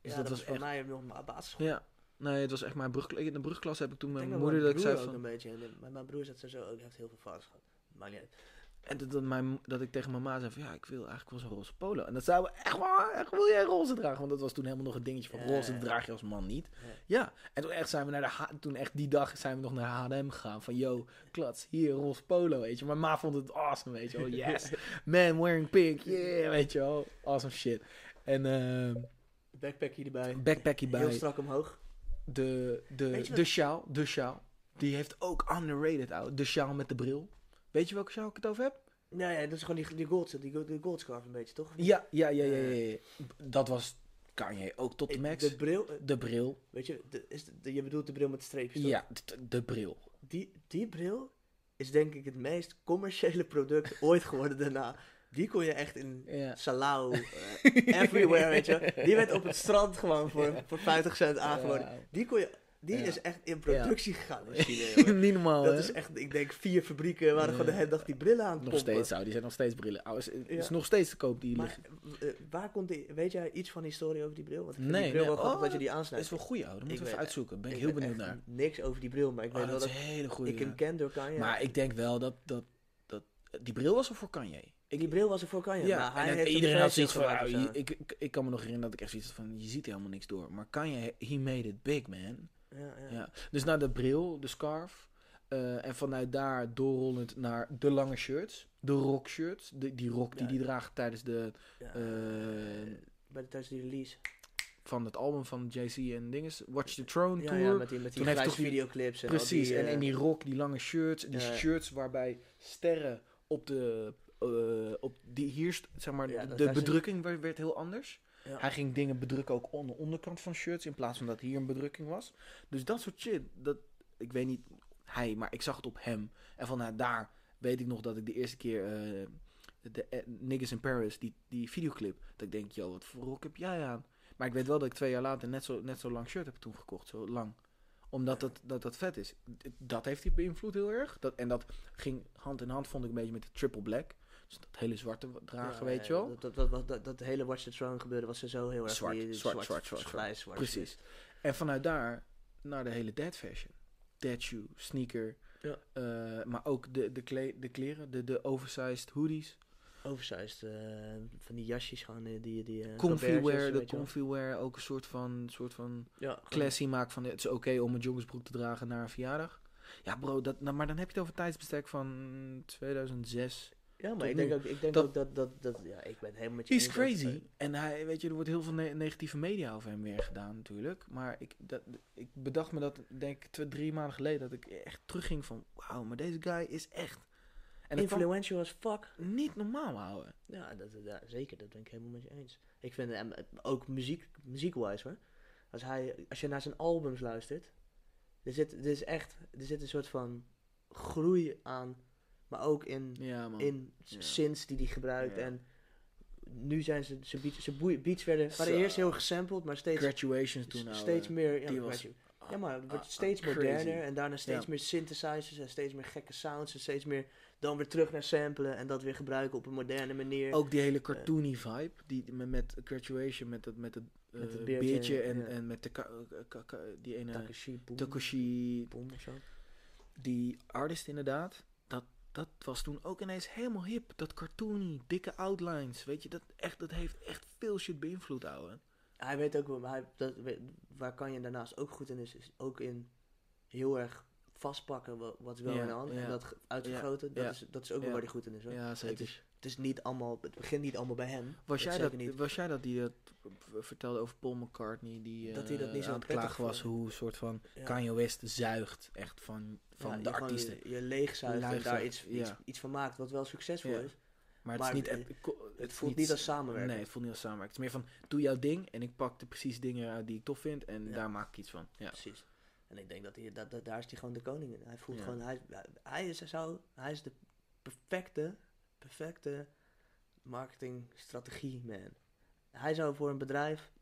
Dus ja, dat, was voor echt... mij nog maar basisschool. Ja. Nee, het was echt mijn brugklas. In de brugklas heb ik toen Ik mijn moeder dat ik zei broer van... ook een beetje. En mijn, broer zat sowieso ook, heeft heel veel fouten gehad. Maakt niet uit. En dat, dat, mijn, dat ik tegen mijn ma zei van... Ja, ik wil eigenlijk wel zo'n roze polo. En dat zei we echt waar, echt wil jij roze dragen? Want dat was toen helemaal nog een dingetje van Ja, roze draag je als man niet. Ja. Ja. En toen echt zijn we naar de... H- Toen echt die dag zijn we nog naar H&M gegaan. Van yo, klats, hier roze polo, weet je. Mijn ma vond het awesome, weet je wel. Yes, man wearing pink, yeah, weet je wel. Awesome shit. En ehm Backpackje erbij. backpackje bij. Heel strak omhoog. De, de, de sjaal, de sjaal. Die heeft ook underrated, ouwe. De sjaal met de bril. Weet je welke sjaal ik het over heb? Nee, ja, dat is gewoon die, die, gold, die, gold- die goldscarf een beetje, toch? Ja, ja, ja, ja, ja. ja. Dat was Kanye ook tot de Eh, max. De bril, eh, De bril. weet je, de, is de, je bedoelt de bril met de streepjes, toch? Ja, de, de bril. Die, die bril is denk ik het meest commerciële product ooit geworden daarna. Die kon je echt in Ja. Salau, eh, everywhere, weet je. Die werd op het strand gewoon voor, voor 50 cent aangeboden. Ja. Die kon je, die is echt in productie gegaan in China. Niet normaal, Dat hè? is echt, ik denk, vier fabrieken waren gewoon de hele dag die brillen aan het Nog pompen. steeds, zou. Die zijn nog steeds brillen. Oh, is, nog steeds te koop, die Maar liggen. eh, waar komt die, weet jij iets van historie over die bril? Want ik Nee, die bril nee. wel grappig Oh, dat je die Dat aansnijdt. is wel goed, ouwe. Dat moeten we weet- even uitzoeken. Ben ik, Ik heel weet benieuwd naar. niks over die bril, maar ik weet Oh, wel dat dat is een hele goede. ik hem ken door Kanye. Maar ik denk wel dat, dat, dat... Die bril was er voor Kanye. Ik, die bril was er voor Kanye, Ja, maar hij en heeft iedereen een had zoiets van, je- zo. ik, ik, ik kan me nog herinneren dat ik echt zoiets had van, je ziet helemaal niks door. Maar Kanye, he made it big, man. Ja, ja. Ja. Dus naar de bril, de scarf. eh, en vanuit daar doorrollend naar de lange shirts. De rock shirts. De, die rock die Ja. die draagt tijdens de... Eh, bij de, tijdens die release. van het album van Jay-Z en dinges. Watch the Throne Ja, Tour. ja, met die, met die Toen heeft die- videoclips en Precies, die, en eh, in die rok, die lange shirts. Die ja. shirts waarbij sterren op de... eh, op die hier, zeg maar, Ja, de bedrukking werd, werd heel anders. ja. Hij ging dingen bedrukken ook de onderkant van shirts in plaats van dat hier een bedrukking was. Dus dat soort shit, dat, ik weet niet hij, maar ik zag het op hem. En vanuit daar weet ik nog dat ik de eerste keer eh, de eh, Niggas in Paris, die, die videoclip, dat ik denk, yo, wat voor rok heb jij aan? Maar ik weet wel dat ik twee jaar later net zo, net zo lang shirt heb toen gekocht, zo lang. Omdat dat, dat, dat vet is. Dat heeft hij beïnvloed heel erg. Dat, en dat ging hand in hand, vond ik een beetje met de triple black. Dus dat hele zwarte dragen, weet je wel. Dat, dat, dat, dat, hele Watch the Throne gebeuren was er zo heel erg Zwart, die- die zwart, zwart, zwart, zwart. Precies. En vanuit daar naar de hele dead fashion. Dead shoe, sneaker. Ja. eh, maar ook de, de, kle de kleren, de, de oversized hoodies. Oversized, eh, van die jasjes gewoon, eh, die... die eh, Comfy Colbertjes, wear, de weet je wel. comfy wear. Ook een soort van, soort van Ja, classy maak van het is oké om een joggingsbroek te dragen naar een verjaardag. Ja bro, dat, nou, maar dan heb je het over tijdsbestek van 2006. Ja, maar ik denk ook, ik denk Dat- ook dat, dat, dat... Ja, ik ben helemaal met je He's crazy. En hij, weet je, er wordt heel veel ne- negatieve media over hem weer gedaan natuurlijk. Maar ik, dat, ik bedacht me dat, denk ik, twee, drie maanden geleden, dat ik echt terugging van, wauw, maar deze guy is echt. En Influential as fuck. niet normaal houden. Ja, dat, ja, zeker, dat ben ik helemaal met je eens. Ik vind hem eh, ook muziek, muziek-wise hoor. Als, hij, als je naar zijn albums luistert, er zit, er is echt, er zit een soort van groei aan, maar ook in, Ja in Ja. synths die hij gebruikt. Ja. En nu zijn ze, zijn beats, beats werden, waren eerst heel gesampled, maar steeds, Graduations toen nou. steeds eh, meer, ja, maar was- weet je, ja, maar het wordt ah, steeds crazy. moderner en daarna steeds meer synthesizers en steeds meer gekke sounds en steeds meer dan weer terug naar samplen en dat weer gebruiken op een moderne manier. Ook die hele cartoony vibe, die met, met graduation, met het, met het, eh, Met het beertje, beertje en, ja. en met de ka- ka- ka- die ene Takashi Boom of zo. die artist inderdaad, dat, was toen ook ineens helemaal hip. Dat cartoony, dikke outlines, weet je, dat, echt, dat heeft echt veel shit beïnvloed, ouwe. Hij weet ook, wel- hij, dat, weet- waar kan je daarnaast ook goed in is, is ook in heel erg vastpakken wa- what's going Ja, on. ja. En dat uitvergroten, dat, is, dat is ook wel waar hij goed in is. Hoor. Ja, Het zeker. is, het is niet allemaal, het begint niet allemaal bij hem. Was jij, dat, niet. was jij dat die dat v- vertelde over Paul McCartney, die, Dat hij dat eh, niet zo aan het klagen was, hoe een soort van Ja. Kanye West zuigt echt van, van Ja, de artiesten. Je, je leegzuigt en daar iets, ja. iets, iets van maakt wat wel succesvol Ja. is. Maar het is niet... het- Het, voelt niet als samenwerking. Nee, het voelt niet als samenwerking. Het is meer van, doe jouw ding en ik pak de precies dingen uit die ik tof vind en daar maak ik iets van. Ja. Precies. En ik denk dat hij, dat, dat, daar is hij gewoon de koning in. Hij voelt gewoon, hij, hij, is, hij, zou, hij is de perfecte, perfecte marketingstrategie man. Hij zou voor een bedrijf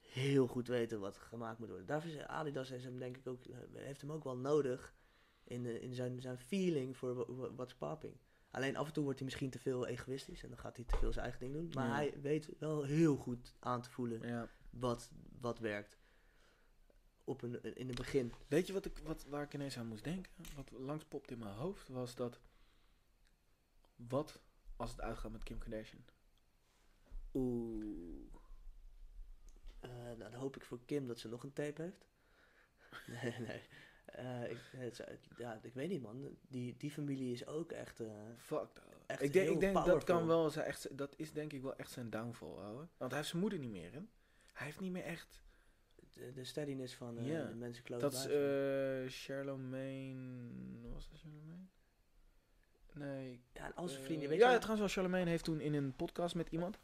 heel goed weten wat gemaakt moet worden. Daarvoor is Adidas is hem denk ik ook, heeft hem ook wel nodig in, de, in zijn, zijn feeling voor wa- wa- what's popping. Alleen af en toe wordt hij misschien te veel egoïstisch en dan gaat hij te veel zijn eigen ding doen. Maar Ja. hij weet wel heel goed aan te voelen Ja. wat, wat werkt. Op een, in het begin. Weet je wat ik, wat, waar ik ineens aan moest denken? Wat langs popt in mijn hoofd was dat... Wat als het uitgaat met Kim Kardashian? Oeh. Eh, nou, dan hoop ik voor Kim dat ze nog een tape heeft. nee, nee. Eh, ik, het ja, ik weet niet, man. Die, die familie is ook echt... eh, Fuck. Echt ik denk, ik denk dat kan wel zijn echt, dat is denk ik wel echt zijn downfall, ouwe. Want hij heeft zijn moeder niet meer, hè? Hij heeft niet meer echt... de, de steadiness van eh, de mensen close Dat is Charlemagne. Was dat Charlemagne? Nee. ja, en al zijn vrienden, weet ja, je trouwens wel. Charlemagne heeft toen in een podcast met iemand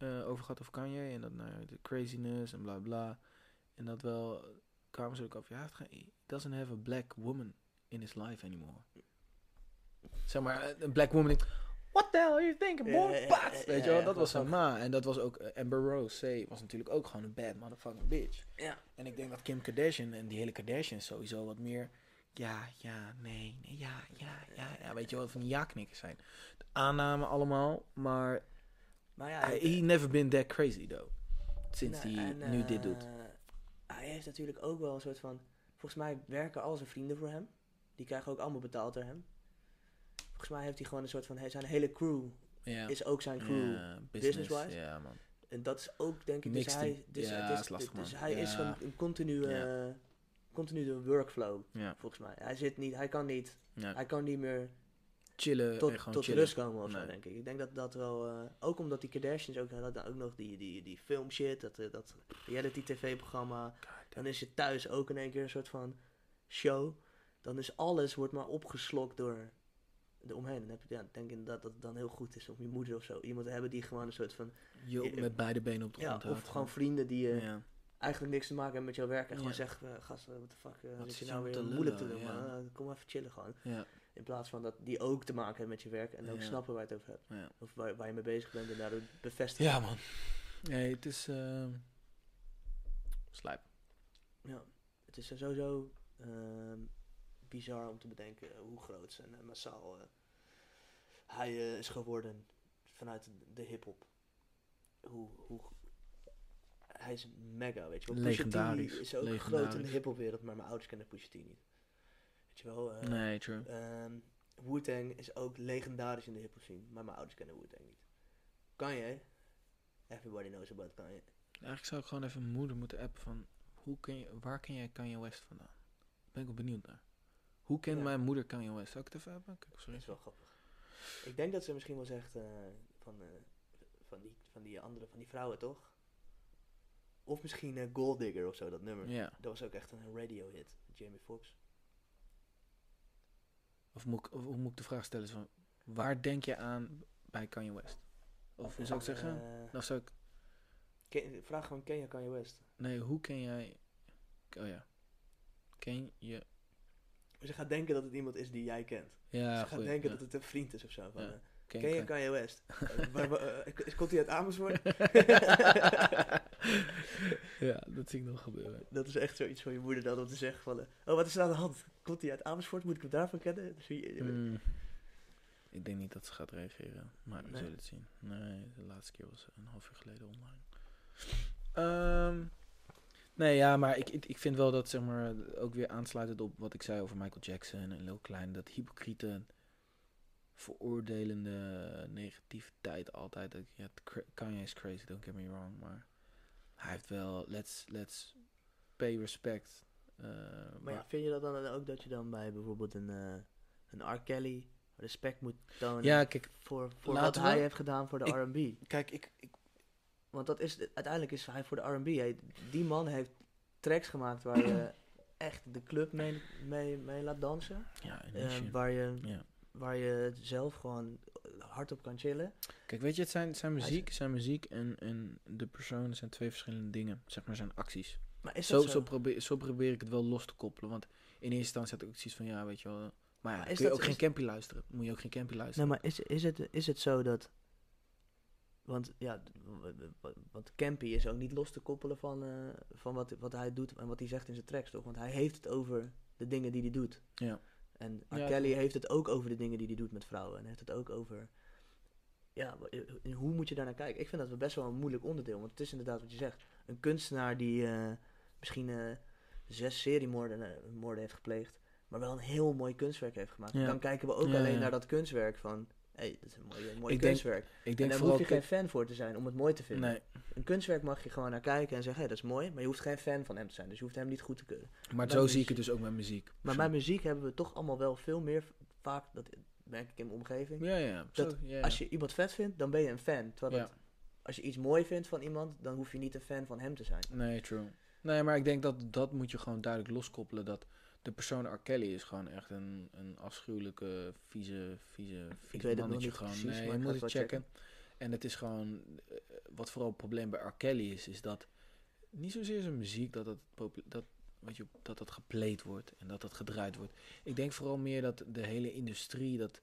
over gehad over Kanye en dat nou, ja, de craziness en bla bla. En dat wel kwamen ze ook over. Ja, geen, he doesn't have a black woman in his life anymore. Zeg maar, eh, een black woman. What the hell are you thinking, boy? Ja, ja, ja, Weet ja, je wel, ja, dat was zijn ma. En dat was ook eh, Amber Rose. C was natuurlijk ook gewoon een bad motherfucking bitch. Ja. En ik denk dat Kim Kardashian en die hele Kardashian sowieso wat meer... Ja, ja, nee, nee, ja, ja, ja, ja. Weet je wel, van die ja-knikkers zijn. De aanname allemaal, maar Maar ja, hij- he never been that crazy, though. Sinds nou, hij en, nu eh, dit doet. Heeft natuurlijk ook wel een soort van... Volgens mij werken al zijn vrienden voor hem. Die krijgen ook allemaal betaald door hem. Volgens mij heeft hij gewoon een soort van... Zijn hele crew Ja. is ook zijn crew. Business-wise. Ja, man. En dat is ook, denk ik, dus Mixed hij, dus, ja, dus, is lastig, dus hij is Ja. een, continue, Ja. continue workflow, Ja. volgens mij. Hij zit niet, hij kan niet, Ja. hij kan niet meer chillen en tot, gewoon tot chillen. rust komen of zo, denk ik. Ik denk dat dat wel... eh, ook omdat die Kardashians ook, hadden ook nog die, die, die film shit, dat, eh, dat reality tv-programma. Dan is je thuis ook in één keer een soort van show. Dan is alles, wordt maar opgeslokt door de omheen. Dan heb je, ja, ik denk inderdaad dat het dan heel goed is om je moeder of zo. Iemand te hebben die gewoon een soort van... Je ook met beide benen op de Ja, grond of houdt. gewoon vrienden die eh, ja. eigenlijk niks te maken hebben met jouw werk. En gewoon Ja. zeggen, eh, gast, wat de fuck, eh, Wat zit je nou weer te moeilijk te doen, ja. man. Eh, kom even chillen gewoon. Ja. In plaats van dat die ook te maken hebben met je werk en ook Ja. snappen waar je het over hebt. Ja. Of waar, waar je mee bezig bent en daardoor bevestigen. ja, man. Nee, het is... eh slijp. Ja, het is sowieso ehm, bizar om te bedenken hoe groot en eh, massaal eh, hij eh, is geworden vanuit de, hip-hop. Hoe, hoe, hij is mega, weet je wel. Pusha T Legendarisch, is ook groot in de hip-hopwereld, maar mijn ouders kennen Pusha T niet. Weet je wel. eh, nee, true. ehm, Wu-Tang is ook legendarisch in de hip-hop scene, maar mijn ouders kennen Wu-Tang niet. Kanye, everybody knows about Kanye. Eigenlijk zou ik gewoon even mijn moeder moeten appen van... Hoe ken je, waar ken jij Kanye West vandaan? Ben ik wel benieuwd naar. Hoe kent Ja. mijn moeder Kanye West? Zou ik het even hebben? Kijk, Dat sorry. is wel grappig. Ik denk dat ze misschien wel zegt eh, van, eh, van, die, van die andere, van die vrouwen toch? Of misschien eh, Gold Digger of zo, dat nummer. Ja. Dat was ook echt een radio hit. Jamie Foxx. Of, moet ik, of hoe moet ik de vraag stellen? Van, waar denk je aan bij Kanye West? Of hoe zou ik zeggen? Eh, Nou zou ik... ken- vraag gewoon, ken je Kanye West? Nee, hoe ken jij... Oh ja. Ken je... Ze gaat denken dat het iemand is die jij kent. Ja, ze gaat goeie, denken ja. dat het een vriend is of zo. Van, Ja. Ken, ken je Kanye- West? Eh, eh, komt hij uit Amersfoort? ja, dat zie ik nog gebeuren. dat is echt zoiets van je moeder dan om te zeggen van... eh, oh, wat is er aan de hand? Komt hij uit Amersfoort? Moet ik hem daarvan kennen? Dus je- Mm. Ik denk niet dat ze gaat reageren, maar we Nee. zullen het zien. Nee, de laatste keer was een half uur geleden online. Ehm, nee, ja, maar ik, ik, vind wel dat, zeg maar, ook weer aansluitend op wat ik zei over Michael Jackson en Lil Klein, dat hypocriete, veroordelende negativiteit altijd. Dat, ja, Kanye is crazy, don't get me wrong, maar hij heeft wel, let's, let's pay respect. eh, Maar ja, vind je dat dan ook dat je dan bij bijvoorbeeld een, eh een R. Kelly respect moet tonen ja, kijk, voor, voor wat hij we- heeft gedaan voor de R&B? kijk, ik, ik Want dat is, uiteindelijk is hij voor de R&B. hij- Die man heeft tracks gemaakt waar je echt de club mee, mee, mee laat dansen. ja, Eh, waar, je, ja. Waar je zelf gewoon hard op kan chillen. Kijk, weet je, het zijn, zijn is- muziek, zijn muziek en, en de persoon zijn twee verschillende dingen. Zeg maar, zijn acties. Maar is Zo, dat zo, zo? probeer, zo probeer ik het wel los te koppelen. Want in eerste instantie had ik ook zoiets van, ja, weet je wel. Maar ja, Maar kun is je dat- ook geen is- campy luisteren. Moet je ook geen campy Nee, luisteren. maar is, is, het, is het zo dat... Want ja, want Campy is ook niet los te koppelen van, eh, van wat, wat hij doet en wat hij zegt in zijn tracks, toch? Want hij heeft het over de dingen die hij doet. Ja. En R. Ja, Kelly heeft het ook over de dingen die hij doet met vrouwen. En heeft het ook over... Ja, wa- eh, hoe moet je daar naar kijken? Ik vind dat best wel een moeilijk onderdeel. Want het is inderdaad wat je zegt. Een kunstenaar die eh, misschien eh, zes seriemoorden eh, moorden heeft gepleegd. Maar wel een heel mooi kunstwerk heeft gemaakt. Ja. Dan kijken we ook alleen naar dat kunstwerk van... Hé, hey, dat is een mooi, mooi Ik denk- kunstwerk. Ik En denk daar vooral... hoef je geen fan voor te zijn om het mooi te vinden. nee, Een kunstwerk mag je gewoon naar kijken en zeggen... Hé, dat is mooi. Maar je hoeft geen fan van hem te zijn. Dus je hoeft hem niet goed te kunnen. maar zo zie ik het dus ook met muziek. Maar bij muziek hebben we toch allemaal wel veel meer... Vaak, dat merk ik in mijn omgeving... Ja, ja. dat zo, ja, ja. Als je iemand vet vindt, dan ben je een fan. Terwijl Ja. dat- als je iets mooi vindt van iemand, dan hoef je niet een fan van hem te zijn. Nee, true. Nee, maar ik denk dat dat moet je gewoon duidelijk loskoppelen. Dat de persoon R. Kelly is gewoon echt een, een afschuwelijke, vieze, vieze, vieze weet het nog mannetje. niet gewoon. precies, nee, maar je ik moet het het checken. En het is gewoon, eh, wat vooral het probleem bij R. Kelly is, is dat niet zozeer zijn muziek, dat dat, dat, weet je, dat dat gepleed wordt en dat dat gedraaid wordt. Ik denk vooral meer dat de hele industrie, dat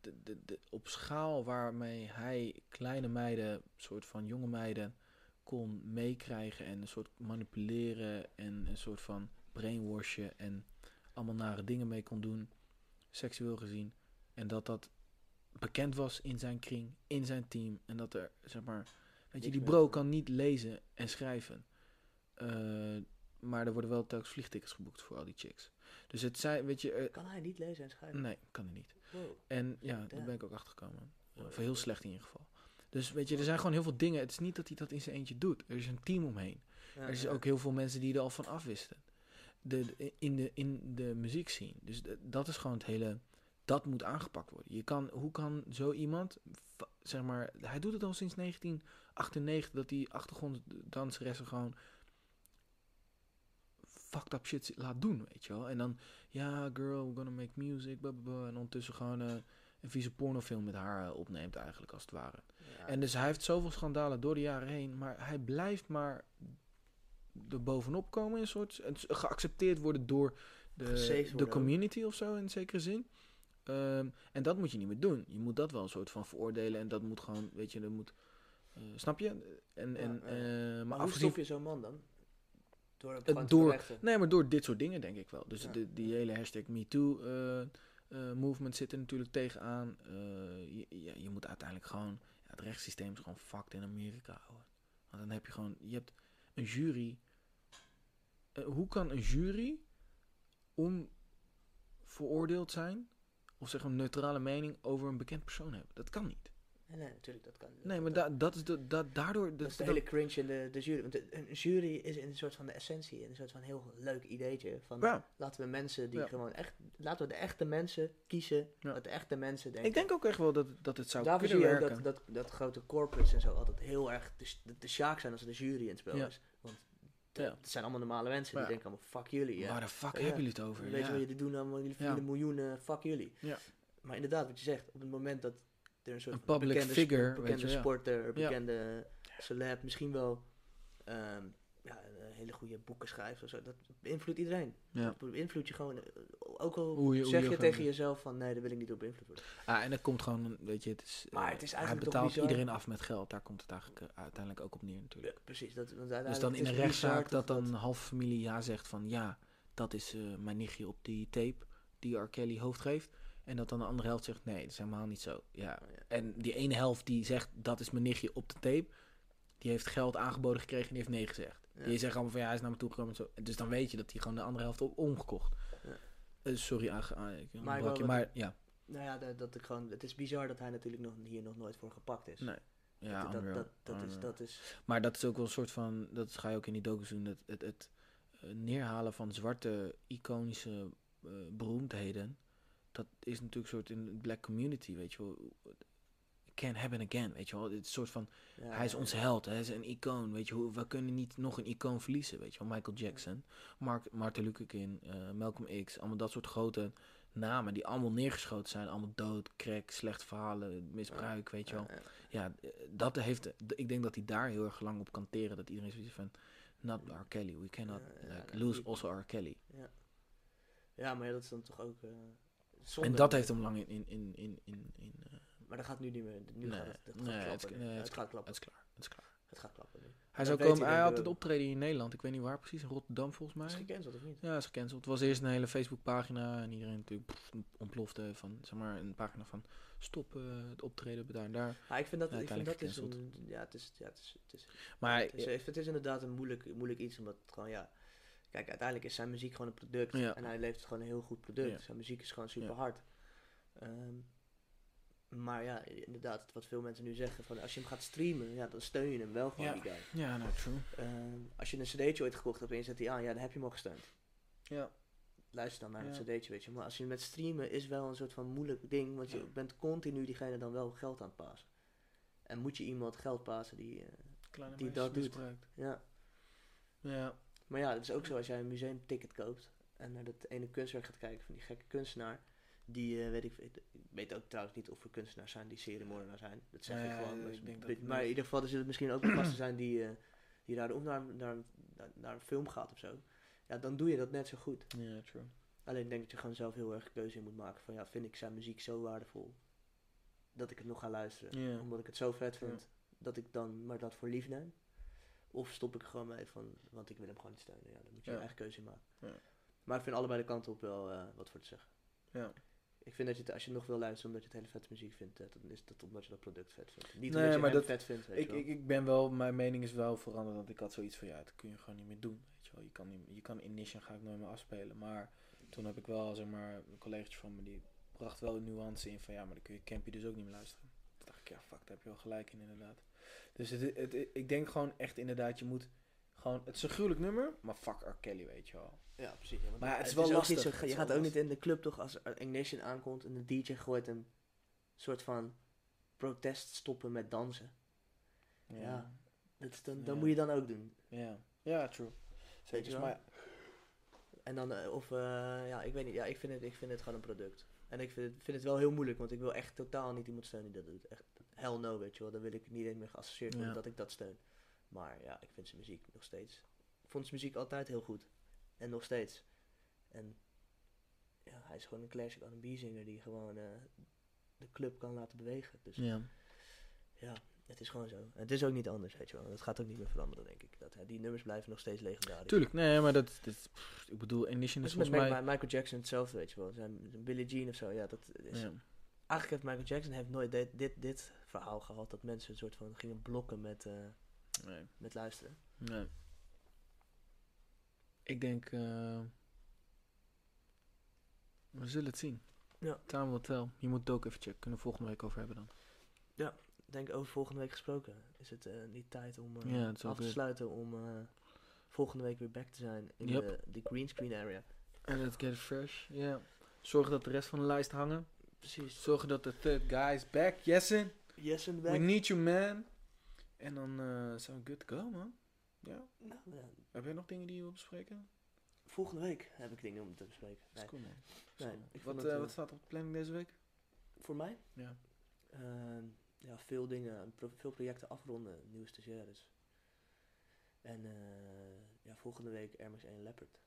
de, de, de, op schaal waarmee hij kleine meiden, soort van jonge meiden, kon meekrijgen en een soort manipuleren en een soort van brainwashen en allemaal nare dingen mee kon doen, seksueel gezien. En dat dat bekend was in zijn kring, in zijn team. En dat er, zeg maar, weet je, die bro kan niet lezen en schrijven. Eh, maar er worden wel telkens vliegtickets geboekt voor al die chicks. Dus het zijn, weet je, eh, Kan hij niet lezen en schrijven? nee, kan hij niet. Wow. En ja, daar ben ik ook achter gekomen. Wow. Of heel slecht in ieder geval. Dus weet je, er zijn gewoon heel veel dingen. Het is niet dat hij dat in zijn eentje doet. Er is een team omheen. Ja, er is ja. ook heel veel mensen die er al van afwisten. De, in, de, in de muziek zien. Dus de- dat is gewoon het hele dat moet aangepakt worden. Je kan, hoe kan zo iemand, zeg maar, hij doet het al sinds 1998, dat die achtergronddanseressen gewoon fucked up shit laat doen, weet je wel. En dan, ja, girl, we're gonna make music, blah, blah, blah. En ondertussen gewoon eh, een vieze pornofilm met haar eh, opneemt eigenlijk, als het ware. Ja. En dus hij heeft zoveel schandalen door de jaren heen, maar hij blijft maar er bovenop komen in een soort, en geaccepteerd worden door de, de community of zo in zekere zin. Ehm, en dat moet je niet meer doen. Je moet dat wel een soort van veroordelen en dat moet gewoon, weet je, dat moet, eh, snap je? En, en, ja. eh, maar maar hoe afgezien stop je zo'n man dan? Door Eh, te door- verrechten. Nee, maar door dit soort dingen denk ik wel. Dus Ja. de, die hele hashtag MeToo eh, eh, movement zit er natuurlijk tegenaan. Eh je, je, je moet uiteindelijk gewoon... Ja, het rechtssysteem is gewoon fucked in Amerika, hoor. Want dan heb je gewoon... Je hebt een jury... Eh, hoe kan een jury onveroordeeld zijn... of zeg een neutrale mening over een bekend persoon hebben? Dat kan niet. Nee, natuurlijk, dat kan. Nee, maar da, dat is de, da, daardoor... Dat is de hele cringe in de, de jury. Want de- een jury is in een soort van de essentie, een soort van heel leuk ideetje. Van Ja. laten we mensen die Ja. gewoon echt, laten we de echte mensen kiezen, Ja. de echte mensen denken. Ik denk ook echt wel dat, dat het zou Daarvoor zie kunnen je ook werken. dat, dat, dat grote corporates en zo altijd heel erg de, de, de sjaak zijn als er de jury in het spel is. Ja. het zijn allemaal normale mensen die Ja. denken allemaal fuck jullie. Ja. Waar de fuck hebben jullie het over? Weet je wat jullie doen allemaal, jullie verdienen miljoenen, fuck jullie. Ja. Maar inderdaad, wat je zegt, op het moment dat er een soort Een public bekende, figure, bekende weet je, ja. sporter, bekende celeb, misschien wel ehm, hele goede boeken schrijft of zo, dat beïnvloedt iedereen. Ja. Dat beïnvloedt je gewoon, eh, ook al Hoe je- zeg je tegen jezelf van nee, daar wil ik niet op beïnvloed worden. Ah, en dat komt gewoon, weet je, het is, Maar eh, het is hij eigenlijk toch betaalt iedereen af met geld. Daar komt het eigenlijk eh, uiteindelijk ook op neer natuurlijk. Ja, precies. Dat, want dus dan in een rechtszaak dat dan halve familie ja zegt van ja, dat is eh, mijn nichtje op die tape die R. Kelly hoofd geeft. En dat dan de andere helft zegt nee, dat is helemaal niet zo. Ja. Oh, ja. En die ene helft die zegt dat is mijn nichtje op de tape, die heeft geld aangeboden gekregen en die heeft nee gezegd. Ja. Die zegt allemaal van ja, hij is naar me toe gekomen en zo. Dus dan weet je dat hij gewoon de andere helft op omgekocht. Ja. Eh, sorry, aange- ik Maar onderbrak wel je, maar ja. Nou ja, dat, dat ik gewoon, het is bizar dat hij natuurlijk nog, hier nog nooit voor gepakt is. Nee. Ja, dat, dat, dat, dat is, dat is, Maar dat is ook wel een soort van, dat ga je ook in die docus doen, het, het, het eh, neerhalen van zwarte iconische eh, beroemdheden. Dat is natuurlijk een soort in de black community, weet je wel. Can happen again, weet je wel. Het is een soort van, ja, hij is ja, onze ja. held, hij is een icoon, weet je hoe We kunnen niet nog een icoon verliezen, weet je wel. Michael Jackson, Mark, Martin Luther King, eh, Malcolm X, allemaal dat soort grote namen die allemaal neergeschoten zijn. Allemaal dood, crack, slechte verhalen, misbruik, weet je wel Ja, ja. ja, dat heeft, ik denk dat hij daar heel erg lang op kan teren. Dat iedereen zoiets van, not R. Kelly, we cannot Ja, ja, like, lose also R. Kelly. Ja, maar ja, dat is dan toch ook. zonde. En dat heeft hem lang in, in, in, in, in, in eh, Maar dat gaat nu niet meer. Nu Nee, gaat het, het gaat nee, het nee, het, het gaat klappen. het is klaar, het is klaar. Het gaat klappen nu. Hij, zou komen, hij had het optreden in Nederland, ik weet niet waar precies, in Rotterdam volgens mij. Is gecanceld of niet? Ja, is gecanceld. Het was eerst een hele Facebookpagina en iedereen natuurlijk pff, ontplofte van, zeg maar, een pagina van stop eh, het optreden daar en daar. Maar ik vind dat, Ja, ik vind dat is een. Ja, het is. Ja, het is, het is, Maar het is, het is inderdaad een moeilijk, moeilijk iets, omdat het gewoon, ja. Kijk, uiteindelijk is zijn muziek gewoon een product. Ja. En hij levert gewoon een heel goed product. Ja. Zijn muziek is gewoon super Ja. hard. Ehm, maar ja, inderdaad, wat veel mensen nu zeggen: van als je hem gaat streamen, ja, dan steun je hem wel gewoon, Ja. die guy. ja, nou, true. Ehm, als je een cd'tje ooit gekocht hebt en je zet die aan, ja, dan heb je hem al gesteund. Ja. Luister dan naar Ja. het cd'tje, weet je. Maar als je met streamen is wel een soort van moeilijk ding, want je Ja. bent continu diegene dan wel geld aan het pasen. En moet je iemand geld pasen die, eh, Die dat doet. misbruikt. ja. Ja. Maar ja, het is ook zo als jij een museumticket koopt en naar dat ene kunstwerk gaat kijken van die gekke kunstenaar. Die, eh, weet ik, ik weet ook trouwens niet of er kunstenaars zijn die seriemoordenaar zijn. Dat zeg ik gewoon. maar ik is- denk dat weet- het maar in ieder geval er zullen misschien ook gasten zijn die, eh, die daarom naar, naar, naar, naar een film gaat of zo. Ja, dan doe je dat net zo goed. Ja, true. Alleen denk dat je gewoon zelf heel erg keuze in moet maken van ja, vind ik zijn muziek zo waardevol dat ik het nog ga luisteren. Omdat ik het zo vet vind dat ik dan maar dat voor lief neem. Of stop ik er gewoon mee van, want ik wil hem gewoon niet steunen. Ja, dan moet je Ja. je eigen keuze in maken. Maar ik vind allebei de kanten op wel eh, wat voor te zeggen. Ja. Ik vind dat je, het- als je nog wil luisteren omdat je het hele vette muziek vindt, eh, dan is dat omdat je dat product vet vindt. Niet Nee, omdat je maar dat- vet vindt, weet Ik, ik, ik ben wel, mijn mening is wel veranderd, want ik had zoiets van, ja, dat kun je gewoon niet meer doen, weet je wel. Je kan, niet, je kan Ignition ga ik nooit meer afspelen, maar toen heb ik wel, zeg maar, een collega's van me, die bracht wel een nuance in van, ja, maar dan kun je Campy dus ook niet meer luisteren. Toen dacht ik, ja, fuck, daar heb je wel gelijk in, inderdaad. Dus het, het, ik denk gewoon echt inderdaad, je moet Gewoon, het is een gruwelijk nummer, maar fuck R. Kelly, weet je wel. Ja, precies. ja, Maar het is wel lastig, niet zo- het je gaat ook niet in de club toch als Ignition aankomt en de DJ gooit een soort van protest stoppen met dansen. Ja. Dat is dan, dan Ja. moet je dan ook doen. Ja, ja true. Weet je Zeker, wel? maar En dan, eh, of, eh, ja, ik weet niet. Ja, ik vind het, ik vind het gewoon een product. En ik vind het, vind het wel heel moeilijk, want ik wil echt totaal niet iemand steunen die dat doet. Echt, hell no, weet je wel. Dan wil ik niet eens meer geassocieerd worden Ja. dat ik dat steun. Maar ja, ik vind zijn muziek nog steeds. Ik vond zijn muziek altijd heel goed. En nog steeds. En ja, hij is gewoon een classic R&B zinger die gewoon eh, de club kan laten bewegen. Dus ja. ja, het is gewoon zo. En het is ook niet anders, weet je wel. Dat gaat ook niet meer veranderen, denk ik. Dat, hè, die nummers blijven nog steeds legendarisch. Tuurlijk, nee, maar dat, dat pff, ik bedoel, Ignition is volgens Mi- mij... Michael Jackson hetzelfde, weet je wel. Zijn, zijn Billie Jean of zo, ja, dat is... Ja. Eigenlijk heeft Michael Jackson heeft nooit dit, dit, dit verhaal gehad... dat mensen een soort van gingen blokken met, eh, Nee, met luisteren. nee. Ik denk, eh, we zullen het zien. Ja. Time will tell. Je moet het ook even checken. Kunnen we volgende week over hebben dan. Ik denk over volgende week gesproken. Is het eh, niet tijd om eh, Ja, af te sluiten... om volgende week weer back te zijn in Yep. de, de green screen area. En let's get it fresh. Ja. Zorgen dat de rest van de lijst hangen. Precies. Zorgen dat de third guy is back. Yesin. Yes and We back. need you, man. En dan zijn we good to go, man. Ja. Nou, ja, Heb jij nog dingen die je wil bespreken? volgende week heb ik dingen om te bespreken. Nee. cool, man. Nee, ik wat, eh, eh, wat staat op de planning deze week? Voor mij? Ja. Ehm, ja, veel dingen, pro- veel projecten afronden, nieuwe stagiaires. En eh, ja, volgende week Max 1 Leopard.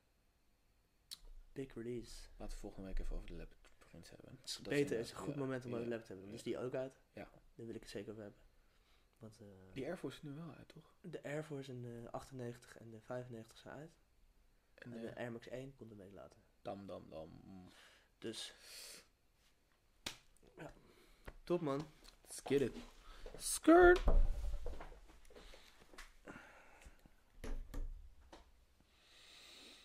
Big release. Laten we volgende week even over de Leopard Prince hebben. Het is Dat beter, is een goed ja, moment om ja, over Leopard te hebben. Dus die ook uit. Ja. Daar wil ik het zeker over hebben. Eh, Die Air Force is nu wel uit, toch? de Air Force en de 98 en de 95 zijn uit. En En de de Air Max 1 komt een week later. dam dam dam. Dus. Ja. Top man. Let's get it. Skirt.